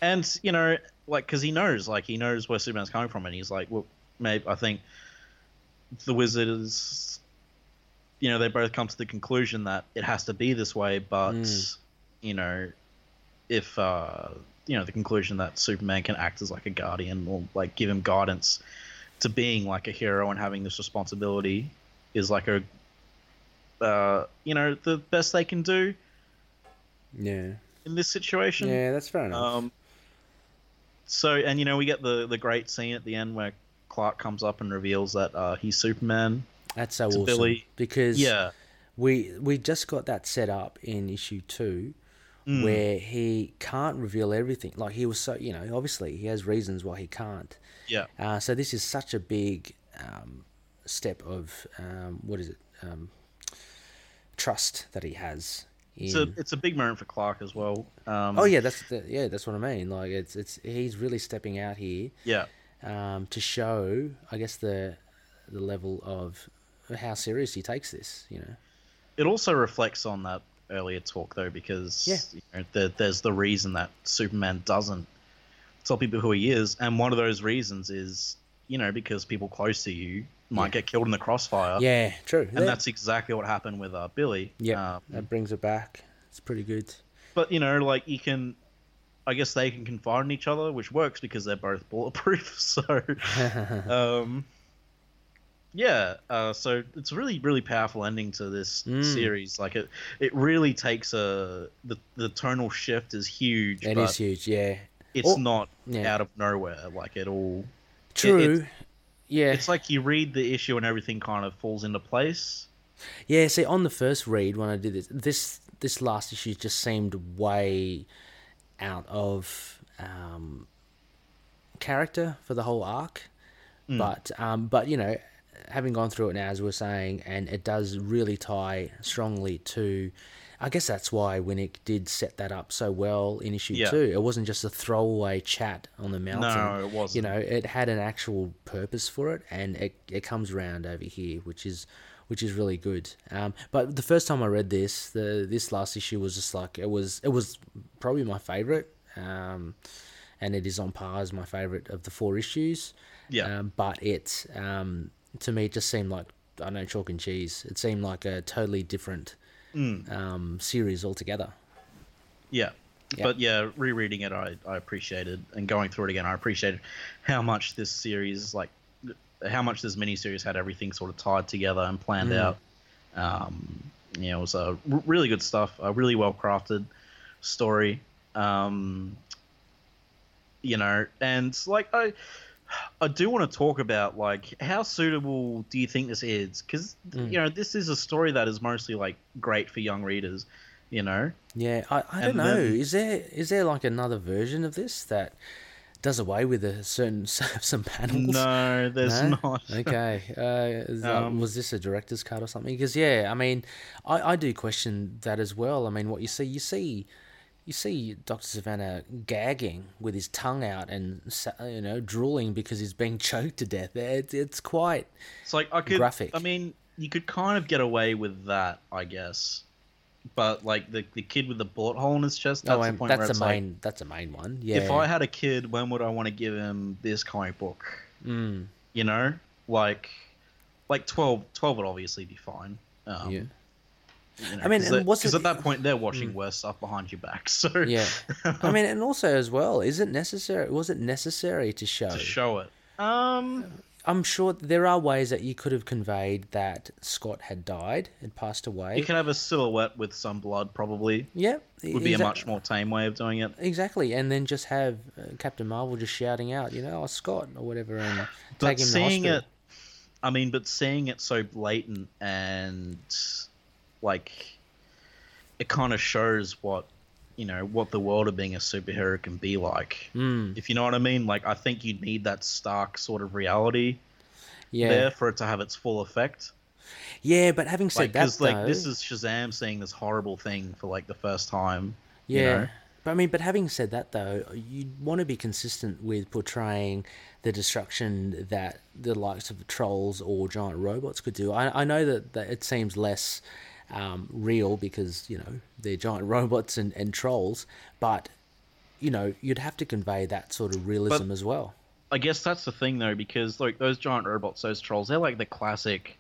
Speaker 1: and you know, like because he knows, like he knows where Superman's coming from, and he's like, well, maybe I think the wizard is, you know, they both come to the conclusion that it has to be this way, but mm. you know, if uh, you know, the conclusion that Superman can act as like a guardian or like give him guidance to being like a hero and having this responsibility is like a uh, you know the best they can do
Speaker 2: yeah.
Speaker 1: in this situation.
Speaker 2: Yeah that's fair enough.
Speaker 1: Um, so and you know we get the the great scene at the end where clark comes up and reveals that uh, he's superman
Speaker 2: that's so awesome Billy. because yeah we we just got that set up in issue two mm. where he can't reveal everything like he was so you know obviously he has reasons why he can't
Speaker 1: yeah. Uh,
Speaker 2: so this is such a big um, step of um, what is it? Um, trust that he has.
Speaker 1: In... It's a it's a big moment for Clark as well. Um,
Speaker 2: oh yeah, that's the, yeah, that's what I mean. Like it's it's he's really stepping out here.
Speaker 1: Yeah.
Speaker 2: Um, to show, I guess the the level of how serious he takes this. You know.
Speaker 1: It also reflects on that earlier talk though, because yeah. you know, the, there's the reason that Superman doesn't tell people who he is, and one of those reasons is you know because people close to you might yeah. get killed in the crossfire.
Speaker 2: Yeah, true.
Speaker 1: And yeah. that's exactly what happened with uh, Billy.
Speaker 2: Yeah, um, that brings it back. It's pretty good.
Speaker 1: But you know, like you can, I guess they can confide in each other, which works because they're both bulletproof. So, um, yeah. Uh, so it's a really, really powerful ending to this mm. series. Like it, it really takes a the the tonal shift is huge.
Speaker 2: It is huge. Yeah
Speaker 1: it's not yeah. out of nowhere like at all.
Speaker 2: True. It, yeah.
Speaker 1: It's like you read the issue and everything kind of falls into place.
Speaker 2: Yeah, see on the first read when I did this this this last issue just seemed way out of um, character for the whole arc. Mm. But um, but you know, having gone through it now, as we are saying, and it does really tie strongly to. I guess that's why Winick did set that up so well in issue
Speaker 1: Yeah.
Speaker 2: two. It wasn't just a throwaway chat on the mountain.
Speaker 1: No, it wasn't.
Speaker 2: You know, it had an actual purpose for it, and it, it comes around over here, which is which is really good. Um, but the first time I read this, the this last issue was just like it was it was probably my favorite, um, and it is on par as my favorite of the four issues.
Speaker 1: Yeah.
Speaker 2: Um, but it um, to me it just seemed like I don't know chalk and cheese. It seemed like a totally different
Speaker 1: Mm.
Speaker 2: um, series altogether.
Speaker 1: Yeah.
Speaker 2: Yeah.
Speaker 1: But yeah, rereading it, I, I appreciated, and going through it again, I appreciated how much this series, like, how much this miniseries had everything sort of tied together and planned
Speaker 2: Mm.
Speaker 1: out. Um, you know, it was a r- really good stuff, a really well crafted story. Um, you know, and like I, I do want to talk about like how suitable do you think this is? Because
Speaker 2: Mm.
Speaker 1: you know, this is a story that is mostly like great for young readers. You know,
Speaker 2: Yeah, I, I don't
Speaker 1: And
Speaker 2: know.
Speaker 1: then-
Speaker 2: Is there is there like another version of this that does away with a certain some panels?
Speaker 1: No, there's
Speaker 2: No?
Speaker 1: not.
Speaker 2: okay. Uh, that-
Speaker 1: Um,
Speaker 2: was this a director's cut or something? Because yeah, I mean, I, I do question that as well. I mean, what you see, you see, you see Doctor Sivana gagging with his tongue out and you know drooling because he's being choked to death. It, it's quite
Speaker 1: It's like I could.
Speaker 2: Graphic.
Speaker 1: I mean, you could kind of get away with that, I guess. But like the the kid with the bullet hole in his chest. That's
Speaker 2: oh,
Speaker 1: the point
Speaker 2: that's a main
Speaker 1: like,
Speaker 2: that's a main one. Yeah.
Speaker 1: if I had a kid, when would I want to give him this comic book?
Speaker 2: mm,
Speaker 1: You know, like like 12, 12 would obviously be fine. Um,
Speaker 2: yeah.
Speaker 1: You know,
Speaker 2: I mean,
Speaker 1: 'cause
Speaker 2: and
Speaker 1: they-
Speaker 2: was
Speaker 1: 'cause
Speaker 2: it-
Speaker 1: at that point they're watching worse stuff behind your back. So
Speaker 2: Yeah. I mean, and also as well, is it necessary? Was it necessary to show?
Speaker 1: to show it. Um,
Speaker 2: I'm sure there are ways that you could have conveyed that Scott had died, had passed away.
Speaker 1: you can have a silhouette with some blood, probably.
Speaker 2: yeah,
Speaker 1: Would be a much more tame way of doing it.
Speaker 2: exactly, and then just have uh, Captain Marvel just shouting out, you know, oh, Scott or whatever, and
Speaker 1: but
Speaker 2: take him to
Speaker 1: seeing
Speaker 2: hospital.
Speaker 1: it i mean but seeing it so blatant and like it kind of shows what you know what the world of being a superhero can be like
Speaker 2: Mm,
Speaker 1: if you know what i mean like i think you need that stark sort of reality
Speaker 2: yeah,
Speaker 1: there for it to have its full effect
Speaker 2: yeah. But having said
Speaker 1: like
Speaker 2: that,
Speaker 1: because like
Speaker 2: though,
Speaker 1: this is shazam seeing this horrible thing for like the first time
Speaker 2: Yeah.
Speaker 1: you know?
Speaker 2: But I mean, but having said that, though, you want to be consistent with portraying the destruction that the likes of trolls or giant robots could do. I, I know that, that it seems less um, real because, you know, they're giant robots and, and trolls, but, you know, you'd have to convey that sort of realism as well.
Speaker 1: I guess that's the thing though, because like those giant robots, those trolls, they're like the classic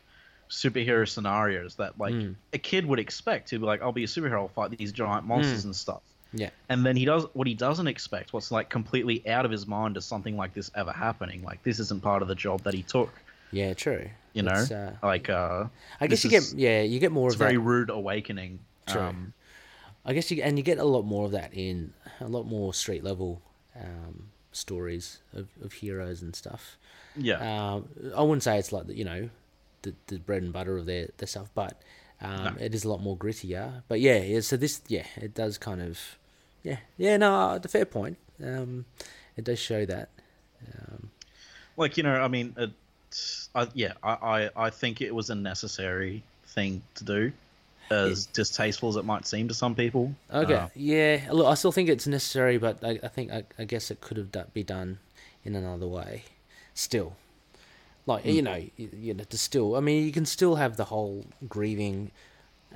Speaker 1: superhero scenarios that like
Speaker 2: Mm.
Speaker 1: a kid would expect to be like, I'll be a superhero, I'll fight these giant monsters and stuff.
Speaker 2: Yeah.
Speaker 1: And then he does what he doesn't expect, what's like completely out of his mind is something like this ever happening. Like this isn't part of the job that he took.
Speaker 2: Yeah, true.
Speaker 1: You know,
Speaker 2: uh,
Speaker 1: like uh,
Speaker 2: I guess you
Speaker 1: is-
Speaker 2: get, yeah, you get more
Speaker 1: it's
Speaker 2: of
Speaker 1: a very
Speaker 2: that.
Speaker 1: rude awakening.
Speaker 2: True.
Speaker 1: Um,
Speaker 2: I guess you and you get a lot more of that in a lot more street level um, stories of, of heroes and stuff.
Speaker 1: yeah,
Speaker 2: Um, I wouldn't say it's like the, you know the, the bread and butter of their, their stuff, but um,
Speaker 1: No.
Speaker 2: it is a lot more grittier. But yeah, yeah, so this yeah it does kind of yeah yeah no the fair point. Um, it does show that. Um,
Speaker 1: like you know, I mean, it, I, yeah, I, I I think it was a necessary thing to do, as distasteful as it might seem to some people.
Speaker 2: okay,
Speaker 1: Uh,
Speaker 2: yeah. Look, I still think it's necessary, but I, I think I, I guess it could have do, be done in another way. Still, like
Speaker 1: Hmm.
Speaker 2: you know, you, you know, to still. I mean, you can still have the whole grieving,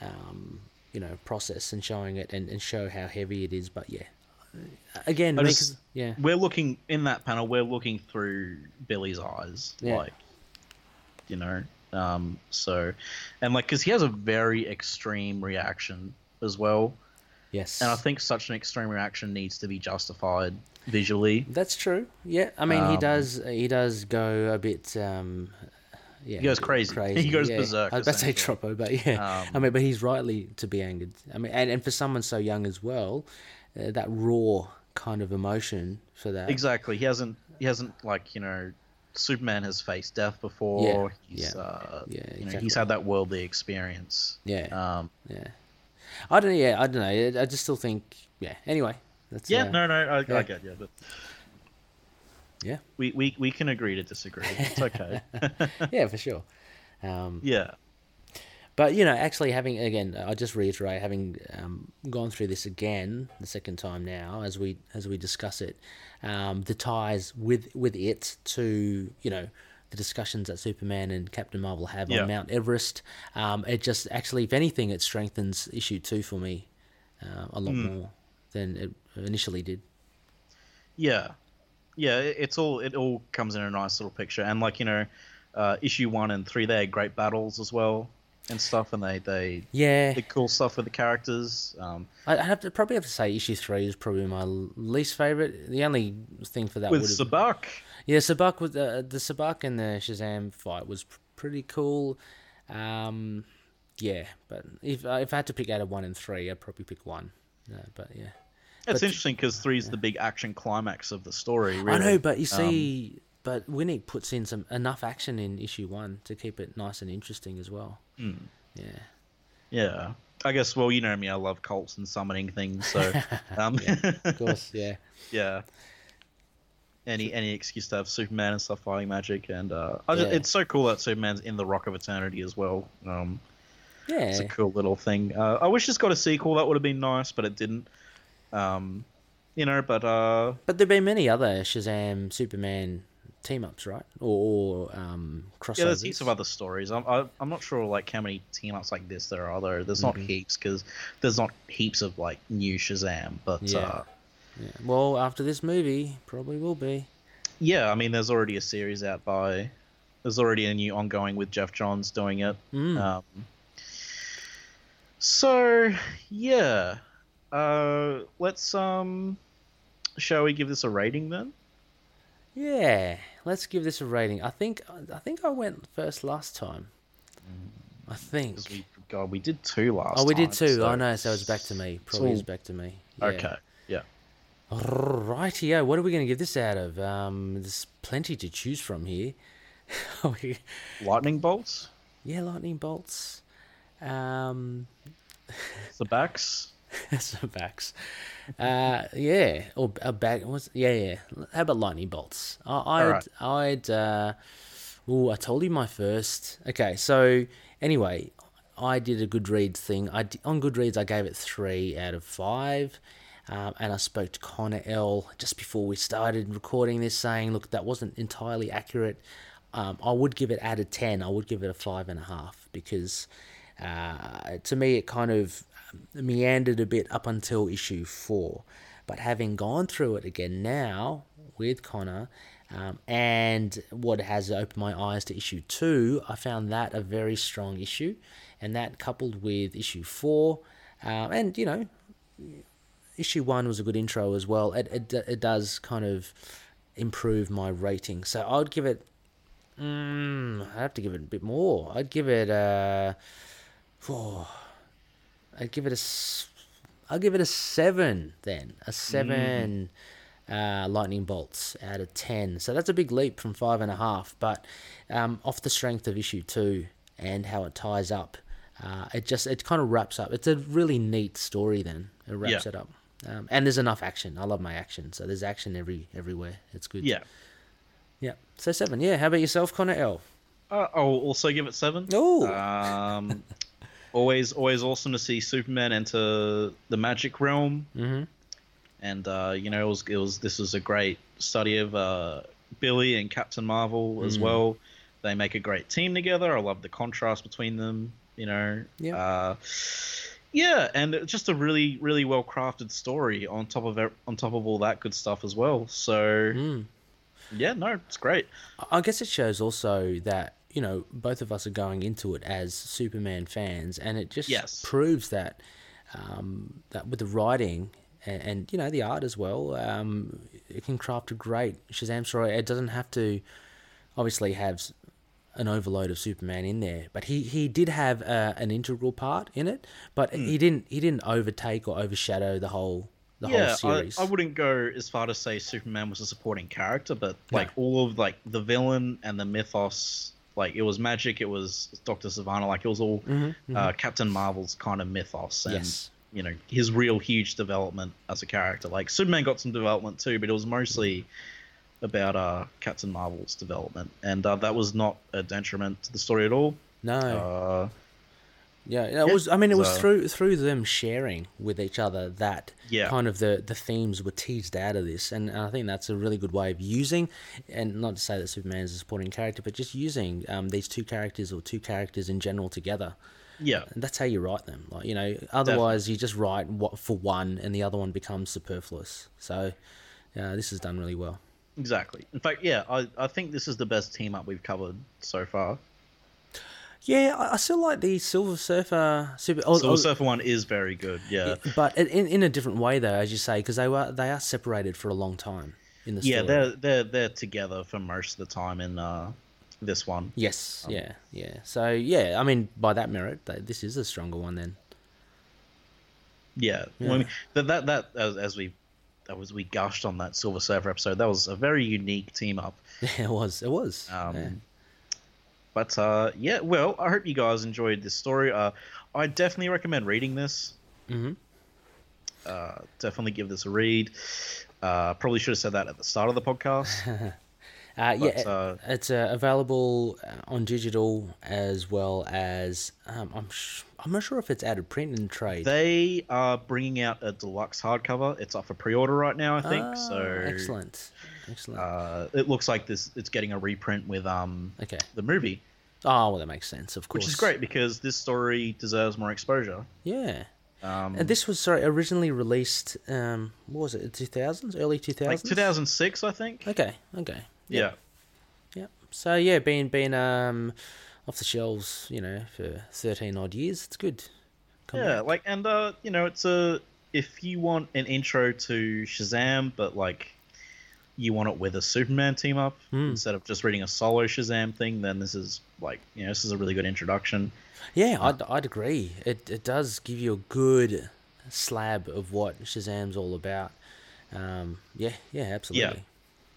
Speaker 2: um, you know, process and showing it and, and show how heavy it is. But yeah, again,
Speaker 1: I just-
Speaker 2: it- yeah,
Speaker 1: we're looking in that panel. We're looking through Billy's eyes,
Speaker 2: Yeah.
Speaker 1: like you know. Um, so, and like, because he has a very extreme reaction as well,
Speaker 2: yes,
Speaker 1: and I think such an extreme reaction needs to be justified visually.
Speaker 2: that's true. Yeah, I mean, he
Speaker 1: Um,
Speaker 2: does he does go a bit. Um, yeah,
Speaker 1: He goes crazy. crazy. He goes
Speaker 2: yeah.
Speaker 1: berserk,
Speaker 2: I was about to say. Troppo, but yeah, I
Speaker 1: Um,
Speaker 2: mean, but he's rightly to be angered. I mean, and, and for someone so young as well, uh, that raw kind of emotion for that.
Speaker 1: Exactly. He hasn't. He hasn't like you know. Superman has faced death before.
Speaker 2: Yeah,
Speaker 1: He's,
Speaker 2: yeah,
Speaker 1: uh,
Speaker 2: yeah,
Speaker 1: You know, he's had that worldly experience.
Speaker 2: Yeah,
Speaker 1: Um,
Speaker 2: yeah. I don't. Yeah, I don't know. I just still think. Yeah. Anyway, that's
Speaker 1: yeah.
Speaker 2: uh,
Speaker 1: no. No. I,
Speaker 2: yeah.
Speaker 1: I get you, but
Speaker 2: Yeah.
Speaker 1: We, we we can agree to disagree. It's okay.
Speaker 2: yeah, for sure. Um,
Speaker 1: yeah.
Speaker 2: But you know, actually having again, I just reiterate, having um, gone through this again the second time now, as we as we discuss it, um, the ties with with it to you know the discussions that Superman and Captain Marvel have
Speaker 1: Yeah.
Speaker 2: on Mount Everest. Um, it just actually, if anything, it strengthens issue two for me uh, a lot
Speaker 1: Hmm.
Speaker 2: more than it initially did.
Speaker 1: Yeah, yeah. It's all it all comes in a nice little picture, and like you know, uh, issue one and three they had great battles as well and stuff, and they they
Speaker 2: Yeah,
Speaker 1: did cool stuff with the characters. Um,
Speaker 2: I have to probably have to say issue three is probably my least favorite. The only thing for that
Speaker 1: with Sabbac,
Speaker 2: Yeah, Sabbac with the the Sabbac and the Shazam fight was pr- pretty cool. Um, yeah, but if uh, if I had to pick out of one and three, I'd probably pick one. Uh, but yeah,
Speaker 1: it's
Speaker 2: But-
Speaker 1: interesting because three's the big action climax of the story. Really.
Speaker 2: I know, but you
Speaker 1: Um,
Speaker 2: see, but Winick puts in some enough action in issue one to keep it nice and interesting as well.
Speaker 1: Hmm.
Speaker 2: Yeah,
Speaker 1: Yeah. I guess, well, you know me, I love cults and summoning things, so, um,
Speaker 2: of course, yeah,
Speaker 1: yeah. Any any excuse to have Superman and stuff fighting magic, and uh, I just,
Speaker 2: Yeah.
Speaker 1: it's so cool that Superman's in the Rock of Eternity as well. Um,
Speaker 2: yeah.
Speaker 1: it's a cool little thing. Uh, I wish it's got a sequel. That would have been nice, but it didn't. Um, you know, but uh,
Speaker 2: But there've been many other Shazam Superman team ups, right? Or, or um, crossovers.
Speaker 1: yeah, there's heaps of other stories. I'm I, I'm not sure like how many team ups like this there are. Though there's not
Speaker 2: Mhm.
Speaker 1: heaps because there's not heaps of like new Shazam, but
Speaker 2: Yeah.
Speaker 1: uh,
Speaker 2: Yeah. Well, after this movie, probably will be.
Speaker 1: Yeah, I mean, there's already a series out by. There's already a new ongoing with Geoff Johns doing it.
Speaker 2: Mm.
Speaker 1: Um, so yeah, uh, let's um, shall we give this a rating then?
Speaker 2: Yeah, let's give this a rating. I think I think I went first last time. I think.
Speaker 1: we, God, we did two last.
Speaker 2: Oh, we did
Speaker 1: time,
Speaker 2: too.
Speaker 1: so-
Speaker 2: I know, so it's back to me. Probably
Speaker 1: all-
Speaker 2: is back to me. Yeah.
Speaker 1: Okay. Yeah.
Speaker 2: Rightio. What are we going to give this out of? Um, there's plenty to choose from here. We-
Speaker 1: Lightning bolts.
Speaker 2: yeah, lightning bolts. Um,
Speaker 1: The backs.
Speaker 2: some backs. Uh, yeah, or a back. Was yeah, yeah. How about lightning bolts? I, I'd,
Speaker 1: Alright.
Speaker 2: I'd. Uh, oh, I told you my first. Okay, so anyway, I did a Goodreads thing. I on Goodreads I gave it three out of five. Um, and I spoke to Connor L just before we started recording this, saying, "Look, that wasn't entirely accurate. Um, I would give it out of ten. I would give it a five and a half because uh, to me it kind of meandered a bit up until issue four. But having gone through it again now with Connor, um, and what has opened my eyes to issue two, I found that a very strong issue, and that coupled with issue four, um, and you know, issue one was a good intro as well. It it, it does kind of improve my rating, so I would give it. Mm, I have to give it a bit more. I'd give it a. Oh, I'd give it a. s- I'll give it a seven then. A seven uh, lightning bolts out of ten. So that's a big leap from five and a half. But um, off the strength of issue two and how it ties up, uh, it just it kind of wraps up. It's a really neat story. Then it wraps
Speaker 1: Yeah.
Speaker 2: it up. Um, and there's enough action. I love my action. So there's action every everywhere. It's good.
Speaker 1: Yeah.
Speaker 2: Yeah. So seven. Yeah. How about yourself, Connor L?
Speaker 1: Uh, I'll also give it seven.
Speaker 2: Ooh.
Speaker 1: Um, always, always awesome to see Superman enter the magic realm.
Speaker 2: Mm-hmm.
Speaker 1: and uh, you know it was it was this was a great study of uh, Billy and Captain Marvel as
Speaker 2: Mm.
Speaker 1: well. They make a great team together. I love the contrast between them. You know,
Speaker 2: Yeah.
Speaker 1: uh, yeah, and it's just a really really well crafted story on top of on top of all that good stuff as well. So
Speaker 2: Mm.
Speaker 1: yeah, no, it's great.
Speaker 2: I guess it shows also that you know both of us are going into it as Superman fans, and it just
Speaker 1: Yes.
Speaker 2: proves that um, that with the writing and, and you know the art as well, um, it can craft a great Shazam story. It doesn't have to obviously have an overload of Superman in there, but he, he did have uh, an integral part in it, but he didn't he didn't overtake or overshadow the whole the
Speaker 1: yeah,
Speaker 2: whole series.
Speaker 1: I, I wouldn't go as far to say Superman was a supporting character, but like all of like the villain and the mythos, like it was magic, it was Doctor Sivana, like it was all Uh, Captain Marvel's kind of mythos, and
Speaker 2: Yes.
Speaker 1: you know his real huge development as a character. Like Superman got some development too, but it was mostly about uh, Captain Marvel's development, and uh, that was not a detriment to the story at all.
Speaker 2: No.
Speaker 1: Uh,
Speaker 2: Yeah, it
Speaker 1: Yeah,
Speaker 2: was. I mean, it was
Speaker 1: so-
Speaker 2: through through them sharing with each other that
Speaker 1: Yeah.
Speaker 2: kind of the the themes were teased out of this, and I think that's a really good way of using, and not to say that Superman is a supporting character, but just using um, these two characters or two characters in general together.
Speaker 1: yeah,
Speaker 2: And that's how you write them. Like you know, otherwise you just write what for one, and the other one becomes superfluous. So, uh, this is done really well.
Speaker 1: exactly. In fact, yeah, I, I think this is the best team up we've covered so far.
Speaker 2: Yeah, I, I still like the Silver Surfer super. Oh,
Speaker 1: Silver
Speaker 2: oh,
Speaker 1: Surfer one is very good. Yeah,
Speaker 2: but in, in a different way though, as you say, because they were they are separated for a long time in the story.
Speaker 1: yeah, they're they're they're together for most of the time in uh, this one.
Speaker 2: Yes, yeah, yeah. So yeah, I mean, by that merit, this is a stronger one then.
Speaker 1: Yeah,
Speaker 2: Yeah.
Speaker 1: I mean, that that that as, as we that was we gushed on that Silver Surfer episode. That was a very unique team up.
Speaker 2: it was, it was.
Speaker 1: Um,
Speaker 2: yeah.
Speaker 1: But uh, yeah, well, I hope you guys enjoyed this story. Uh, I definitely recommend reading this.
Speaker 2: Mhm.
Speaker 1: Uh, definitely give this a read. Uh, probably should have said that at the start of the podcast.
Speaker 2: Uh, yeah,
Speaker 1: but, uh,
Speaker 2: it's uh, available on digital as well as um, I'm sh- I'm not sure if it's out of print and trade.
Speaker 1: they are bringing out a deluxe hardcover. It's up for pre-order right now, I think.
Speaker 2: Ah,
Speaker 1: so
Speaker 2: excellent, excellent.
Speaker 1: Uh, it looks like this. It's getting a reprint with um
Speaker 2: okay.
Speaker 1: the movie,
Speaker 2: Oh well, that makes sense. Of course.
Speaker 1: which is great because this story deserves more exposure.
Speaker 2: Yeah.
Speaker 1: Um,
Speaker 2: And this was sorry originally released. Um, what was it? Two thousands, early two
Speaker 1: like
Speaker 2: thousands.
Speaker 1: 2006, I think.
Speaker 2: Okay. Okay.
Speaker 1: Yeah.
Speaker 2: Yeah. So yeah, being being um off the shelves, you know, for thirteen odd years, it's good. Come
Speaker 1: Yeah,
Speaker 2: back.
Speaker 1: like and uh, you know, it's a if you want an intro to Shazam, but like you want it with a Superman team up
Speaker 2: Hmm.
Speaker 1: instead of just reading a solo Shazam thing, then this is like you know this is a really good introduction.
Speaker 2: yeah, I'd I'd agree. It it does give you a good slab of what Shazam's all about. Um, yeah, yeah, absolutely.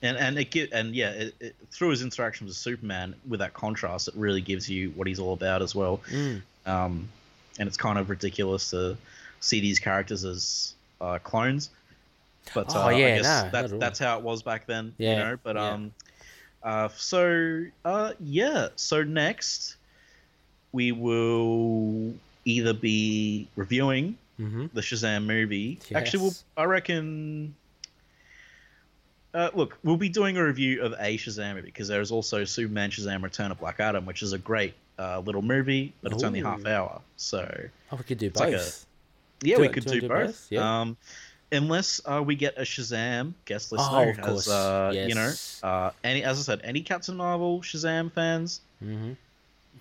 Speaker 2: Yeah.
Speaker 1: And and it gi- and yeah, it, it, through his interaction with Superman, with that contrast, it really gives you what he's all about as well.
Speaker 2: Mm.
Speaker 1: Um, and it's kind of ridiculous to see these characters as uh, clones. But
Speaker 2: Oh,
Speaker 1: uh,
Speaker 2: yeah,
Speaker 1: I guess
Speaker 2: no, not
Speaker 1: that's
Speaker 2: at all.
Speaker 1: that's how it was back then.
Speaker 2: Yeah,
Speaker 1: You know? But
Speaker 2: yeah.
Speaker 1: um, uh, so uh, yeah. So next, we will either be reviewing
Speaker 2: Mm-hmm.
Speaker 1: the Shazam movie. Actually, we'll, I reckon. Uh, look, we'll be doing a review of a Shazam movie because there is also Superman Shazam Return of Black Adam, which is a great uh, little movie, but it's only half hour. So
Speaker 2: Oh, we could do both.
Speaker 1: like a- yeah,
Speaker 2: Do
Speaker 1: we
Speaker 2: it-
Speaker 1: could
Speaker 2: do you
Speaker 1: do,
Speaker 2: wanna do
Speaker 1: both.
Speaker 2: both? Yeah.
Speaker 1: Um, unless uh, we get a Shazam guest
Speaker 2: Oh,
Speaker 1: listener
Speaker 2: course.
Speaker 1: has, uh, you know, uh, any as I said, any Captain Marvel Shazam fans,
Speaker 2: mm-hmm.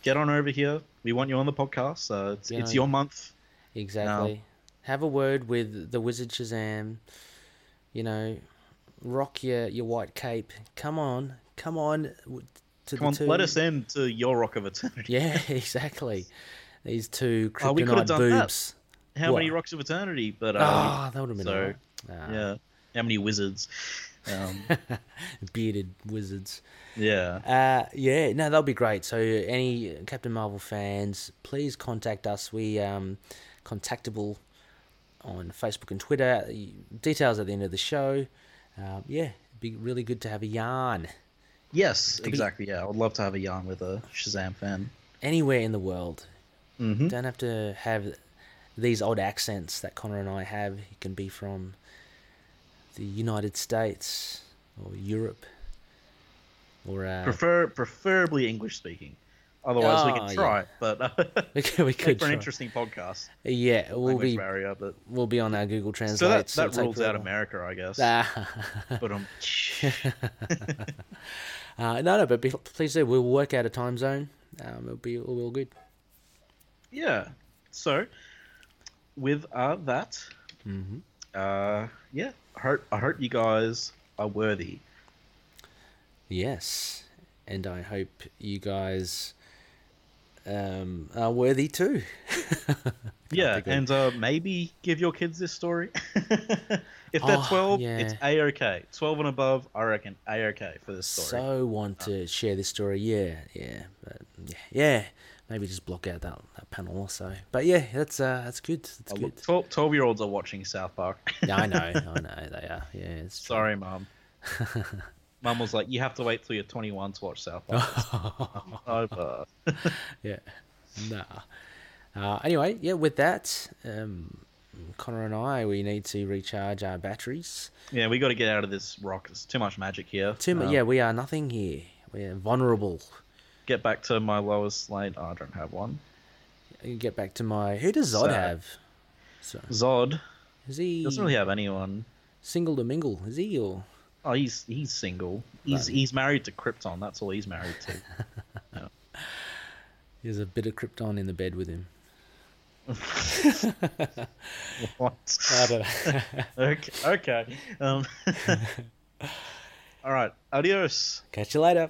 Speaker 1: get on over here. We want you on the podcast. Uh, it's,
Speaker 2: You
Speaker 1: it's
Speaker 2: know,
Speaker 1: your month.
Speaker 2: Exactly. Have a word with the Wizard Shazam. You know, rock your, your white cape. Come on, come on. To
Speaker 1: Come on,
Speaker 2: two.
Speaker 1: let us in to your Rock of Eternity.
Speaker 2: Yeah, exactly. These two
Speaker 1: could've
Speaker 2: kryptonite
Speaker 1: done that. How
Speaker 2: What?
Speaker 1: many Rocks of Eternity? But uh,
Speaker 2: Ah, that would have been
Speaker 1: so.
Speaker 2: Ah,
Speaker 1: yeah, how many wizards? Um,
Speaker 2: bearded wizards.
Speaker 1: yeah,
Speaker 2: Uh, yeah, no, that'll be great. So, any Captain Marvel fans, please contact us. We um, contactable on Facebook and Twitter. Details at the end of the show. Um, yeah, it'd be really good to have a yarn
Speaker 1: yes,
Speaker 2: be-
Speaker 1: exactly. Yeah, I would love to have a yarn with a Shazam fan.
Speaker 2: anywhere in the world.
Speaker 1: Mm-hmm.
Speaker 2: Don't have to have these odd accents that Connor and I have. You can be from the United States or Europe or uh,
Speaker 1: Prefer, preferably English speaking. Otherwise, we
Speaker 2: Oh,
Speaker 1: can
Speaker 2: yeah.
Speaker 1: try. But uh,
Speaker 2: we could, we could
Speaker 1: for an interesting podcast.
Speaker 2: Yeah, we'll
Speaker 1: Language
Speaker 2: be
Speaker 1: barrier, but
Speaker 2: we'll be on our Google Translate.
Speaker 1: so that that
Speaker 2: it'll
Speaker 1: rules out. America, I guess.
Speaker 2: Ah.
Speaker 1: But um,
Speaker 2: uh, no, no, but be, please do. We'll work out a time zone. Um, it'll be it'll be all good.
Speaker 1: yeah. So, with uh, that,
Speaker 2: Mm-hmm.
Speaker 1: uh, yeah, I hope I hope you guys are worthy.
Speaker 2: Yes, and I hope you guys um, are worthy too.
Speaker 1: Yeah, and uh, maybe give your kids this story. if they're
Speaker 2: Oh,
Speaker 1: 12,
Speaker 2: yeah.
Speaker 1: it's a okay. 12 and above, I reckon a okay for this story.
Speaker 2: So want to share this story. Yeah, yeah, but yeah, yeah. Maybe just block out that, that panel also. But yeah, that's uh, that's good. That's
Speaker 1: Oh,
Speaker 2: good.
Speaker 1: look, 12, 12 year olds are watching South Park.
Speaker 2: Yeah, I know, I know they are. Yeah, it's.
Speaker 1: Sorry, mom. Mum was like, "You have to wait till you're 21 to watch South Park." Over.
Speaker 2: yeah. Nah. Uh, anyway, yeah. With that, um, Connor and I, we need to recharge our batteries.
Speaker 1: Yeah, we got to get out of this rock. There's too much magic here.
Speaker 2: Too much.
Speaker 1: Um,
Speaker 2: yeah, we are nothing here. We're vulnerable.
Speaker 1: Get back to my Lois Lane. Oh, I don't have one.
Speaker 2: Get back to my. Who does Zod
Speaker 1: Sad.
Speaker 2: have? So,
Speaker 1: Zod
Speaker 2: is he
Speaker 1: doesn't really have anyone.
Speaker 2: single to mingle? Is he or?
Speaker 1: Oh, he's he's single. He's he's married to Krypton. That's all he's married to.
Speaker 2: There's a bit of Krypton in the bed with him.
Speaker 1: what?
Speaker 2: I don't know.
Speaker 1: okay. Okay. Um, all right. Adios.
Speaker 2: Catch you later.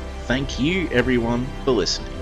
Speaker 1: thank you everyone for listening.